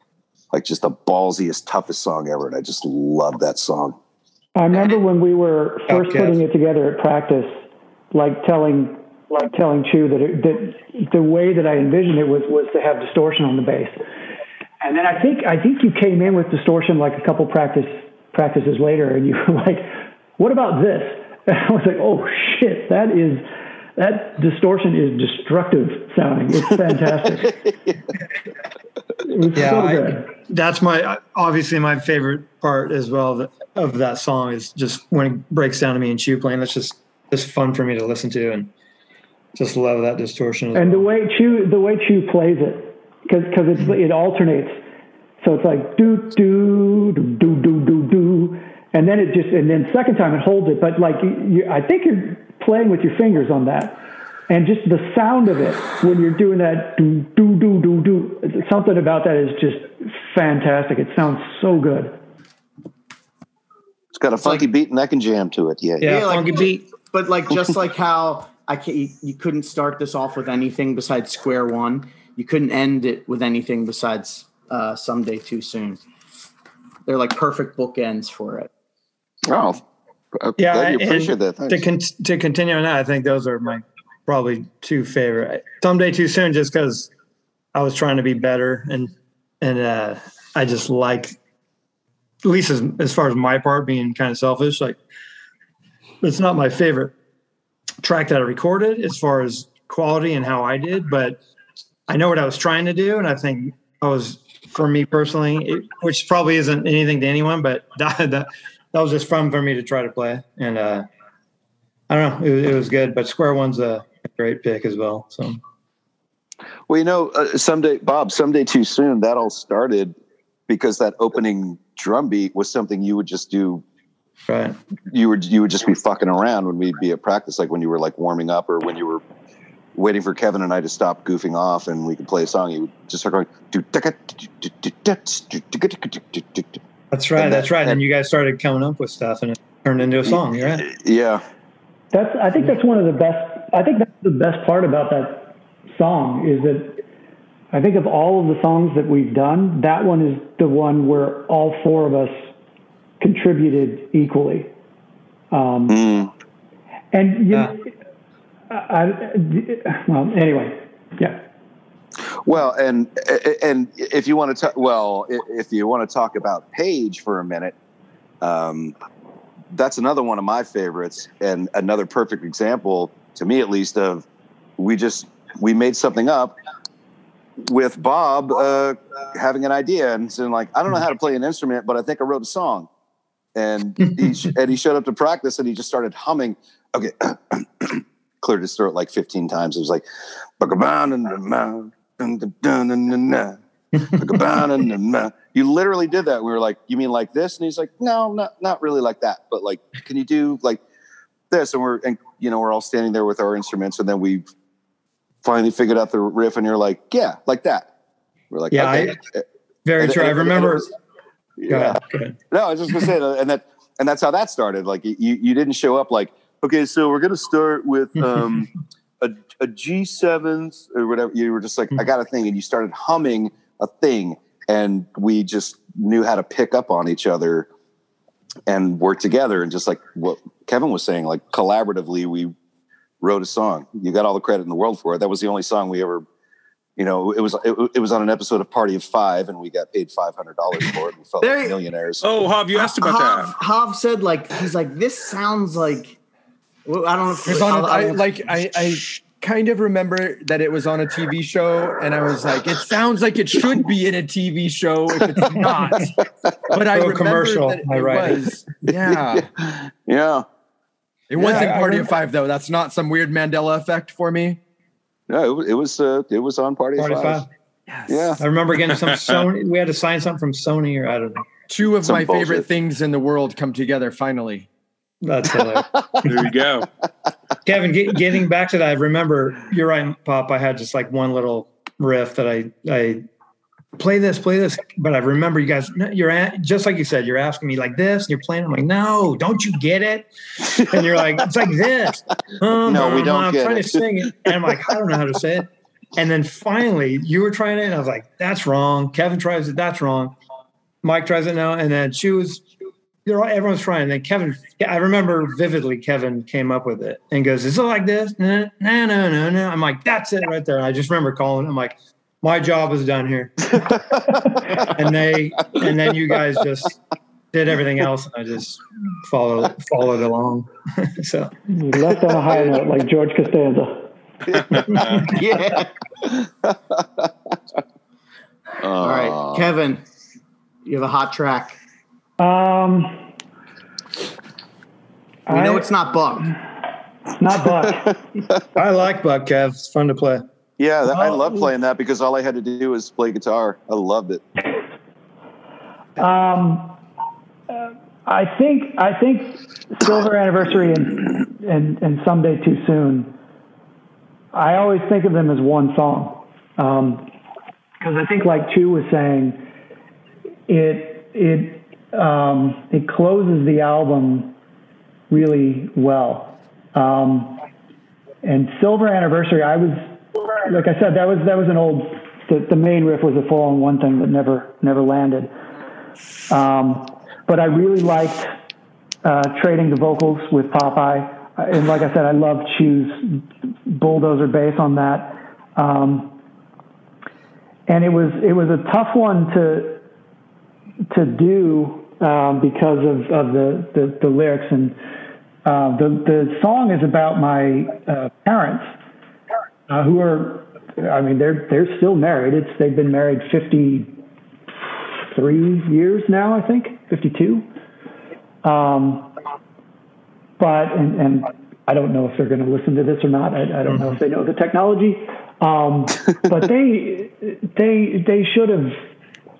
Like just the ballsiest, toughest song ever. And I just loved that song.
I remember when we were first okay. putting it together at practice, like telling like telling Chu that, it, that the way that I envisioned it was was to have distortion on the bass. And then I think I think you came in with distortion like a couple practice practices later, and you were [LAUGHS] like, "What about this?" [LAUGHS] And I was like, "Oh shit, that is that distortion is destructive sounding. It's fantastic. [LAUGHS] it's
yeah, so I, that's my obviously my favorite part as well of that song is just when it breaks down to me and Chu playing. That's just just fun for me to listen to and just love that distortion.
And well. the way Chu the way Chu plays it because because it's it alternates. So it's like do do do do do do do, and then it just and then second time it holds it. But like you, I think you're playing with your fingers on that. And just the sound of it when you're doing that do do do do do something about that is just fantastic. It sounds so good.
It's got a funky like, beat and I can jam to it. Yeah,
yeah, yeah like, funky beat. But like just [LAUGHS] like how I can, you, you couldn't start this off with anything besides square one. You couldn't end it with anything besides uh, someday too soon. They're like perfect bookends for it.
Oh, yeah, you appreciate that.
To, con- to continue on that, I think those are my probably two favorite. Someday too soon, just because I was trying to be better, and and uh, I just like, at least as, as far as my part, being kind of selfish. Like, it's not my favorite track that I recorded as far as quality and how I did, but I know what I was trying to do, and I think I was for me personally, it, which probably isn't anything to anyone, but [LAUGHS] that, that that was just fun for me to try to play. And uh, I don't know, it, it, was good. But Square One's a great pick as well. So,
well, you know, uh, someday, Bob, someday too soon. That all started because that opening drum beat was something you would just do
Right.
You would you would just be fucking around when we'd be at practice, like when you were like warming up or when you were waiting for Kevin and I to stop goofing off and we could play a song. You would just start going.
That's right. That's right. And you guys started coming up with stuff, and it turned into a song. You're right.
Yeah.
That's. I think that's one of the best. I think that's the best part about that song is that I think of all of the songs that we've done, that one is the one where all four of us contributed equally. Um, mm. And you know, I, well, anyway, yeah.
Well, and and if you want to talk, well, if you want to talk about Page for a minute, um, that's another one of my favorites, and another perfect example, to me at least, of we just we made something up with Bob uh, having an idea and saying like, I don't know how to play an instrument, but I think I wrote a song, and he and he showed up to practice and he just started humming. Okay, [CLEARS THROAT] cleared his throat like 15 times. It was like, you literally did that. We were like, you mean like this? And he's like, no, not not really like that, but like, can you do like this? And we're and you know we're all standing there with our instruments, and then we finally figured out the riff, and you're like, yeah, like that. We're like,
yeah, okay. I, very and, true. And, I remember. Was,
yeah. Ahead. No, I was just gonna say, that, and that, and that's how that started. Like, you, you didn't show up like, okay, so we're gonna start with [LAUGHS] um, a, a G seventh or whatever. You were just like, I got a thing, and you started humming a thing, and we just knew how to pick up on each other and work together, and just like what Kevin was saying, like collaboratively, we wrote a song. You got all the credit in the world for it. That was the only song we ever, you know, it was it, it was on an episode of Party of Five, and we got paid five hundred dollars for it. We felt like millionaires.
Oh, Hav, you asked about
Hav,
that.
Hav said like he's like this sounds like well, I don't know. If,
on, I, like I, I kind of remember that it was on a TV show, and I was like, it sounds like it should be in a TV show if it's [LAUGHS] not. But I remember commercial. that it right. was. Yeah. [LAUGHS]
yeah.
It wasn't Party of Five though. That's not some weird Mandela effect for me.
No, it, it was. Uh, it was on Party, Party of Five. Five.
Yes. Yeah, I remember getting some [LAUGHS] Sony. We had to sign something from Sony, or I don't know.
Two of some my bullshit. favorite things in the world come together finally.
That's hilarious.
there you go,
Kevin. Get, getting back to that, I remember you're right, Pop. I had just like one little riff that I I play this, play this. But I remember you guys, you're at, just like you said, you're asking me like this, and you're playing. I'm like, no, don't you get it? And you're like, it's like this. [LAUGHS]
Um, no, we don't.
I'm
get
trying
it.
to sing it, and I'm like, I don't know how to say it. And then finally, you were trying it, and I was like, that's wrong. Kevin tries it, that's wrong. Mike tries it now, and then she was. You're all, everyone's trying. And then Kevin, I remember vividly. Kevin came up with it and goes, "Is it like this?" No, no, no, no, no. I'm like, "That's it right there." And I just remember calling. I'm like, my job is done here. [LAUGHS] and they, and then you guys just did everything else. I just followed, followed along. [LAUGHS] so
you left on a high note like George Costanza. [LAUGHS]
yeah. All right, Kevin, you have a hot track.
Um,
we know it's not Buck.
It's not Buck. [LAUGHS]
I like Buck, Kev. It's fun to play.
Yeah, I love playing that because all I had to do was play guitar. I loved it.
Um, I think I think Silver Anniversary and, and and Someday Too Soon. I always think of them as one song because um, I think, like Chu was saying, it it um, it closes the album really well. Um, and Silver Anniversary, I was like I said, that was that was an old. The, the main riff was a four on one thing that never never landed. Um, but I really liked uh, trading the vocals with Popeye, and like I said, I love Chu's bulldozer bass on that. Um, and it was it was a tough one to to do um, because of, of the, the, the lyrics and uh, the the song is about my uh, parents uh, who are, I mean, they're they're still married. It's they've been married 53 years now, I think, 52. Um, but and, and I don't know if they're going to listen to this or not. I, I don't know if they know the technology. Um, but they they they should have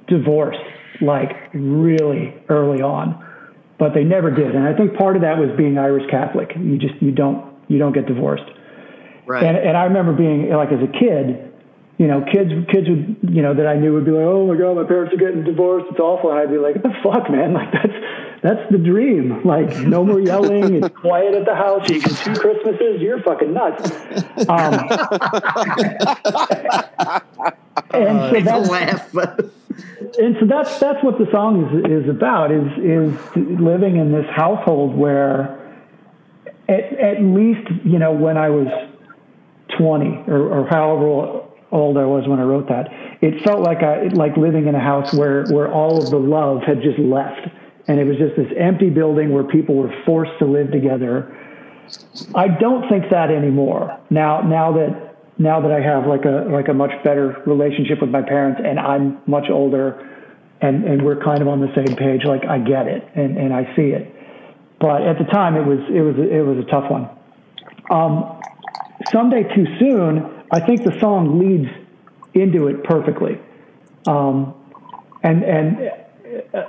divorced like really early on. but they never did. And I think part of that was being Irish Catholic. You just you don't you don't get divorced.
Right.
And and I remember being like as a kid, you know, kids kids would you know that I knew would be like, oh my god, my parents are getting divorced. It's awful. And I'd be like, what the fuck, man? Like that's that's the dream. Like no more yelling. It's quiet at the house. You get two Christmases. You're fucking nuts. Um, [LAUGHS] and so that's,
laugh,
and so that's that's what the song is is about is is living in this household where at, at least you know when I was 20 or, or however old I was when I wrote that it felt like I like living in a house where where all of the love had just left and it was just this empty building where people were forced to live together. I don't think that anymore. Now now that now that I have like a like a much better relationship with my parents and I'm much older and and we're kind of on the same page like I get it and and I see it. But at the time it was it was it was a tough one. Um, someday too soon I think the song leads into it perfectly. Um, and and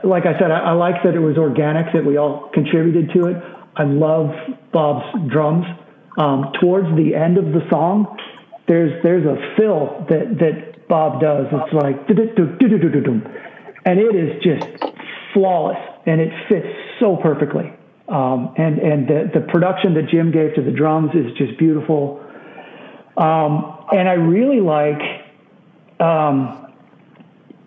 like I said I, I like that it was organic that we all contributed to it I love Bob's drums um, towards the end of the song there's there's a fill that that Bob does. It's like and it is just flawless and it fits so perfectly. Um, and and the the production that Jim gave to the drums is just beautiful. Um, and I really like. Um,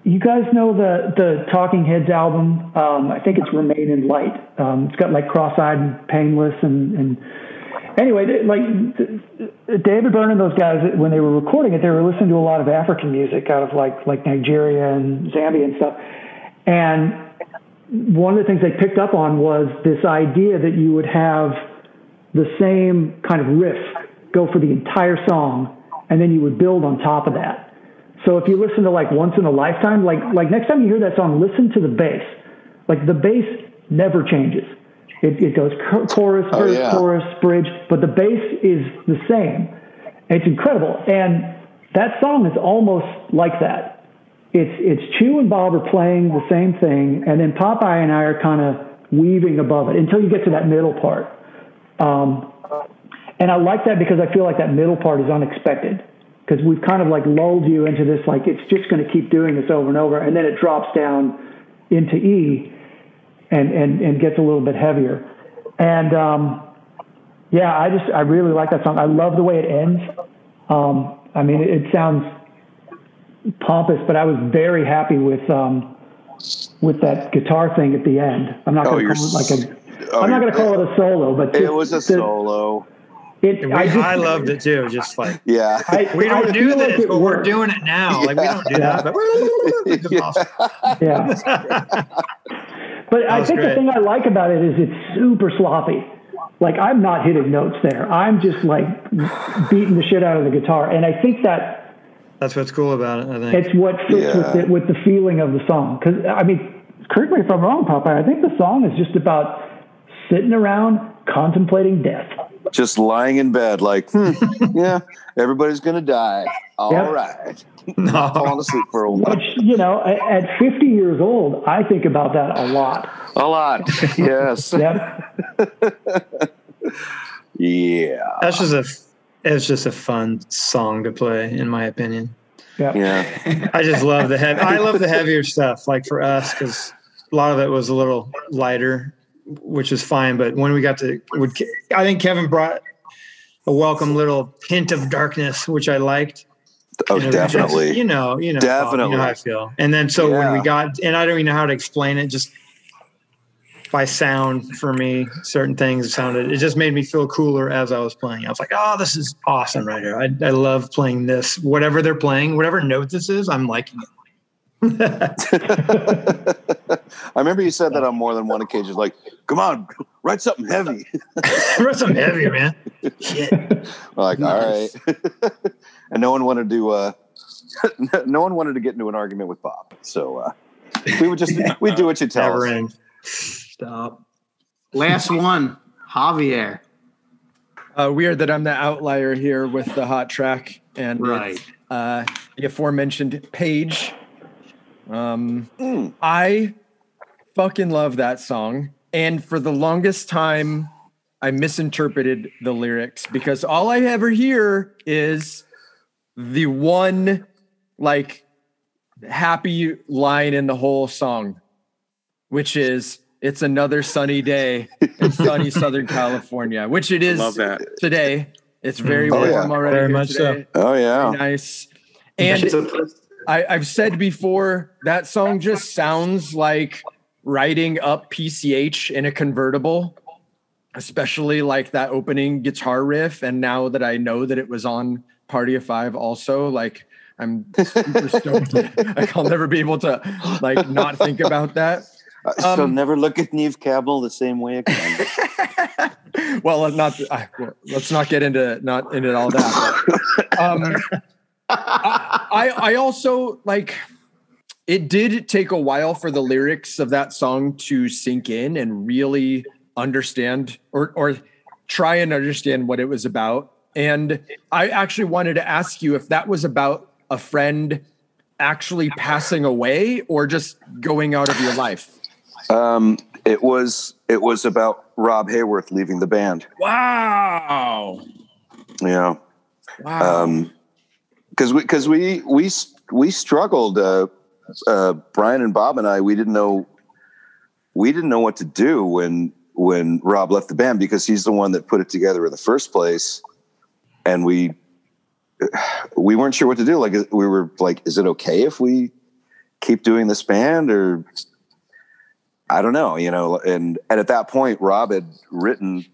you guys know the the Talking Heads album? Um, I think it's Remain in Light. Um, it's got like Cross-eyed and Painless and and anyway, like David Byrne and those guys, when they were recording it, they were listening to a lot of African music out of like like Nigeria and Zambia and stuff. And one of the things they picked up on was this idea that you would have the same kind of riff go for the entire song, and then you would build on top of that. So if you listen to like Once in a Lifetime, like like next time you hear that song, listen to the bass. Like the bass never changes it, it goes chorus, verse, oh, yeah. chorus, bridge, but the bass is the same. It's incredible. And that song is almost like that. It's, it's Chu and Bob are playing the same thing, and then Popeye and I are kind of weaving above it until you get to that middle part. Um, and I like that because I feel like that middle part is unexpected because we've kind of like lulled you into this, like it's just going to keep doing this over and over, and then it drops down into E and, and, and gets a little bit heavier. And um, yeah, I just, I really like that song. I love the way it ends. Um, I mean, it, it, sounds pompous, but I was very happy with, um, with that guitar thing at the end. I'm not going to oh, call it like a, oh, I'm not going to call it a solo, but
it was a the, solo.
It, we, I, just, I, loved it too. Just like
yeah,
I, [LAUGHS] we don't do this, like but we're doing it now. Yeah. Like we don't do that.
But yeah. But I think great. the thing I like about it is it's super sloppy. Like I'm not hitting notes there. I'm just like beating the shit out of the guitar, and I think that
that's what's cool about it. I think
it's what fits yeah. with, the, with the feeling of the song. Because I mean, correct me if I'm wrong, Popeye. I think the song is just about sitting around contemplating death.
Just lying in bed, like, hmm, [LAUGHS] yeah, everybody's gonna die. All yep. right. [LAUGHS] no. [LAUGHS] falling asleep for a while. Which,
you know, at 50 years old, I think about that a lot.
A lot, yes.
yep.
yeah.
That's just a, it's just a fun song to play, in my opinion.
Yep.
Yeah.
I just love the heavy. I love the heavier stuff, like for us, because a lot of it was a little lighter, which is fine. But when we got to, would I think Kevin brought a welcome little hint of darkness, which I liked.
Oh, you know, definitely.
You know, you know,
definitely.
You know how I feel. And then so yeah. when we got, and I don't even know how to explain it, just by sound for me, certain things sounded. It just made me feel cooler as I was playing. I was like, oh, this is awesome right here. I, I love playing this. Whatever they're playing, whatever note this is, I'm liking it. [LAUGHS]
I remember you said that on more than one occasion. Like, come on, write something heavy. [LAUGHS]
write something heavy, man. Shit.
like, nice. all right. [LAUGHS] and no one wanted to. Uh, no one wanted to get into an argument with Bob, so uh, we would just we do what you tell Never us. End.
Stop.
Last one, Javier.
Uh, weird that I'm the outlier here with the hot track and
right.
Uh, the aforementioned page um, mm. I fucking love that song. and for the longest time, I misinterpreted the lyrics because all I ever hear is the one like happy line in the whole song, which is it's another sunny day in sunny [LAUGHS] Southern California, which it is
Love that.
today. It's very
Oh,
warm
yeah.
already.
Very
here
much so.
Oh yeah.
Very nice. And
It's a-
I, I've said before that song just sounds like riding up PCH in a convertible, especially like that opening guitar riff. And now that I know that it was on Party of Five, also like I'm super stoked. [LAUGHS] like I'll never be able to like not think about that. [LAUGHS]
So
Um,
never look at Neve Campbell the same way again. [LAUGHS]
well, let's not let's not get into not into all that. But, um, I, I I also like it did take a while for the lyrics of that song to sink in and really understand or or try and understand what it was about. And I actually wanted to ask you if that was about a friend actually passing away or just going out of your life.
um, it was it was about Rob Hayworth leaving the band.
Wow.
Yeah.
Wow.
Um, because we because we we we struggled. Uh, uh, Brian and Bob and I we didn't know we didn't know what to do when when Rob left the band because he's the one that put it together in the first place, and we [SIGHS] we weren't sure what to do. Like we were like, is it okay if we keep doing this band or I don't know, you know? And and at that point, Rob had written,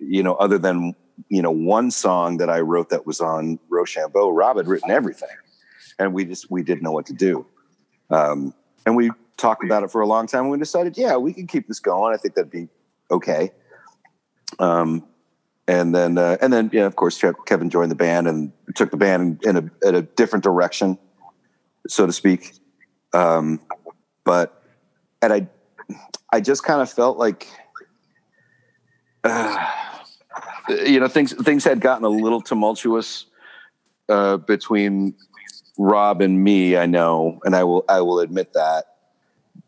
you know, other than you know one song that I wrote that was on Rochambeau. Rob had written everything, and we just we didn't know what to do. Um, and we talked about it for a long time. And we decided, yeah, we can keep this going. I think that'd be okay. Um, and then uh, and then yeah, of course, Kevin joined the band and took the band in, a, in a different direction, so to speak. Um, but and I I just kind of felt like. Uh, you know things things had gotten a little tumultuous uh, between Rob and me. I know, and I will I will admit that.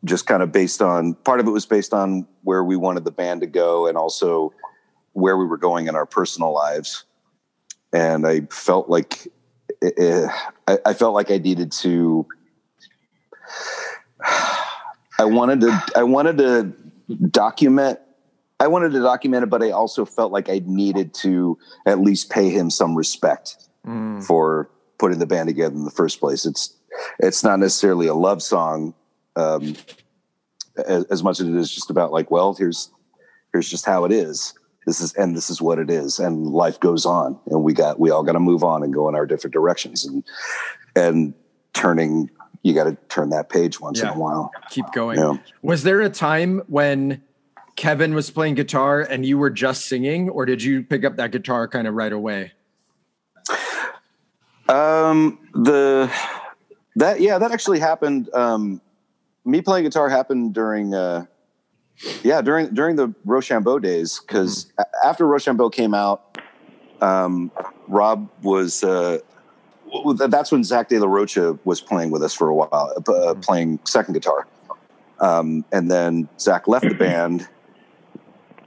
Just kind of based on part of it was based on where we wanted the band to go, and also where we were going in our personal lives. And I felt like eh, I, I felt like I needed to. [SIGHS] I wanted to. I wanted to document I wanted to document it, but I also felt like I needed to at least pay him some respect
Mm.
for putting the band together in the first place. It's it's not necessarily a love song um, as, as much as it is just about like, well, here's here's just how it is. This is and this is what it is, and life goes on, and we got we all got to move on and go in our different directions, and and turning you got to turn that page once in a while.
Keep going.
Yeah.
Was there a time when Kevin was playing guitar and you were just singing, or did you pick up that guitar kind of right away?
Um, the that yeah, that actually happened. Um, me playing guitar happened during uh, yeah during during the Rochambeau days because after Rochambeau came out, um, Rob was uh, that's when Zack De La Rocha was playing with us for a while, uh, uh, playing second guitar, um, and then Zach left the band.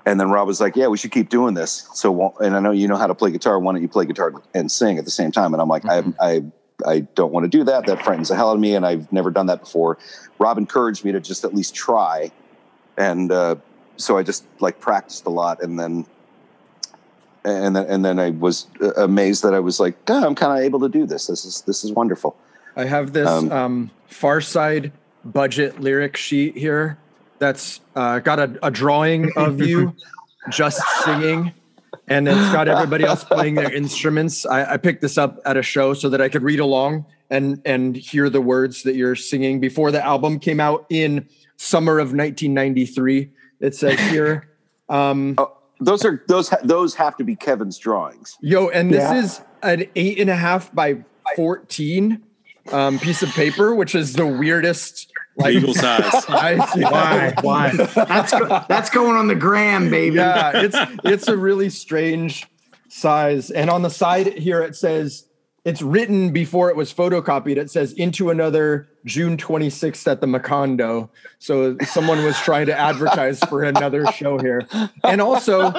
And then Rob was like, "Yeah, we should keep doing this." So, and I know you know how to play guitar. Why don't you play guitar and sing at the same time? And I'm like, I, I, I don't want to do that. That frightens the hell out of me, and I've never done that before. Rob encouraged me to just at least try, and uh, so I just like practiced a lot, and then, and then, and then I was uh, amazed that I was like, oh, I'm kind of able to do this. This is this is wonderful.
I have this um,
Um,
Farside budget lyric sheet here that's uh, got a, a drawing of you [LAUGHS] just singing, and it's got everybody else playing their instruments. I, I picked this up at a show so that I could read along and and hear the words that you're singing before the album came out in summer of 1993. It says here. [LAUGHS] Um,
Those are those those have to be Kevin's drawings.
Yo, and this
Yeah.
is an eight and a half by 14 um, piece of paper, which is the weirdest like
Legal size. [LAUGHS]
size.
Why? Why?
That's go- that's going on the gram, baby.
Yeah, it's it's a really strange size. And on the side here it says it's written before it was photocopied. It says into another June 26th at the Macondo. So someone was trying to advertise for another show here. And also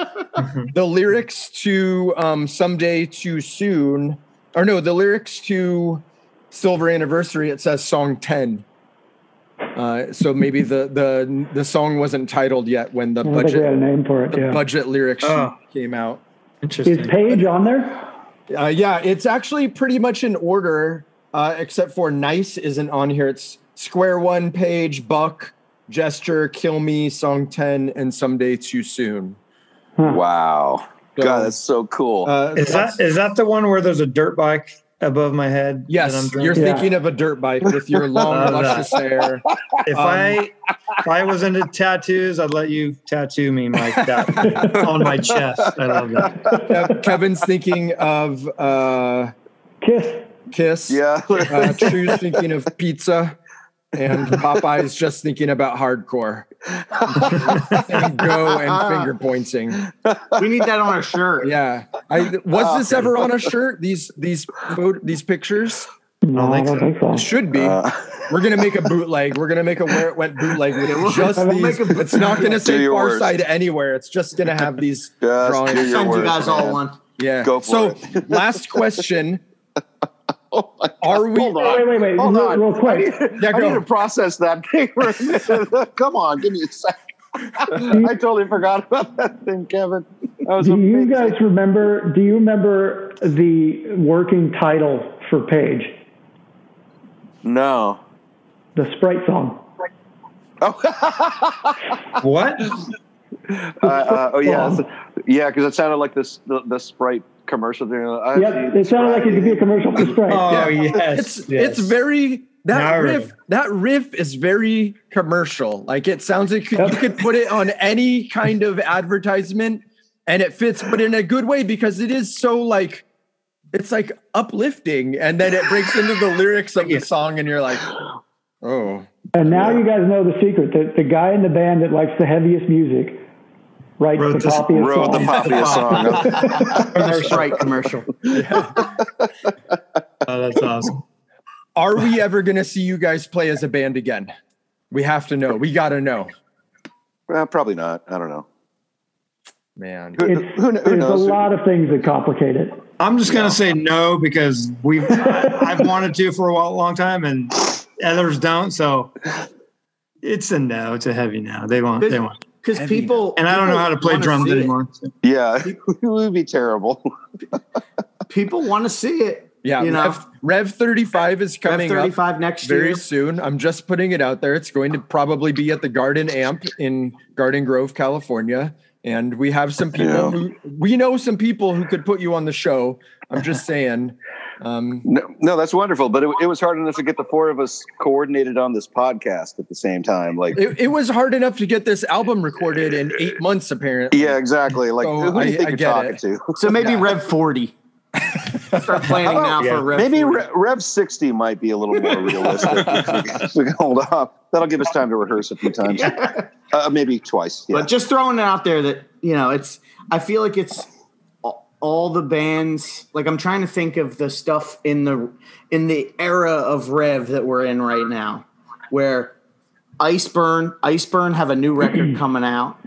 the lyrics to um, Someday Too Soon, or no, the lyrics to Silver Anniversary, it says song 10. Uh, so maybe the the the song wasn't titled yet when the
I don't think we had a
budget
name for it.
the
Yeah.
budget lyrics
Oh.
came out.
Interesting.
Is Page on there?
Uh, yeah, it's actually pretty much in order, uh, except for nice isn't on here. It's square one page, buck, gesture, kill me, song ten, and someday too soon.
Wow.
So,
God, that's so cool.
uh,
Is
that's-
that the one where there's a dirt bike above my head? that I'm
yes? You're
Yeah.
thinking of a dirt bike with your long, [LAUGHS] luscious hair.
If
Um,
I if I was into tattoos, I'd let you tattoo me like that [LAUGHS] on my chest. I love that.
Kevin's thinking of uh,
Kiss.
Kiss.
yeah.
Uh, True's thinking of pizza, and Popeye's just thinking about hardcore. And go and finger pointing.
We need that on a shirt.
Yeah, I was this ever on a shirt? These these photo, these pictures
No, I don't
so.
think so.
It should be.
Uh,
We're gonna make a bootleg. We're gonna make a where it went bootleg with
we'll-
just
we'll
these.
make a boot-
it's not gonna
Do
say Far
worst.
Side anywhere. It's just gonna have these
just do
drawings.
your
Send you
worst,
guys all
man.
one.
Yeah.
Go for
so
it. [LAUGHS]
last question: [LAUGHS]
Oh my God.
Are we?
Hold
Wait,
on.
wait, wait.
Hold on.
real quick.
Yeah,
I need to process that [LAUGHS] thing for a minute. [LAUGHS] Come on, give me a sec. I totally forgot about that thing, Kevin. That was
Do you guys remember? Do you remember the working title for Page?
No.
the Sprite song?
Oh,
What?
uh, uh, oh yeah,
song.
yeah, because it sounded like this the, the Sprite commercial. Thing. I
Yep, it sounded like it could be a commercial for Sprite.
Oh
Yeah.
yes, [LAUGHS]
It's
yes.
it's very that
Now I
riff
remember.
that riff is very commercial. Like it sounds like you could put it on any kind of advertisement and it fits, but in a good way because it is so like it's like uplifting, and then it breaks into the lyrics of the song, and you're like, oh,
And now you guys know the secret. The, the guy in the band that likes the heaviest music writes
Wrote
the
this-
poppiest
Wrote the
song.
poppiest song. [LAUGHS]
From the Sprite commercial.
Oh, that's awesome.
are we ever gonna see you guys play as a band again? We have to know. We gotta know,
well, probably not. I don't know.
man.
Who, who, who
there's a lot of things that complicate it.
I'm just gonna say no because we've [LAUGHS] I've wanted to for a while, long time, and others don't. So it's a no. It's a heavy no. They want. They want.
Because
Heavy
people
And I don't know how to play drums anymore. so.
Yeah, [LAUGHS] it would be terrible. [LAUGHS]
People want to see it.
Yeah,
you know,
Rev, Rev 35 is coming up
35 next year.
very
year.
soon. I'm just putting it out there. It's going to probably be at the Garden Amp in Garden Grove, California. And we have some people
Yeah.
who we know some people who could put you on the show. I'm just saying. Um,
No, no, that's wonderful. But it, it was hard enough to get the four of us coordinated on this podcast at the same time. Like,
it, it was hard enough to get this album recorded in eight months, apparently.
yeah, exactly. Like,
So
who do you
I-
think
I
you're talking
it.
to?
So maybe Rev 40. Start planning now
yeah.
for Rev
Maybe
40.
Re- Rev 60 might be a little more realistic. if [LAUGHS] [LAUGHS] we can hold off. That'll give us time to rehearse a few times. [LAUGHS] Uh, maybe twice. Yeah.
But just throwing it out there that, you know, it's, I feel like it's all- all the bands, like I'm trying to think of the stuff in the, in the era of Rev that we're in right now, where Iceburn, Iceburn have a new record [CLEARS THROAT] coming out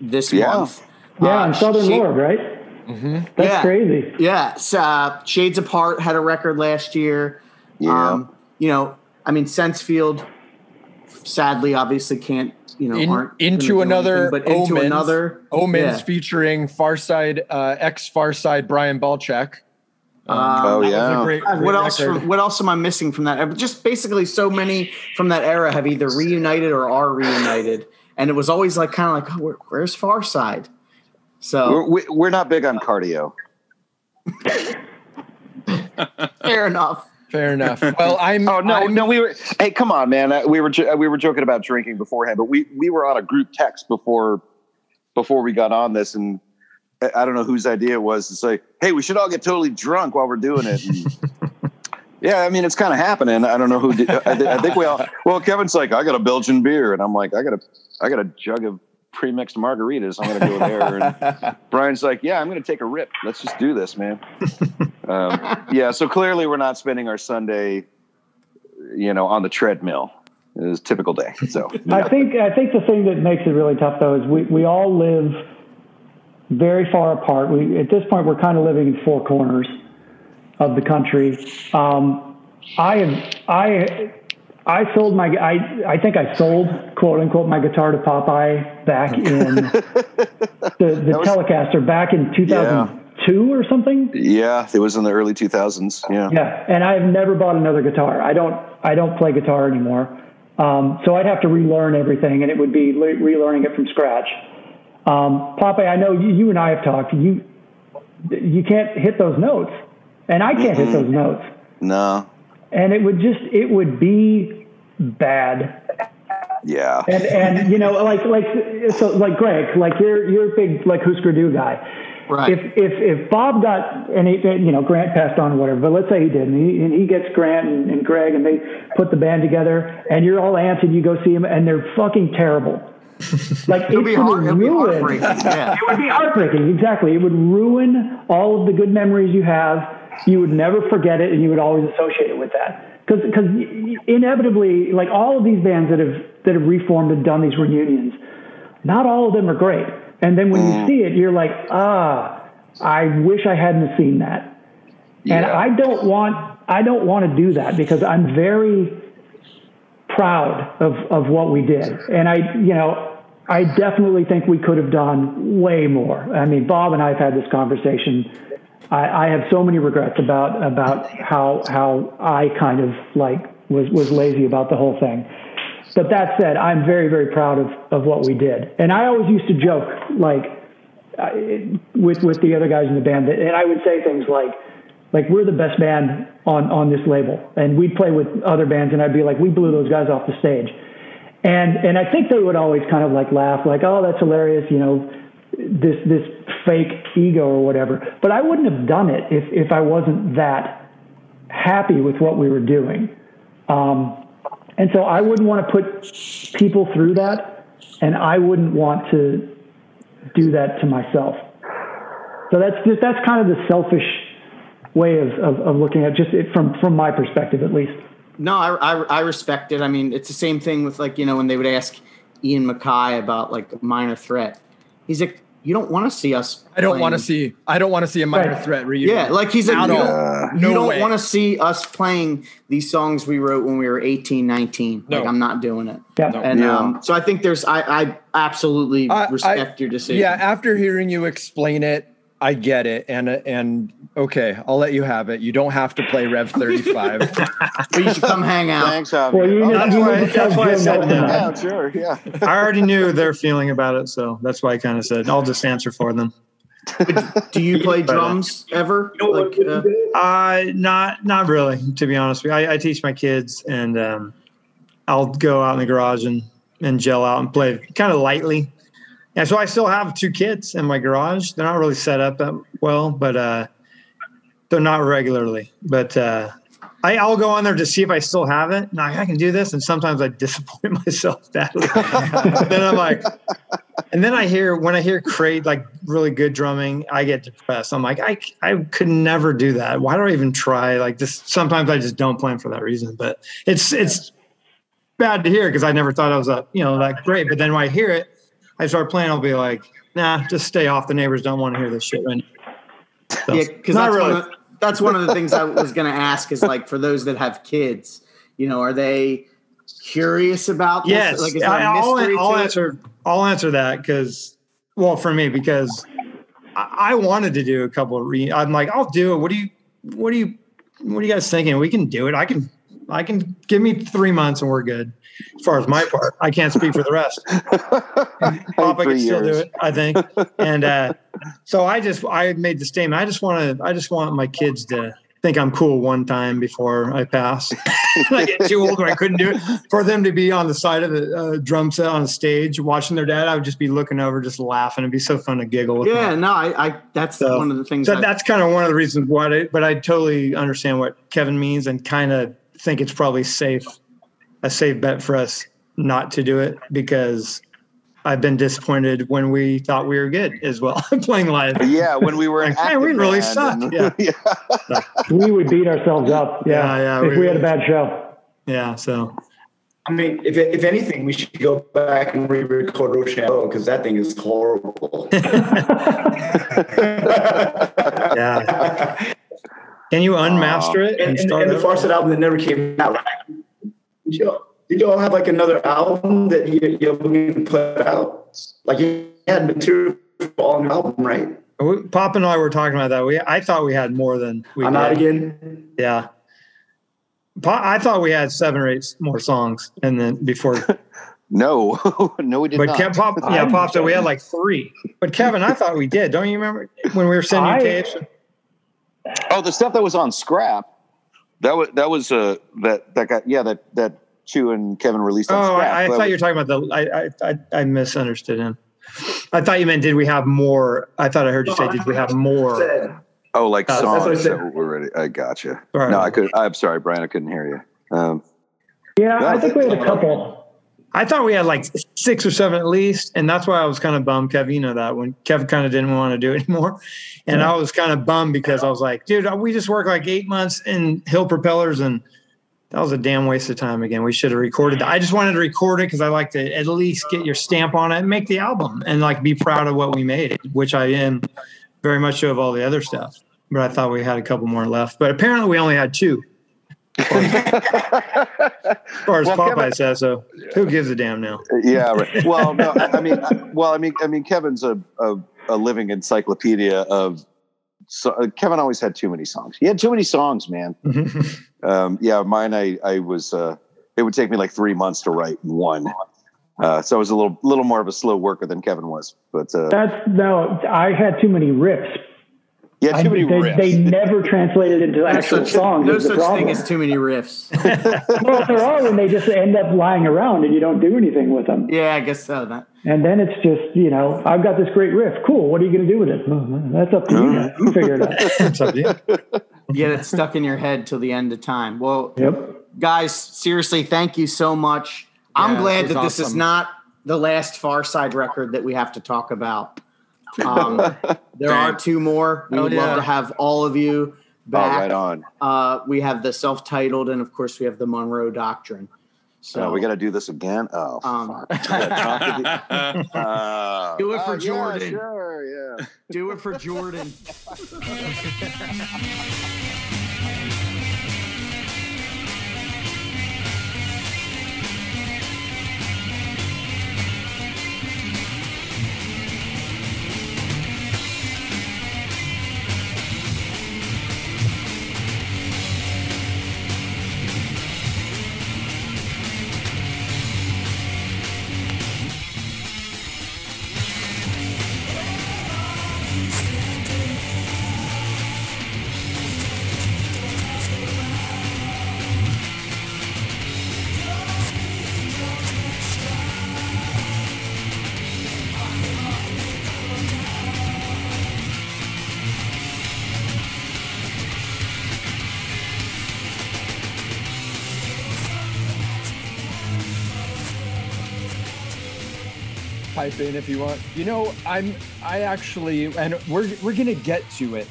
this
Yeah.
month.
Yeah,
Uh,
and Southern
Shade-
Lord, right?
Mhm.
That's
Yeah.
crazy.
Yeah, so, uh, Shades Apart had a record last year.
yeah.
Um, you know, I mean, Sensefield, sadly, obviously can't. You know,
In-
aren't
into another
anything, but into
Omens.
another
Omens
Yeah.
featuring Farside, uh, ex Farside Brian Balchak. Um,
Um,
Oh,
that was a
yeah.
great- great
what else? From, what else am I missing from that? Just basically, so many from that era have either reunited or are reunited, and it was always like kind of like, oh, where, where's Farside? So
We're, we're not big on cardio. [LAUGHS]
fair enough.
Fair enough. [LAUGHS] Well, I'm.
Oh no,
I'm-
no, we were. Hey, come on, man. Uh, We were jo- we were joking about drinking beforehand, but we we were on a group text before before we got on this, and I- I don't know whose idea it was to say, "Hey, we should all get totally drunk while we're doing it." And, [LAUGHS] yeah, I mean, it's kind of happening. I don't know who did. I, I think we all. Well, Kevin's like, "I got a Belgian beer," and I'm like, "I got a I got a jug of pre-mixed margaritas. I'm gonna go there." And [LAUGHS] Brian's like, "Yeah, I'm gonna take a rip. Let's just do this, man." um, yeah, so clearly we're not spending our Sunday you know, on the treadmill. It was a typical day. So
I think I think the thing that makes it really tough though is we, we all live very far apart. We at this point we're kind of living in four corners of the country. Um, I have I I sold my I I think I sold quote unquote my guitar to Popeye back [LAUGHS] in the the was, Telecaster back in 2002 yeah. or something.
Yeah, it was in the early 2000s. Yeah.
Yeah, and I've never bought another guitar. I don't I don't play guitar anymore. Um, so I'd have to relearn everything, and it would be le- relearning it from scratch. Um, Popeye, I know you, you and I have talked. You you can't hit those notes, and I can't mm-hmm. hit those notes.
No.
And it would just it would be bad.
Yeah.
And and you know like like so like Greg like you're you're a big like Husker Du guy.
Right.
If if if Bob got and he, you know Grant passed on or whatever, but let's say he did, and he, and he gets Grant and, and Greg, and they put the band together, and you're all amped, and you go see them, and they're fucking terrible. [LAUGHS] Like it would
hard, ruin. Yeah.
it would be heartbreaking. Exactly. It would ruin all of the good memories you have. You would never forget it, and you would always associate it with that. Because because inevitably, like all of these bands that have that have reformed and done these reunions, not all of them are great and then when mm. you see it, you're like, ah, I wish I hadn't seen that. Yeah. And I don't want I don't want to do that because I'm very proud of, of what we did. And I, you know, I definitely think we could have done way more. I mean, Bob and I have had this conversation. I, I have so many regrets about about how how I kind of like was was lazy about the whole thing. But that said, I'm very, very proud of, of what we did. And I always used to joke, like, uh, with with the other guys in the band, and I would say things like, like we're the best band on on this label, and we'd play with other bands, and I'd be like, we blew those guys off the stage, and and I think they would always kind of like laugh, like, oh, that's hilarious, you know, this this fake ego or whatever. But I wouldn't have done it if if I wasn't that happy with what we were doing. Um, and so I wouldn't want to put people through that, and I wouldn't want to do that to myself. So that's just that's kind of the selfish way of, of, of looking at just it from from my perspective at least.
No, I, I, I respect it. I mean, it's the same thing with like you know when they would ask Ian MacKaye about like minor threat. He's like, you don't want to see us.
I don't want to see. I don't want to see a minor right. threat reunion.
Yeah, like he's like, you don't, no you don't want to see us playing these songs we wrote when we were 18, 19. No. Like I'm not doing it.
Yeah.
And yeah. Um, so I think there's. I, I absolutely respect I, your decision.
Yeah. After hearing you explain it, I get it, and and okay, I'll let you have it. You don't have to play Rev thirty five.
but [LAUGHS] you should come hang out.
Thanks, Javi. Well, you,
that's,
you
why, that's why I said no.
Yeah, sure, yeah.
I already knew their feeling about it, so that's why I kind of said I'll just answer for them.
do you play drums ever?
Like, uh, uh, not not really, to be honest. I, I teach my kids, and um, I'll go out in the garage and and gel out and play kind of lightly and so I still have two kits in my garage. They're not really set up that well, but uh, they're not regularly. But uh, I, will go on there to see if I still have it. And I, I can do this, and sometimes I [LAUGHS] disappoint myself badly. then I'm like, and then I hear when I hear crate like really good drumming, I get depressed. I'm like, I I could never do that. Why do I even try? Like this, sometimes I just don't plan for that reason. But it's it's bad to hear because I never thought I was a you know that great. But then when I hear it I start playing, I'll be like, nah, just stay off. The neighbors don't want to hear this shit right
now. So, yeah, because that's, really. One of, that's one of the things I was going to ask is like for those that have kids, you know, are they curious about this?
Yes, like, I, will I'll answer. I'll answer that because, well, for me, because I, I, wanted to do a couple of re. I'm like, I'll do it. What do you? What do you? What are you guys thinking? We can do it. I can. I can give me three months and we're good as far as my part. I can't speak for the rest. [LAUGHS] Papa can still do it, I think. And uh, so I just I made the statement. I just want to I just want my kids to think I'm cool one time before I pass. [LAUGHS] I get too old where I couldn't do it. For them to be on the side of the uh, drum set on the stage watching their dad, I would just be looking over, just laughing. It'd be so fun to giggle.
yeah, them. no, I, I that's so, one of the things.
So that's kind of one of the reasons why. I, but I totally understand what Kevin means and kind of think it's probably safe a safe bet for us not to do it because I've been disappointed when we thought we were good as well [LAUGHS] playing live.
Yeah, when we were like,
man, we really suck. And, yeah. [LAUGHS]
yeah. we would beat ourselves up. Yeah, yeah. yeah if we, we had a bad show.
Yeah. So
I mean, if if anything, we should go back and re-record Rochambeau because that thing is horrible. [LAUGHS]
yeah. Can you unmaster it
and, and, and, and the Farside album that never came out? Did you, did you all have like another album that you, you were going to put out? Like you had material for all an album, right?
Pop and I were talking about that. We I thought we had more than we.
I'm not again.
Yeah. I thought we had seven or eight more songs, and then before. [LAUGHS]
no, [LAUGHS] no, we did
but
not.
Kev, Pop, [LAUGHS] yeah, Pop said we had like three. But Kevin, I thought we did. Don't you remember when we were sending you tapes?
Oh, the stuff that was on Scrap. That was that was uh that that got yeah that that Chu and Kevin released. On
oh,
Scrap.
I, I thought you were talking about the. I, I I misunderstood him. I thought you meant did we have more? I thought I heard you say did we have more?
Oh, like uh, songs that were ready. I gotcha. Right. No, I could. I'm sorry, Brian. I couldn't hear you. Um,
yeah, no, I think we had a couple.
I thought we had like six or seven at least, and that's why I was kind of bummed. Kev, you know that when Kev kind of didn't want to do it [LAUGHS] anymore, and yeah. I was kind of bummed because I was like, dude, we just worked like eight months in Hill Propellers, and that was a damn waste of time. Again, we should have recorded that. I just wanted to record it because I like to at least get your stamp on it and make the album and like be proud of what we made, which I am very much so of all the other stuff but I thought we had a couple more left. But apparently, we only had two. As far as well, Popeye Kevin, says, so who gives a damn now?
Yeah, right. [LAUGHS] Well, no, I, I mean, I, well, I mean, I mean, Kevin's a a, a living encyclopedia of. So uh, Kevin always had too many songs. He had too many songs, man. um, yeah, mine. I I was. Uh, it would take me like three months to write one. Uh, so I was a little little more of a slow worker than Kevin was. But uh,
that's no, I had too many riffs
yeah, too many
they,
riffs.
They never translated into actual
such,
songs.
No such thing as too many riffs. [LAUGHS]
well, there are, and they just end up lying around, and you don't do anything with them.
Yeah, I guess so. That.
And then it's just, you know, I've got this great riff. Cool. What are you going to do with it? Oh, that's up to you. Guys. You figure it out. [LAUGHS]
it's up to
you. Get it stuck in your head till the end of time. Well,
yep.
guys, seriously, thank you so much. Yeah, I'm glad that awesome. this is not the last Farside record that we have to talk about. Um, [LAUGHS] there are two more. We oh, would yeah. love to have all of you back.
Oh, right on.
Uh, we have the self-titled, and of course, we have the Monroe Doctrine. So
uh, we got to do this again. Oh, um, [LAUGHS]
uh, do it for
uh,
Jordan.
Yeah, sure, yeah.
Do it for Jordan. [LAUGHS]
pipe in if you want. You know, I'm I actually and we're we're gonna get to it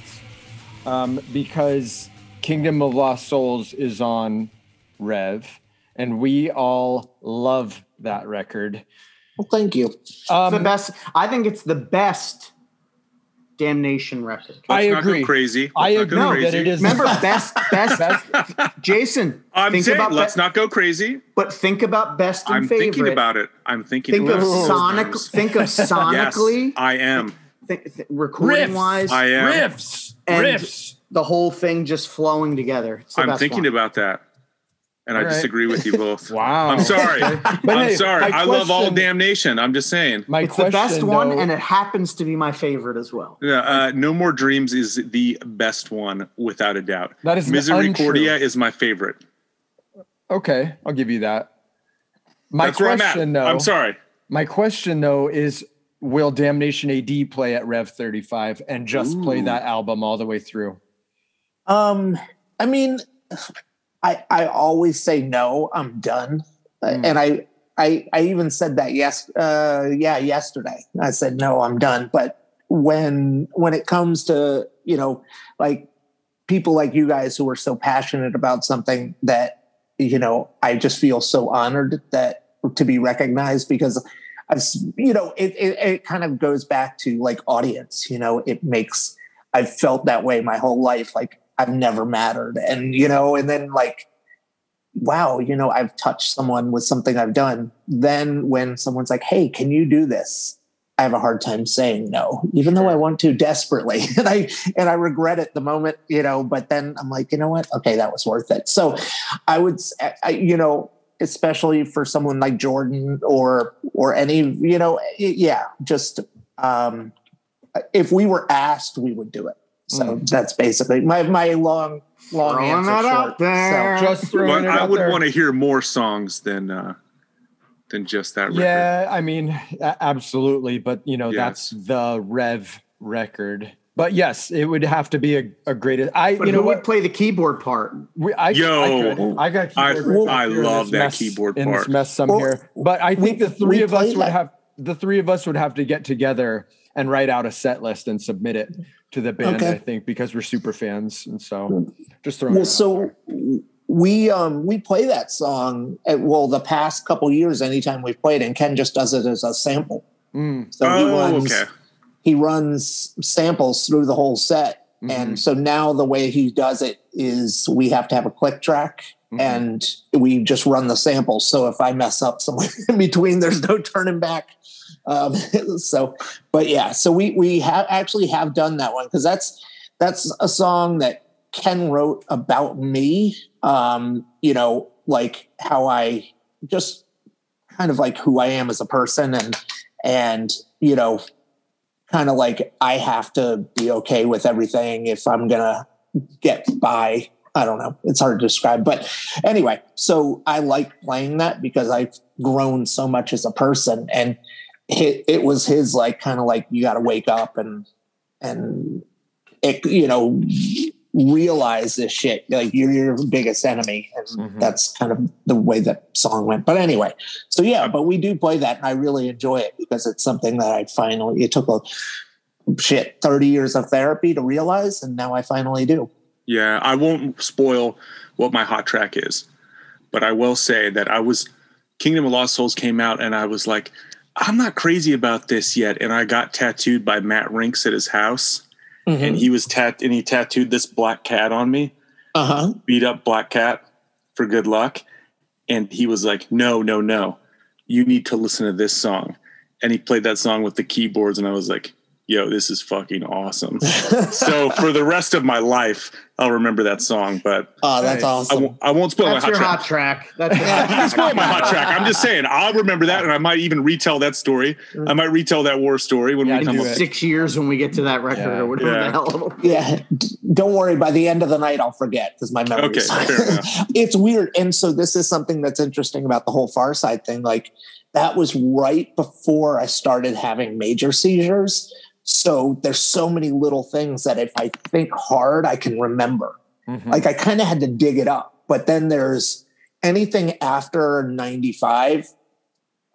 um, because Kingdom of Lost Souls is on Rev, and we all love that record.
Well, thank you.
Um, the best. I think it's the best damnation record.
I agree.
crazy.
Let's I agree crazy. that it is.
Remember, [LAUGHS] best, best, best. Jason,
I'm think saying, about let's be- not go crazy.
But think about best and favorite.
I'm
favorite.
thinking about it. I'm thinking.
Think of sonic. Think of [LAUGHS] sonically.
yes, I am.
Th- th- recording
riffs,
wise,
I am
riffs, riffs.
The whole thing just flowing together.
I'm thinking
one.
about that and All I right. disagree with you both. [LAUGHS]
wow.
I'm sorry. I'm hey, sorry. I question, love all damnation. I'm just saying.
My it's the best though, one, and it happens to be my favorite as well.
Yeah. Uh, no More Dreams is the best one, without a doubt.
That is
Misericordia is my favorite.
Okay. I'll give you that. My That's question,
I'm
though.
I'm sorry.
My question, though, is will Damnation AD play at Rev 35 and just Ooh. play that album all the way through?
Um, I mean, I, I always say no, I'm done. Mm. And I, I, I even said that yes, uh, yeah, yesterday. I said no, I'm done. But when when it comes to you know like people like you guys who are so passionate about something that you know, I just feel so honored that to be recognized because I've, you know, it, it, it kind of goes back to like audience, you know, it makes, I've felt that way my whole life. Like I've never mattered. And, you know, and then like, wow, you know, I've touched someone with something I've done. Then when someone's like, hey, can you do this? I have a hard time saying no, even though I want to desperately. [LAUGHS] And I and I regret it the moment, you know, but then I'm like, you know what? Okay, that was worth it. So I would I, you know, especially for someone like Jordan or or any, you know, yeah, just um if we were asked, we would do it. So mm. that's basically my my long long throwing answer. That short. out
there. So just throwing I would want to hear more songs than uh than just that record.
Yeah, I mean, absolutely. But you know, yeah. that's the Rev record. But yes, it would have to be a, a great. I
but
you know
what would play the keyboard part.
We, I,
Yo,
I, I got.
I, I love that mess, keyboard part.
Mess some well, here, but I think we, the three of us would have the three of us would have to get together and write out a set list and submit it to the band. Okay. I think because we're super fans, and so just throwing.
Well, so we um we play that song at, well the past couple years anytime we've played and ken just does it as a sample
mm. so oh, he runs okay.
he runs samples through the whole set mm-hmm. and so now the way he does it is we have to have a click track mm-hmm. and we just run the samples so if i mess up somewhere [LAUGHS] in between there's no turning back um, [LAUGHS] so but yeah so we we have actually have done that one because that's that's a song that Ken wrote about me, um, you know, like how I just kind of like who I am as a person and, and, you know, kind of like I have to be okay with everything if I'm to get by. I don't know. It's hard to describe. But anyway, so I like playing that because I've grown so much as a person. And it, it was his like kind of like you got to wake up and and it, you know realize this shit. Like you're your biggest enemy. And mm-hmm. that's kind of the way that song went. But anyway, so yeah, but we do play that and I really enjoy it because it's something that I finally, it took a shit 30 years of therapy to realize. And now I finally do.
Yeah. I won't spoil what my hot track is, but I will say that I was, Kingdom of Lost Souls came out and I was like, I'm not crazy about this yet. And I got tattooed by Matt Rinks at his house mm-hmm. and he was tat and he tattooed this black cat on me.
Uh huh.
Beat up black cat for good luck, and he was like, "No, no, no, you need to listen to this song." And he played that song with the keyboards, and I was like, yo, this is fucking awesome. [LAUGHS] so for the rest of my life, I'll remember that song. But
oh, that's awesome.
I won't, I won't spoil
that's
my
hot
track.
hot track. That's your hot
track. spoil my hot track. I'm just saying, I'll remember that, and I might even retell that story. I might retell that war story when yeah, we come
up. Six years when we get to that record yeah. or whatever yeah. the hell.
Yeah, don't worry. By the end of the night, I'll forget because my memory. Okay, [LAUGHS] it's weird, and so this is something that's interesting about the whole Farside thing. Like that was right before I started having major seizures. So there's so many little things that if I think hard, I can remember. Mm-hmm. Like I kind of had to dig it up. But then there's anything after 95,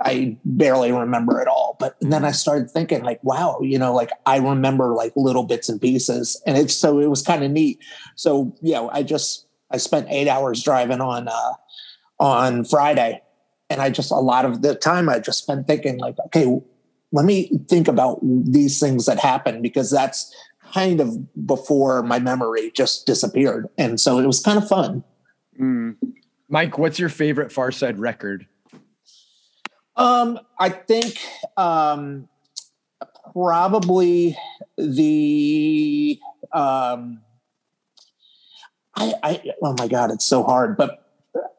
I barely remember it all. But then I mm-hmm. started thinking, like, wow, you know, like I remember like little bits and pieces. And it's so it was kind of neat. So yeah, I just I spent eight hours driving on uh on Friday. And I just a lot of the time I just spent thinking, like, okay, let me think about these things that happened because that's kind of before my memory just disappeared. And so it was kind of fun.
Mm. Mike, what's your favorite Farside record?
Um, I think um, probably the um, I, I oh my god, it's so hard, but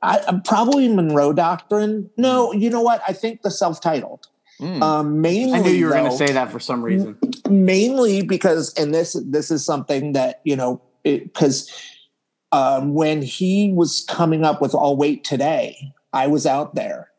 I, probably Monroe Doctrine. No, you know what? I think the self-titled. Mm. Um, mainly,
I knew you were going to say that for some reason.
Mainly because, and this this is something that you know, because um, when he was coming up with "I'll Wait Today," I was out there,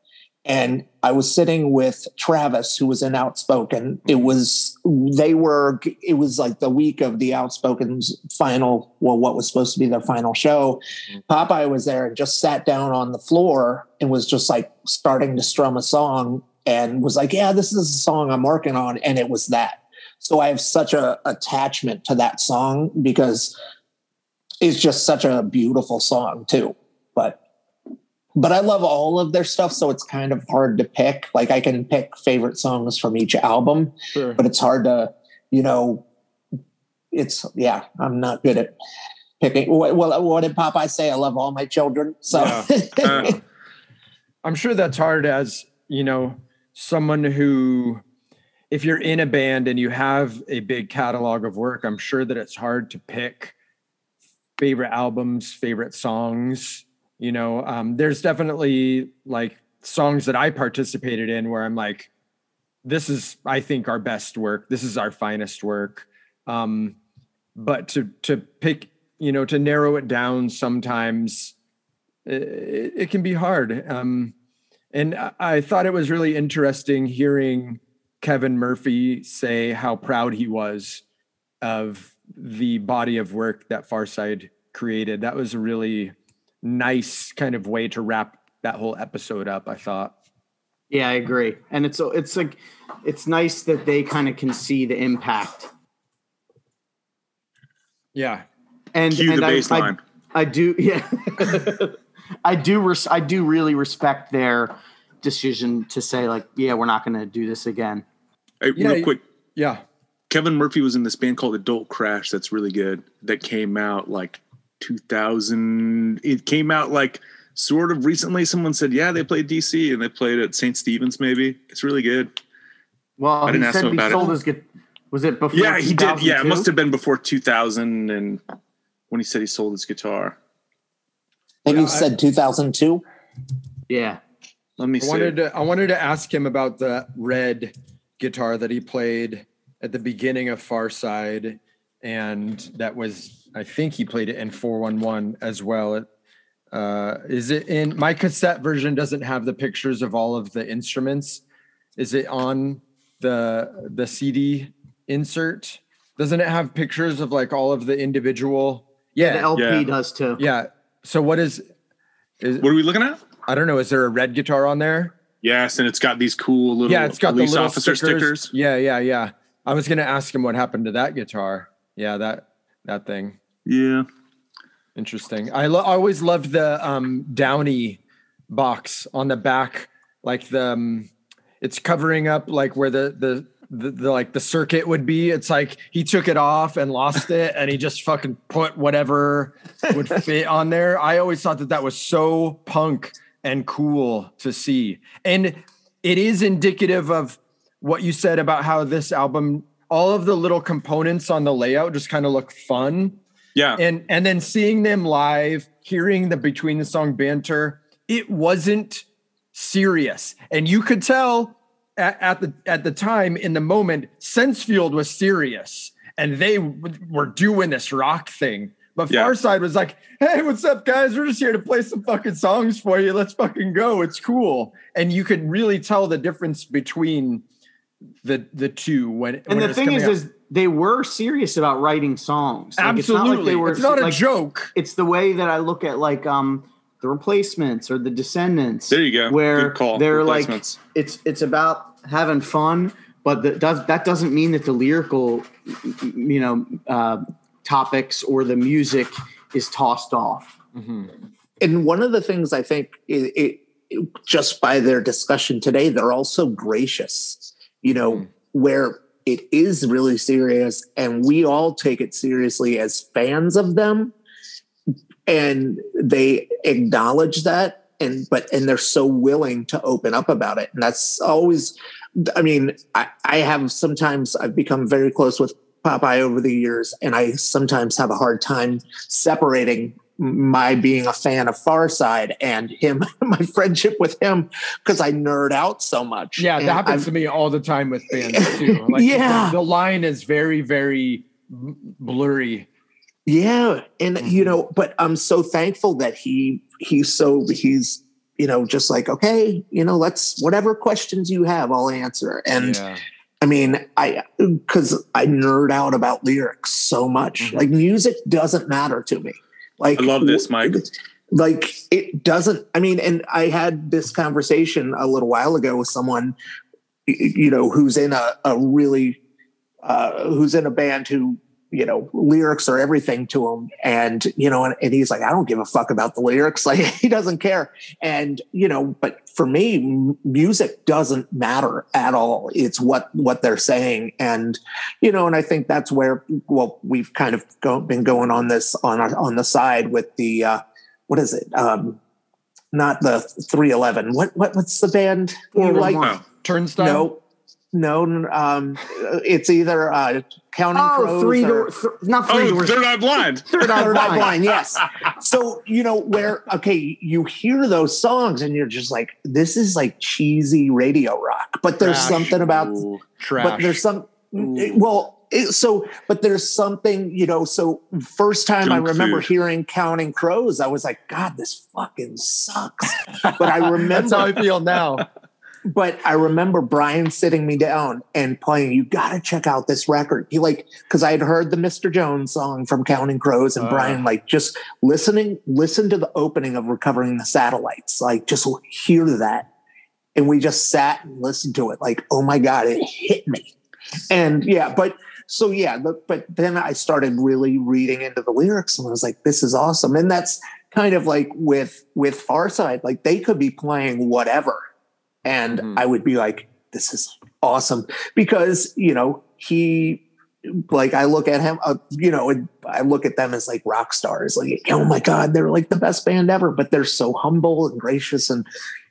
and I was sitting with Travis, who was in Outspoken. It mm-hmm. was they were. It was like the week of the Outspoken's final. Well, what was supposed to be their final show. Mm-hmm. Popeye was there and just sat down on the floor and was just like starting to strum a song and was like, yeah, this is a song I'm working on. And it was that. So I have such a attachment to that song because it's just such a beautiful song too. But but I love all of their stuff, so it's kind of hard to pick. Like I can pick favorite songs from each album, sure. but it's hard to, you know, it's yeah. I'm not good at picking. Well, what did Popeye say? I love all my children. So yeah. [LAUGHS] uh,
I'm sure that's hard as you know someone who if you're in a band and you have a big catalog of work, I'm sure that it's hard to pick favorite albums, favorite songs. You know, um, there's definitely like songs that I participated in where I'm like, this is, I think, our best work. This is our finest work. Um, but to to pick, you know, to narrow it down, sometimes it, it can be hard. Um, and I, I thought it was really interesting hearing Kevin Murphy say how proud he was of the body of work that Farside created. That was a really nice kind of way to wrap that whole episode up, I thought.
Yeah, I agree. And it's it's like it's nice that they kind of can see the impact.
Yeah.
And,
Cue
and
the bass
I,
line.
I, I do [LAUGHS] yeah. I do res- I do really respect their decision to say like, yeah, we're not going to do this again.
Hey,
Yeah,
real quick,
Yeah.
Kevin Murphy was in this band called Adult Crash. That's really good. That came out like 2000. It came out like sort of recently. Someone said, yeah, they played DC and they played at St. Stephen's. Maybe it's really good.
Well,
I didn't
he
ask
said
him
he
about
sold
it.
his gu- was it before?
Yeah, he did. Yeah, it must have been before 2000 and when he said he sold his guitar.
I think
Yeah,
you said 2002.
Yeah.
Let me
I
see.
wanted to I wanted to ask him about the red guitar that he played at the beginning of Farside, and that was I think he played it in 411 as well. It, uh, is it in my cassette version doesn't have the pictures of all of the instruments. Is it on the the CD insert? Doesn't it have pictures of like all of the individual? Yeah, the
LP
Yeah.
does too.
yeah. So what is? is
what are we looking at?
I don't know. Is there a red guitar on there?
Yes, and it's got these cool little
yeah, it's got the
police
little
officer stickers.
Yeah, yeah, yeah. I was gonna ask him what happened to that guitar. Yeah, that that thing.
Yeah.
Interesting. I, lo- I always loved the um, Downey box on the back, like the um, it's covering up like where the, the the the like the circuit would be. It's like he took it off and lost it, and he just fucking put whatever would [LAUGHS] fit on there. I always thought that that was so punk and cool to see, and it is indicative of what you said about how this album, all of the little components on the layout just kind of look fun
Yeah.
and and then seeing them live hearing the between the song banter it wasn't serious and you could tell at, at the at the time in the moment sensefield was serious and they w- were doing this rock thing. But
Yeah.
Farside was like hey what's up guys? We're just here to play some fucking songs for you. Let's fucking go. It's cool. And you could really tell the difference between the the two when
And
when
the thing is,
out.
is they were serious about writing songs. Like,
absolutely
It's not, like they were
a
like,
joke.
It's the way that I look at like um the replacements or the Descendents.
There you go.
Where
Good call.
they're like
Replacements.
it's it's about having fun, but that does that doesn't mean that the lyrical, you know, uh, topics or the music is tossed off.
And one of the things I think it, it, it- just by their discussion today, they're also gracious, you know, where it is really serious and we all take it seriously as fans of them. And they acknowledge that and but and they're so willing to open up about it. And that's always I mean, I, I have sometimes I've become very close with Popeye over the years, and I sometimes have a hard time separating my being a fan of Farside and him, [LAUGHS] my friendship with him, because I nerd out so much.
Yeah,
And
that happens
I've-
to me all the time with bands [LAUGHS] too. Like
Yeah.
the, the line is very, very blurry.
Yeah, and
Mm-hmm.
you know, but I'm so thankful that he he's so he's you know just like okay, you know, let's whatever questions you have, I'll answer. And
yeah.
I mean, I because I nerd out about lyrics so much.
Mhm.
Like music doesn't matter to me. Like
I love this, Mike.
Like it doesn't. I mean, and I had this conversation a little while ago with someone, you know, who's in a, a really, uh, who's in a band who you know, lyrics are everything to him. And, you know, and, and, he's like, I don't give a fuck about the lyrics. [LAUGHS] Like he doesn't care. And, you know, but for me, m- music doesn't matter at all. It's what, what they're saying. And, you know, and I think that's where, well, we've kind of go, been going on this on our, on the side with the, uh, what is it? Um, not the 311. What, what, what's the band you like?
Turnstile?
No, no, um, it's either uh, counting
oh,
crows
three
or,
door, th- not three
Oh,
doors.
third eye blind. [LAUGHS]
Third eye
Third Eye
blind.
Blind, yes. So you know where okay, you hear those songs and you're just like, this is like cheesy radio rock, but there's
Trash.
something about,
Ooh, trash.
but there's some, well. it- so, but there's something, you know. So, first time I remember
food.
hearing "Counting Crows," I was like, "God, this fucking sucks." But I remember [LAUGHS]
That's how I feel now.
But I remember Brian sitting me down and playing, you got to check out this record. He like, cause I had heard the Mr. Jones song from Counting Crows and
Ah.
Brian like just listening, listen to the opening of Recovering the Satellites, like just hear that. And we just sat and listened to it like, oh my God, it hit me. And yeah, but so yeah, but, but then I started really reading into the lyrics and I was like, this is awesome. And that's kind of like with, with Farside, like they could be playing whatever and
Mhm.
I would be like, "This is awesome," because you know he, like, I look at him, uh, you know, and I look at them as like rock stars. Like, oh my god, they're like the best band ever, but they're so humble and gracious, and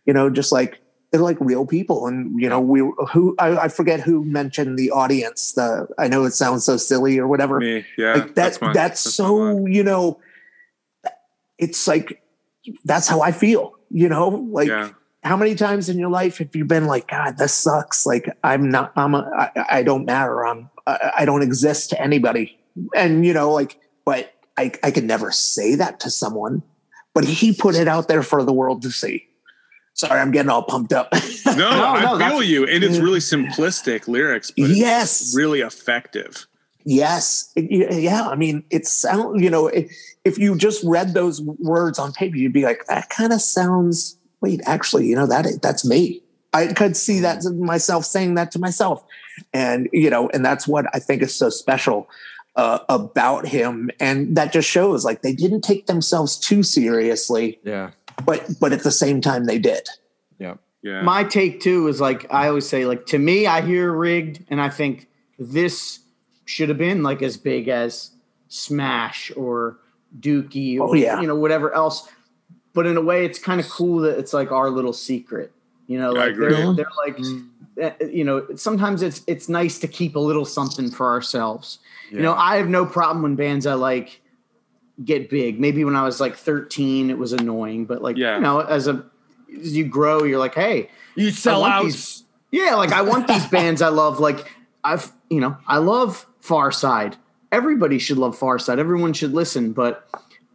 you know, just like they're like real people. And you know, we who I, I forget who mentioned the audience. The I know it sounds so silly or whatever.
Me, yeah.
like that. That's,
my- my
so you know, it's like that's how I feel. You know, like
yeah.
How many times in your life have you been like god this sucks like i'm not i'm a, I, I don't matter i'm I, I don't exist to anybody and you know like but i i could never say that to someone but he put it out there for the world to see sorry i'm getting all pumped up [LAUGHS]
No,
no,
I feel you. And it's mm. really simplistic lyrics, but
yes
it's really effective.
Yes. Yeah. I mean, it sounds. you know, if, if you just read those words on paper, you'd be like, that kind of sounds, wait, actually, you know, that that's me. I could see that myself saying that to myself. And, you know, and that's what I think is so special uh, about him. And that just shows like they didn't take themselves too seriously,
Yeah.
but, but at the same time they did.
Yeah.
Yeah.
My take too is like I always say, like to me, I hear rigged, and I think this should have been like as big as Smash or Dookie or
Oh, yeah.
you know whatever else. But in a way, it's kind of cool that it's like our little secret. You know,
I
like
agree.
they're they're like, eh, you know, sometimes it's it's nice to keep a little something for ourselves. You know, I have no problem when bands I like get big. Maybe when I was like 13, it was annoying, but like
Yeah.
you know, as a as you grow, you're like, hey,
You sell out.
these- yeah, like I want these bands I love. Like I've, you know, I love Farside. Everybody should love Farside. Everyone should listen, but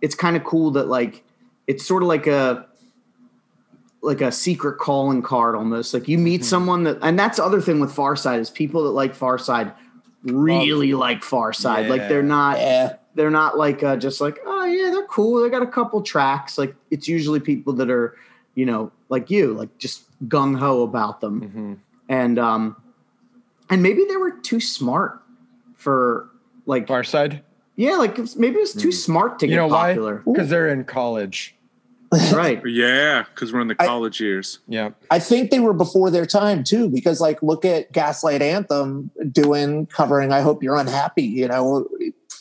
it's kind of cool that like it's sort of like a like a secret calling card almost. Like you meet someone that, and that's the other thing with Farside is people that like Farside really like Farside. Like they're not
Yeah.
they're not like uh, just like oh yeah they're cool they got a couple tracks like it's usually people that are you know like you like just gung-ho about them
Mhm.
and um and maybe they were too smart for like
Farside.
yeah like maybe it was too smart to
You
get
know why?
popular
Because they're in college.
Right [LAUGHS]
yeah, because we're in the
I-
college years.
Yeah.
I think they were before their time too, because like look at Gaslight Anthem doing covering "I Hope You're Unhappy." You know,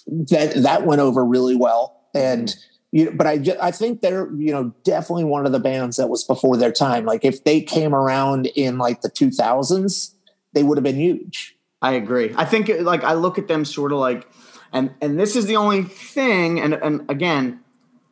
that that went over really well, and you. But I I think they're you know definitely one of the bands that was before their time. Like if they came around in like the 2000s, they would have been huge.
I agree. I think it, like I look at them sort of like, and and this is the only thing. And and again,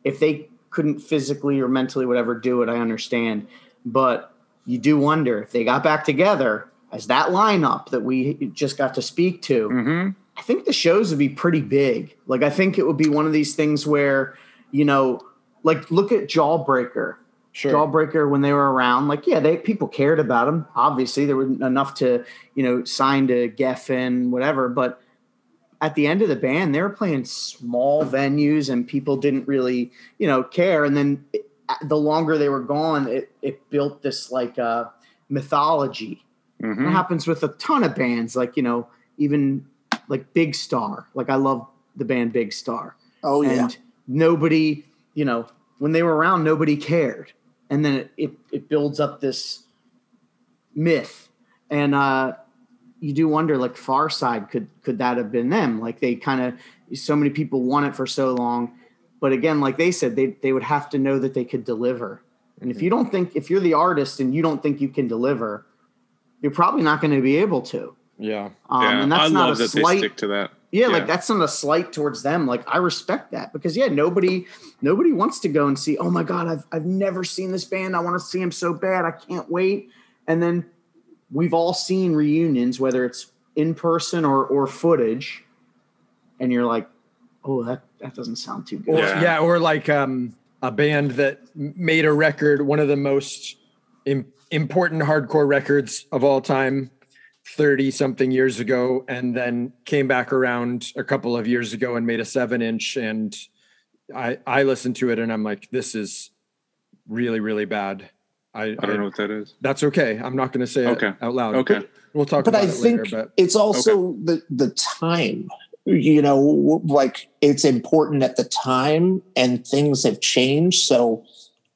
if they couldn't physically or mentally whatever do it, I understand. But you do wonder if they got back together as that lineup that we just got to speak to.
Mm-hmm.
I think the shows would be pretty big. Like I think it would be one of these things where you know, like look at Jawbreaker.
Sure.
Jawbreaker when they were around, like yeah, they people cared about them. Obviously, there were enough to you know sign to Geffen, whatever. But at the end of the band, they were playing small venues, and people didn't really you know care. And then it, the longer they were gone, it it built this like uh, mythology.
Mm-hmm.
It happens with a ton of bands, like you know even like Big Star. Like I love the band Big Star.
Oh yeah.
And nobody, you know, when they were around, nobody cared. And then it, it, it builds up this myth. And uh, you do wonder, like Farside, could could that have been them? Like they kind of so many people want it for so long. But again, like they said, they they would have to know that they could deliver. And if you don't think if you're the artist and you don't think you can deliver, you're probably not going to be able to.
Yeah.
Um,
yeah,
and that's
I
not
love
a
that
slight
they stick to that.
yeah,
Yeah.
like that's not a slight towards them. Like I respect that because yeah, nobody nobody wants to go and see, oh my God, I've I've never seen this band. I want to see them so bad. I can't wait. And then we've all seen reunions, whether it's in person or or footage, and you're like, oh, that that doesn't sound too good.
Yeah.
yeah. or like um, a band that made a record, one of the most Im- important hardcore records of all time, 30 something years ago, and then came back around a couple of years ago and made a seven inch. And I, I listened to it and I'm like, this is really, really bad. I,
I don't know what that is.
That's okay. I'm not going to say
Okay.
it out loud.
Okay.
We'll talk
but
about
I
it
think
later. But I think
it's also the the time. You know, like it's important at the time, and things have changed. So,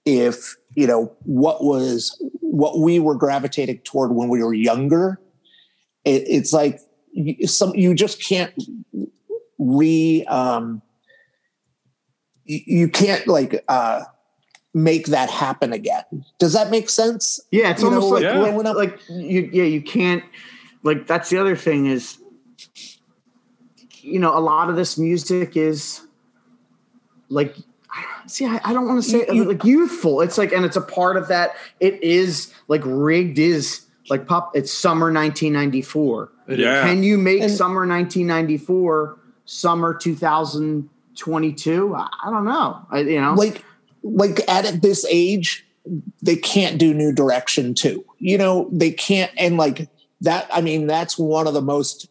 if you know what was what we were gravitating toward when we were younger, it, it's like you- some you just can't re um, you, you can't like uh, make that happen again. Does that make sense?
Yeah, it's
You know,
almost like
like,
like,
growing up-
like you yeah, you can't like that's the other thing is you know, a lot of this music is like see, I, I don't want to say
You- you-
like youthful. It's like and it's a part of that. It is like rigged is like pop it's summer 1994.
Yeah.
Can you make
And-
summer 1994 summer 2022? I, I don't know. I, you know.
like like at this age they can't do new direction too. You know they can't and like that i mean that's one of the most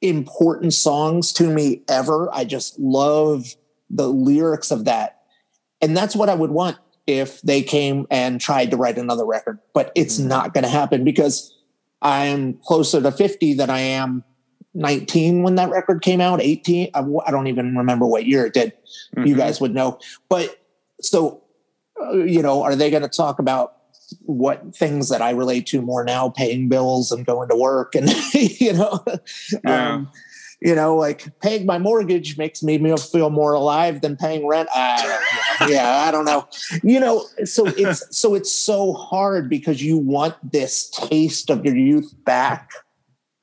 important songs to me ever. I just love the lyrics of that. And that's what i would want if they came and tried to write another record but it's mm-hmm. not going to happen because i'm closer to 50 than i am 19 when that record came out 18 i, I don't even remember what year it did you
Mhm.
guys would know. But so, uh, you know, are they going to talk about what things that I relate to more now, paying bills and going to work, and [LAUGHS] you know,
Yeah.
um, you know, like paying my mortgage makes me feel more alive than paying rent. I, yeah, I don't know. You know, so it's so it's so hard because you want this taste of your youth back.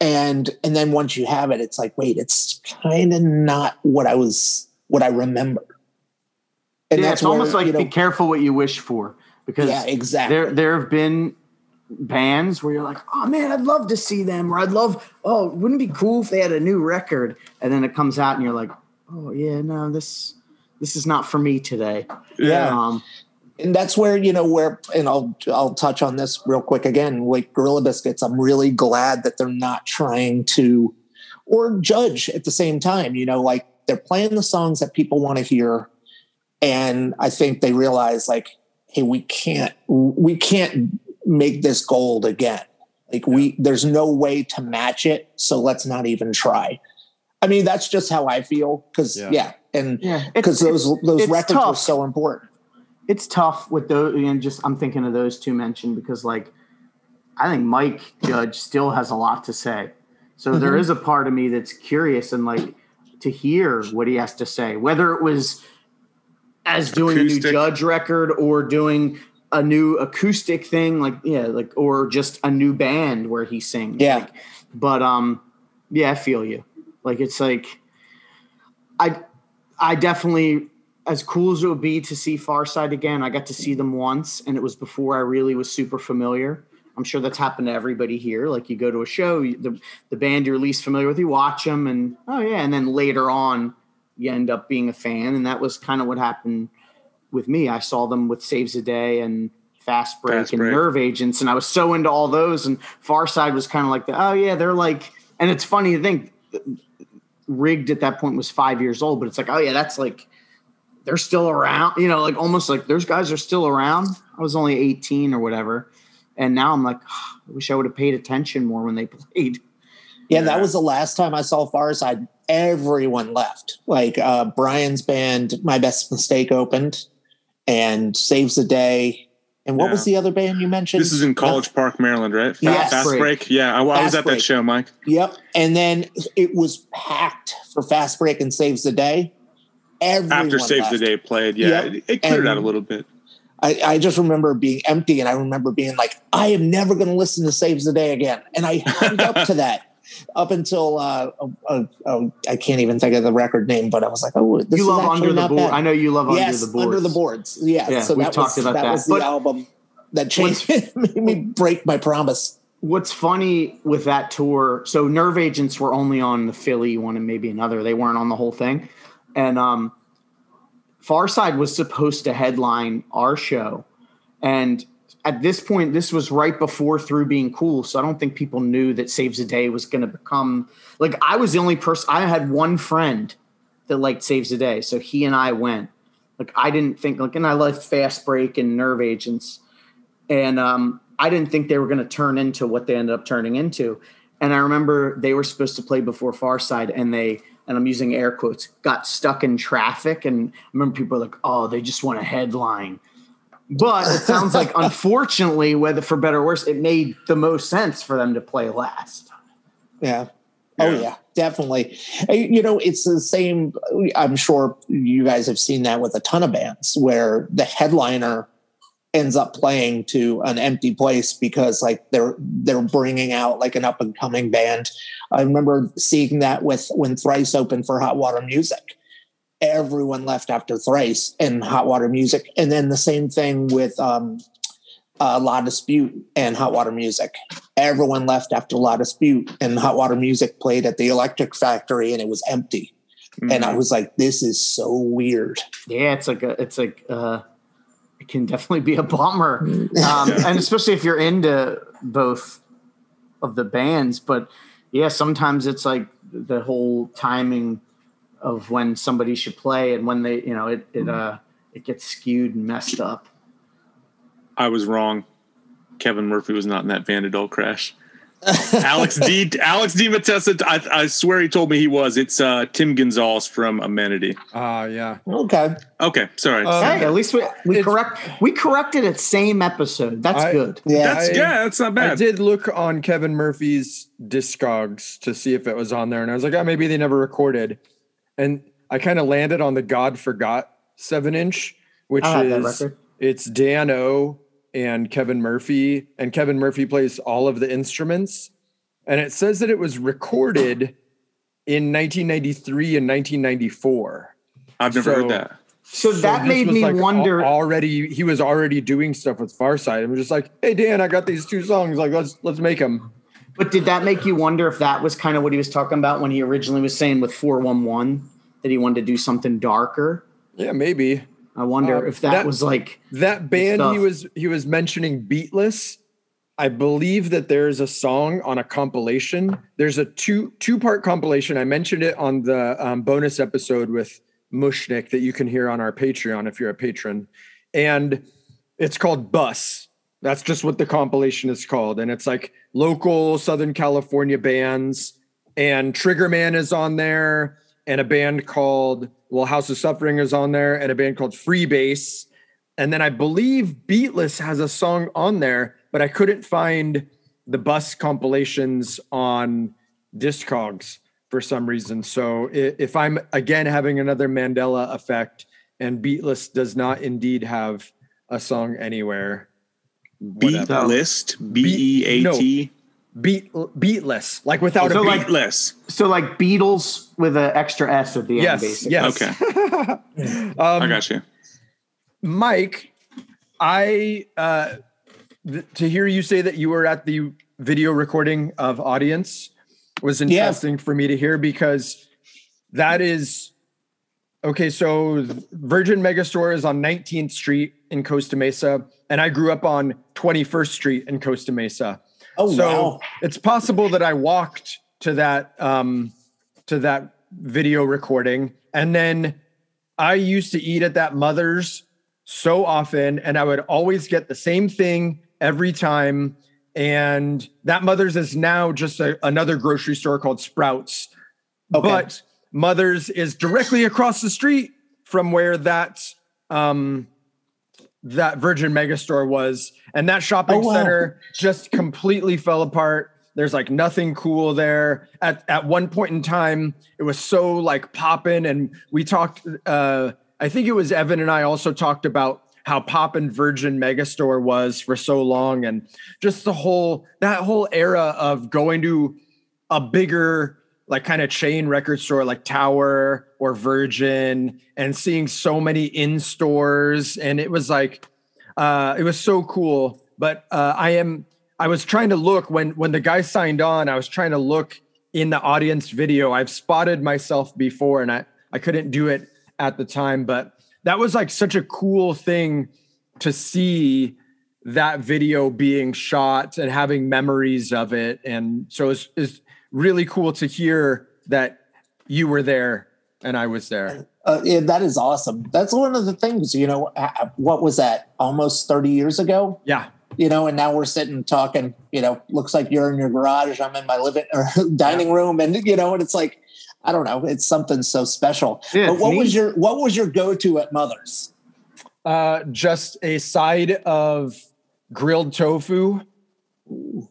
And and then once you have it, it's like, wait, it's kind of not what I was what I remember. And
yeah,
that's
it's almost
where,
like
you know,
be careful what you wish for because
yeah, exactly.
there there have been bands where you're like, oh man, I'd love to see them, or I'd love, oh, wouldn't it be cool if they had a new record, and then it comes out and you're like, oh yeah, no, this this is not for me today.
Yeah.
Um,
and that's where you know where and i'll i'll touch on this real quick again like gorilla biscuits. I'm really glad that they're not trying to or judge at the same time you know like they're playing the songs that people want to hear. And i think they realize like hey we can't we can't make this gold again. Like we there's no way to match it so let's not even try. I mean that's just how i feel because
Yeah.
yeah. and because
it's-
those those
it's
records were so important
it's tough with those and just i'm thinking of those two mentioned because like i think mike judge still has a lot to say so there
Mhm.
is a part of me that's curious and like to hear what he has to say whether it was as doing a new judge record or doing a new acoustic thing like yeah like or just a new band where he sings
Yeah.
Like, but um yeah i feel you like it's like i i definitely as cool as it would be to see Farside again, I got to see them once, and it was before I really was super familiar. I'm sure that's happened to everybody here. Like you go to a show, you, the the band you're least familiar with, you watch them, and oh yeah, and then later on, you end up being a fan, and that was kind of what happened with me. I saw them with Saves the Day and Fast Break
Fast
and
Break.
Nerve Agents, and I was so into all those. And Farside was kind of like the oh yeah, they're like, and it's funny to think. Rigged at that point was five years old, but it's like, oh yeah, that's like they're still around, you know, like almost like those guys are still around. I was only 18 or whatever. And now I'm like, I wish I would have paid attention more when they [LAUGHS] played.
Yeah, that was the last time I saw Farside. Everyone left. Like uh, Brian's band, My Best Mistake opened, and Saves the Day. And what
Yeah.
was the other band you mentioned?
This is in College Park, Maryland, right?
Yes.
Fast
Break.
break. Yeah, I, I was at
Break.
that show, Mike.
Yep. And then it was packed for Fast Break and Saves the Day. Everyone
After Save the. Day played, yeah,
Yep.
it, it cleared
And-
out a little bit.
I, I just remember being empty and I remember being like, I am never going to listen to Saves the Day again. And I hung up to that [LAUGHS] up until uh, uh, uh, uh, I can't even think of the record name, but I was like, oh, this
you
is
love
actually
under the board.
bad.
I know you love
yes,
under the board.
under the boards. Yeah,
Yeah,
so
we've
that
talked about
that,
that.
was
But-
the album that changed [LAUGHS] made me break my promise.
What's funny with that tour? So Nerve Agents were only on the Philly one and maybe another. They weren't on the whole thing. And um, Farside was supposed to headline our show, and at this point, this was right before Through Being Cool. So I don't think people knew that Saves the Day was going to become like I was the only person. I had one friend that liked Saves the Day, so he and I went. Like I didn't think like, and I liked Fast Break and Nerve Agents and um, I didn't think they were going to turn into what they ended up turning into. And I remember they were supposed to play before Farside, and they and I'm using air quotes got stuck in traffic. And I remember people were like, "Oh, they just want a headline." But it sounds like, [LAUGHS] unfortunately, whether for better or worse, it made the most sense for them to play last.
Yeah. Oh yeah, definitely. You know, it's the same. I'm sure you guys have seen that with a ton of bands where the headliner ends up playing to an empty place because like they're they're bringing out like an up and coming band. I remember seeing that with when Thrice opened for Hot Water Music. Everyone left after Thrice and Hot Water Music, and then the same thing with um, uh, La Dispute and Hot Water Music everyone left after La Dispute and Hot Water Music played at the Electric Factory and it was empty. And I was like, this is so weird.
Yeah, it's like a, it's like uh, it can definitely be a bummer, um, and especially if you're into both of the bands. But yeah, sometimes it's like the whole timing of when somebody should play and when they, you know, it it uh it gets skewed and messed up.
I was wrong. Kevin Murphy was not in that Van Adult crash. Alex D. Alex D. Matessa. I, I swear he told me he was. It's uh, Tim Gonzalez from Amenity.
Ah, yeah.
Okay.
Okay, sorry.
Um,
hey, at least we we correct we corrected it same episode. That's
I-
good.
Yeah.
that's
I-
yeah, that's not bad.
I did look on Kevin Murphy's Discogs to see if it was on there, and I was like, oh, maybe they never recorded. And I kind of landed on the God Forgot seven inch, which
I had that
is
record.
it's Dan O and Kevin Murphy, and Kevin Murphy plays all of the instruments. And it says that it was recorded in 1993 and 1994.
I've never
so-
heard that.
So, that made me
like,
wonder.
al- Already, he was already doing stuff with Farside. I'm just like, hey Dan, I got these two songs. Like, let's let's make them.
But did that make you wonder if that was kind of what he was talking about when he originally was saying with 411 that he wanted to do something darker?
Yeah, maybe
I wonder
Uh,
if that,
that-
was like
that band he was he was mentioning Beatless. I believe that there's a song on a compilation. There's a two two part compilation. I mentioned it on the um, bonus episode with Mushnik that you can hear on our Patreon if you're a patron, and it's called Bus. That's just what the compilation is called, and it's like local Southern California bands. And Triggerman is on there, and a band called well House of Suffering is on there, and a band called Freebase. And then I believe Beatless has a song on there, but I couldn't find the bus compilations on Discogs for some reason. So if I'm again having another Mandela effect and Beatless does not indeed have a song anywhere,
Beat
whatever.
list. B E A T.
beat beatless, like without
So
a
like-
beat.
Beatless.
so like Beatles with an extra S at the end.
Yes,
basically.
yes.
Okay, [LAUGHS]
Um,
I got you.
Mike, I uh, th- to hear you say that you were at the video recording of audience was
Yeah.
interesting for me to hear because that is okay. So Virgin Megastore is on 19th Street in Costa Mesa, and I grew up on 21st Street in Costa Mesa.
Oh
so
wow.
it's possible that I walked to that um, to that video recording, and then I used to eat at that mother's so often, and I would always get the same thing every time. and that Mother's is now just a, another grocery store called Sprouts. Okay. But Mother's is directly across the street from where that um, that Virgin Megastore was, and that shopping oh, wow. center just completely fell apart. There's like nothing cool there. At at one point in time, it was so like popping, and we talked. Uh, I think it was Evan and I also talked about how poppin' Virgin Megastore was for so long, and just the whole that whole era of going to a bigger like kind of chain record store like Tower or Virgin and seeing so many in stores. And it was like, uh, it was so cool. But uh, I am, I was trying to look when, when the guy signed on, I was trying to look in the audience video. I've spotted myself before and I, I couldn't do it at the time, but that was like such a cool thing to see that video being shot and having memories of it. And so it's, it's really cool to hear that you were there and I was there.
Uh, yeah, that is awesome. That's one of the things, you know, what was that almost 30 years ago?
Yeah.
You know, and now we're sitting talking, you know, looks like you're in your garage. I'm in my living or [LAUGHS] dining yeah. room. And, you know, and it's like, I don't know, it's something so special. Yeah, but what neat. was your, what was your go-to at mother's?
Uh, just a side of grilled tofu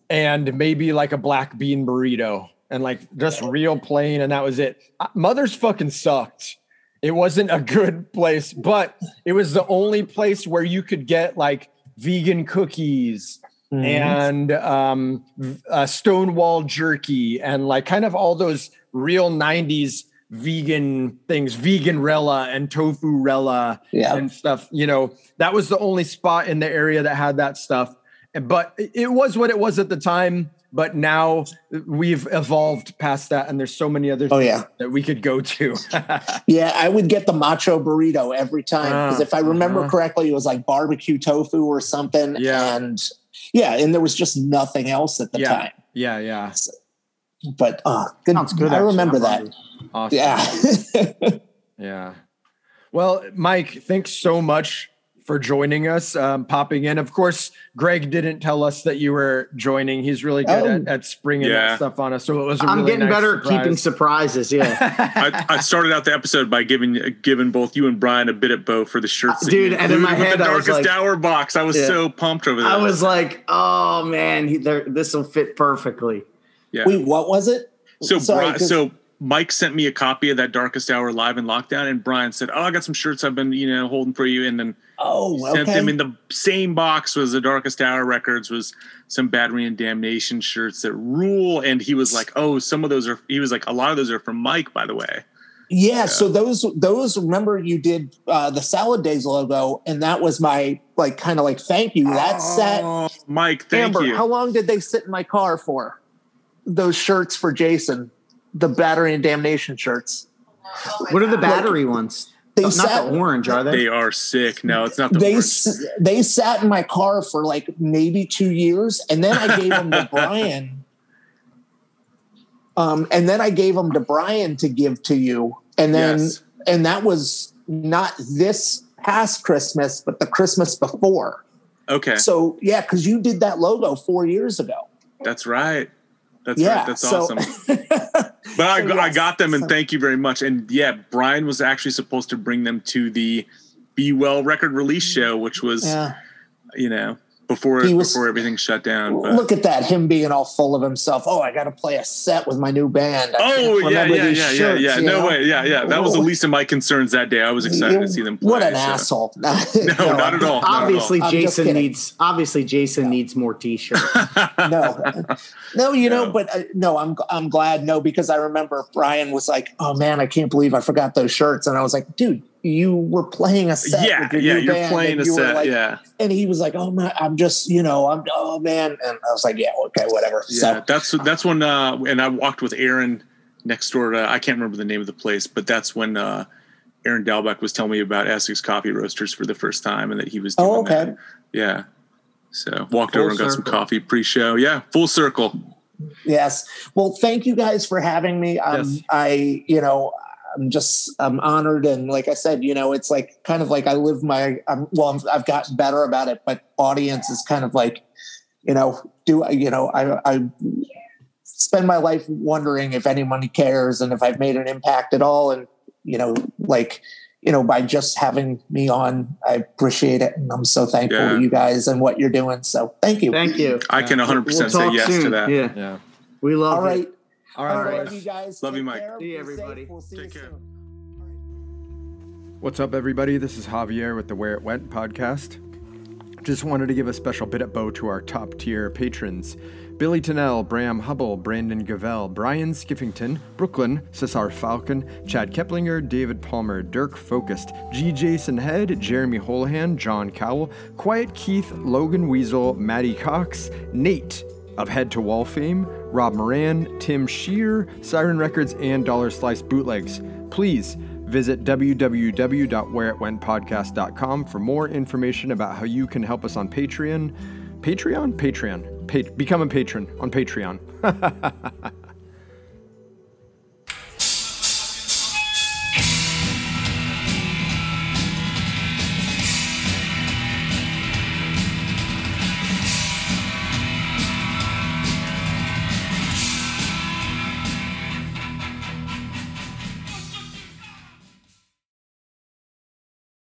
and maybe like a black bean burrito and like just real plain, and that was it. Mother's fucking sucked. It wasn't a good place, but it was the only place where you could get like vegan cookies mm-hmm. and um, uh, Stonewall jerky and like kind of all those real 90s vegan things, vegan rella and tofu rella yeah. and stuff. You know, that was the only spot in the area that had that stuff. But it was what it was at the time but now we've evolved past that and there's so many other oh, yeah. that we could go to [LAUGHS]
yeah i would get the macho burrito every time because uh, if i remember uh-huh. correctly it was like barbecue tofu or something yeah and yeah and there was just nothing else at the
yeah.
time
yeah yeah so,
but uh good, good i remember that awesome.
yeah [LAUGHS] yeah well mike thanks so much for joining us, um, popping in. Of course, Greg didn't tell us that you were joining. He's really good oh, at, at, springing yeah. that stuff on us. So it was. i I'm really getting nice better
surprise. at keeping surprises. Yeah. [LAUGHS]
I, I, started out the episode by giving giving both you and Brian a bit at bow for the shirts,
uh, dude. And in my head,
the darkest
like,
hour box. I was yeah. so pumped over that.
I was like, oh man, this will fit perfectly.
Yeah. Wait, what was it?
So, Sorry, Brian, so Mike sent me a copy of that Darkest Hour live in lockdown, and Brian said, "Oh, I got some shirts I've been, you know, holding for you." And then
oh,
sent them in the same box was the Darkest Hour records, was some Battery and Damnation shirts that rule. And he was like, "Oh, some of those are." He was like, "A lot of those are from Mike, by the way."
Yeah, so those those remember you did uh, the Salad Days logo, and that was my like kind of like thank you. That oh, set,
Mike. Thank Amber, you.
How long did they sit in my car for? Those shirts for Jason the battery and damnation shirts.
What are the battery like, ones? They not sat, the orange, are they?
They are sick. No, it's not the
they,
orange.
They sat in my car for like maybe two years, and then I gave them to [LAUGHS] Brian. Um, and then I gave them to Brian to give to you, and then yes. and that was not this past Christmas, but the Christmas before.
Okay.
So yeah, because you did that logo four years ago.
That's right. That's yeah, right. That's so, awesome. [LAUGHS] but I, so yes, I got them and so. thank you very much. And yeah, Brian was actually supposed to bring them to the Be Well record release mm. show, which was, yeah. you know, before was, before everything shut down.
But. Look at that, him being all full of himself. Oh, I got to play a set with my new band. I
oh yeah, yeah, yeah, shirts, yeah, yeah. No know? way, yeah, yeah. That was the least of my concerns that day. I was excited to see them. Play,
what an so. asshole! [LAUGHS]
no, no, not at all.
Obviously,
all.
Jason needs. Obviously, Jason needs more t-shirts. [LAUGHS]
no, no, you know, but uh, no, I'm I'm glad. No, because I remember Brian was like, "Oh man, I can't believe I forgot those shirts," and I was like, "Dude." You were playing a set.
Yeah, yeah, you're playing a set.
Like,
yeah.
And he was like, "Oh man, I'm just, you know, I'm, oh man," and I was like, "Yeah, okay, whatever."
Yeah, so, that's that's when, uh, and I walked with Aaron next door to, I can't remember the name of the place, but that's when uh, Aaron Dalbec was telling me about Essex Coffee Roasters for the first time, and that he was. Doing oh, okay. That. Yeah. So walked full over and got some coffee pre-show. Yeah, full circle.
Yes. Well, thank you guys for having me. Um, yes. I, you know, I'm just I'm honored and like I said, you know, it's like kind of like I live my I'm, well, i have gotten better about it, but audience is kind of like you know, do you know, I, I spend my life wondering if anyone cares and if I've made an impact at all. And, you know, like, you know, by just having me on, I appreciate it. And I'm so thankful yeah. to you guys and what you're doing. So thank you.
Thank you.
I can 100% we'll say yes soon. to that.
Yeah. Yeah. We love
All right.
All right.
All right, you guys.
Love you, Mike.
Care. See you, everybody.
We'll see Take you care. Soon.
What's up, everybody? This is Javier with the Where It Went podcast. Just wanted to give a special bit of bow to our top tier patrons. Billy Tennell, Bram Hubble, Brandon Gavell, Brian Skiffington, Brooklyn, Cesar Falcon, Chad Keplinger, David Palmer, Dirk Focused, G. Jason Head, Jeremy Holohan, John Cowell, Quiet Keith, Logan Weasel, Maddie Cox, Nate of Head to Wall fame, Rob Moran, Tim Shear, Siren Records, and Dollar Slice Bootlegs. Please visit www.whereitwentpodcast.com for more information about how you can help us on Patreon. Patreon? Patreon. Pa- become a patron on Patreon. [LAUGHS]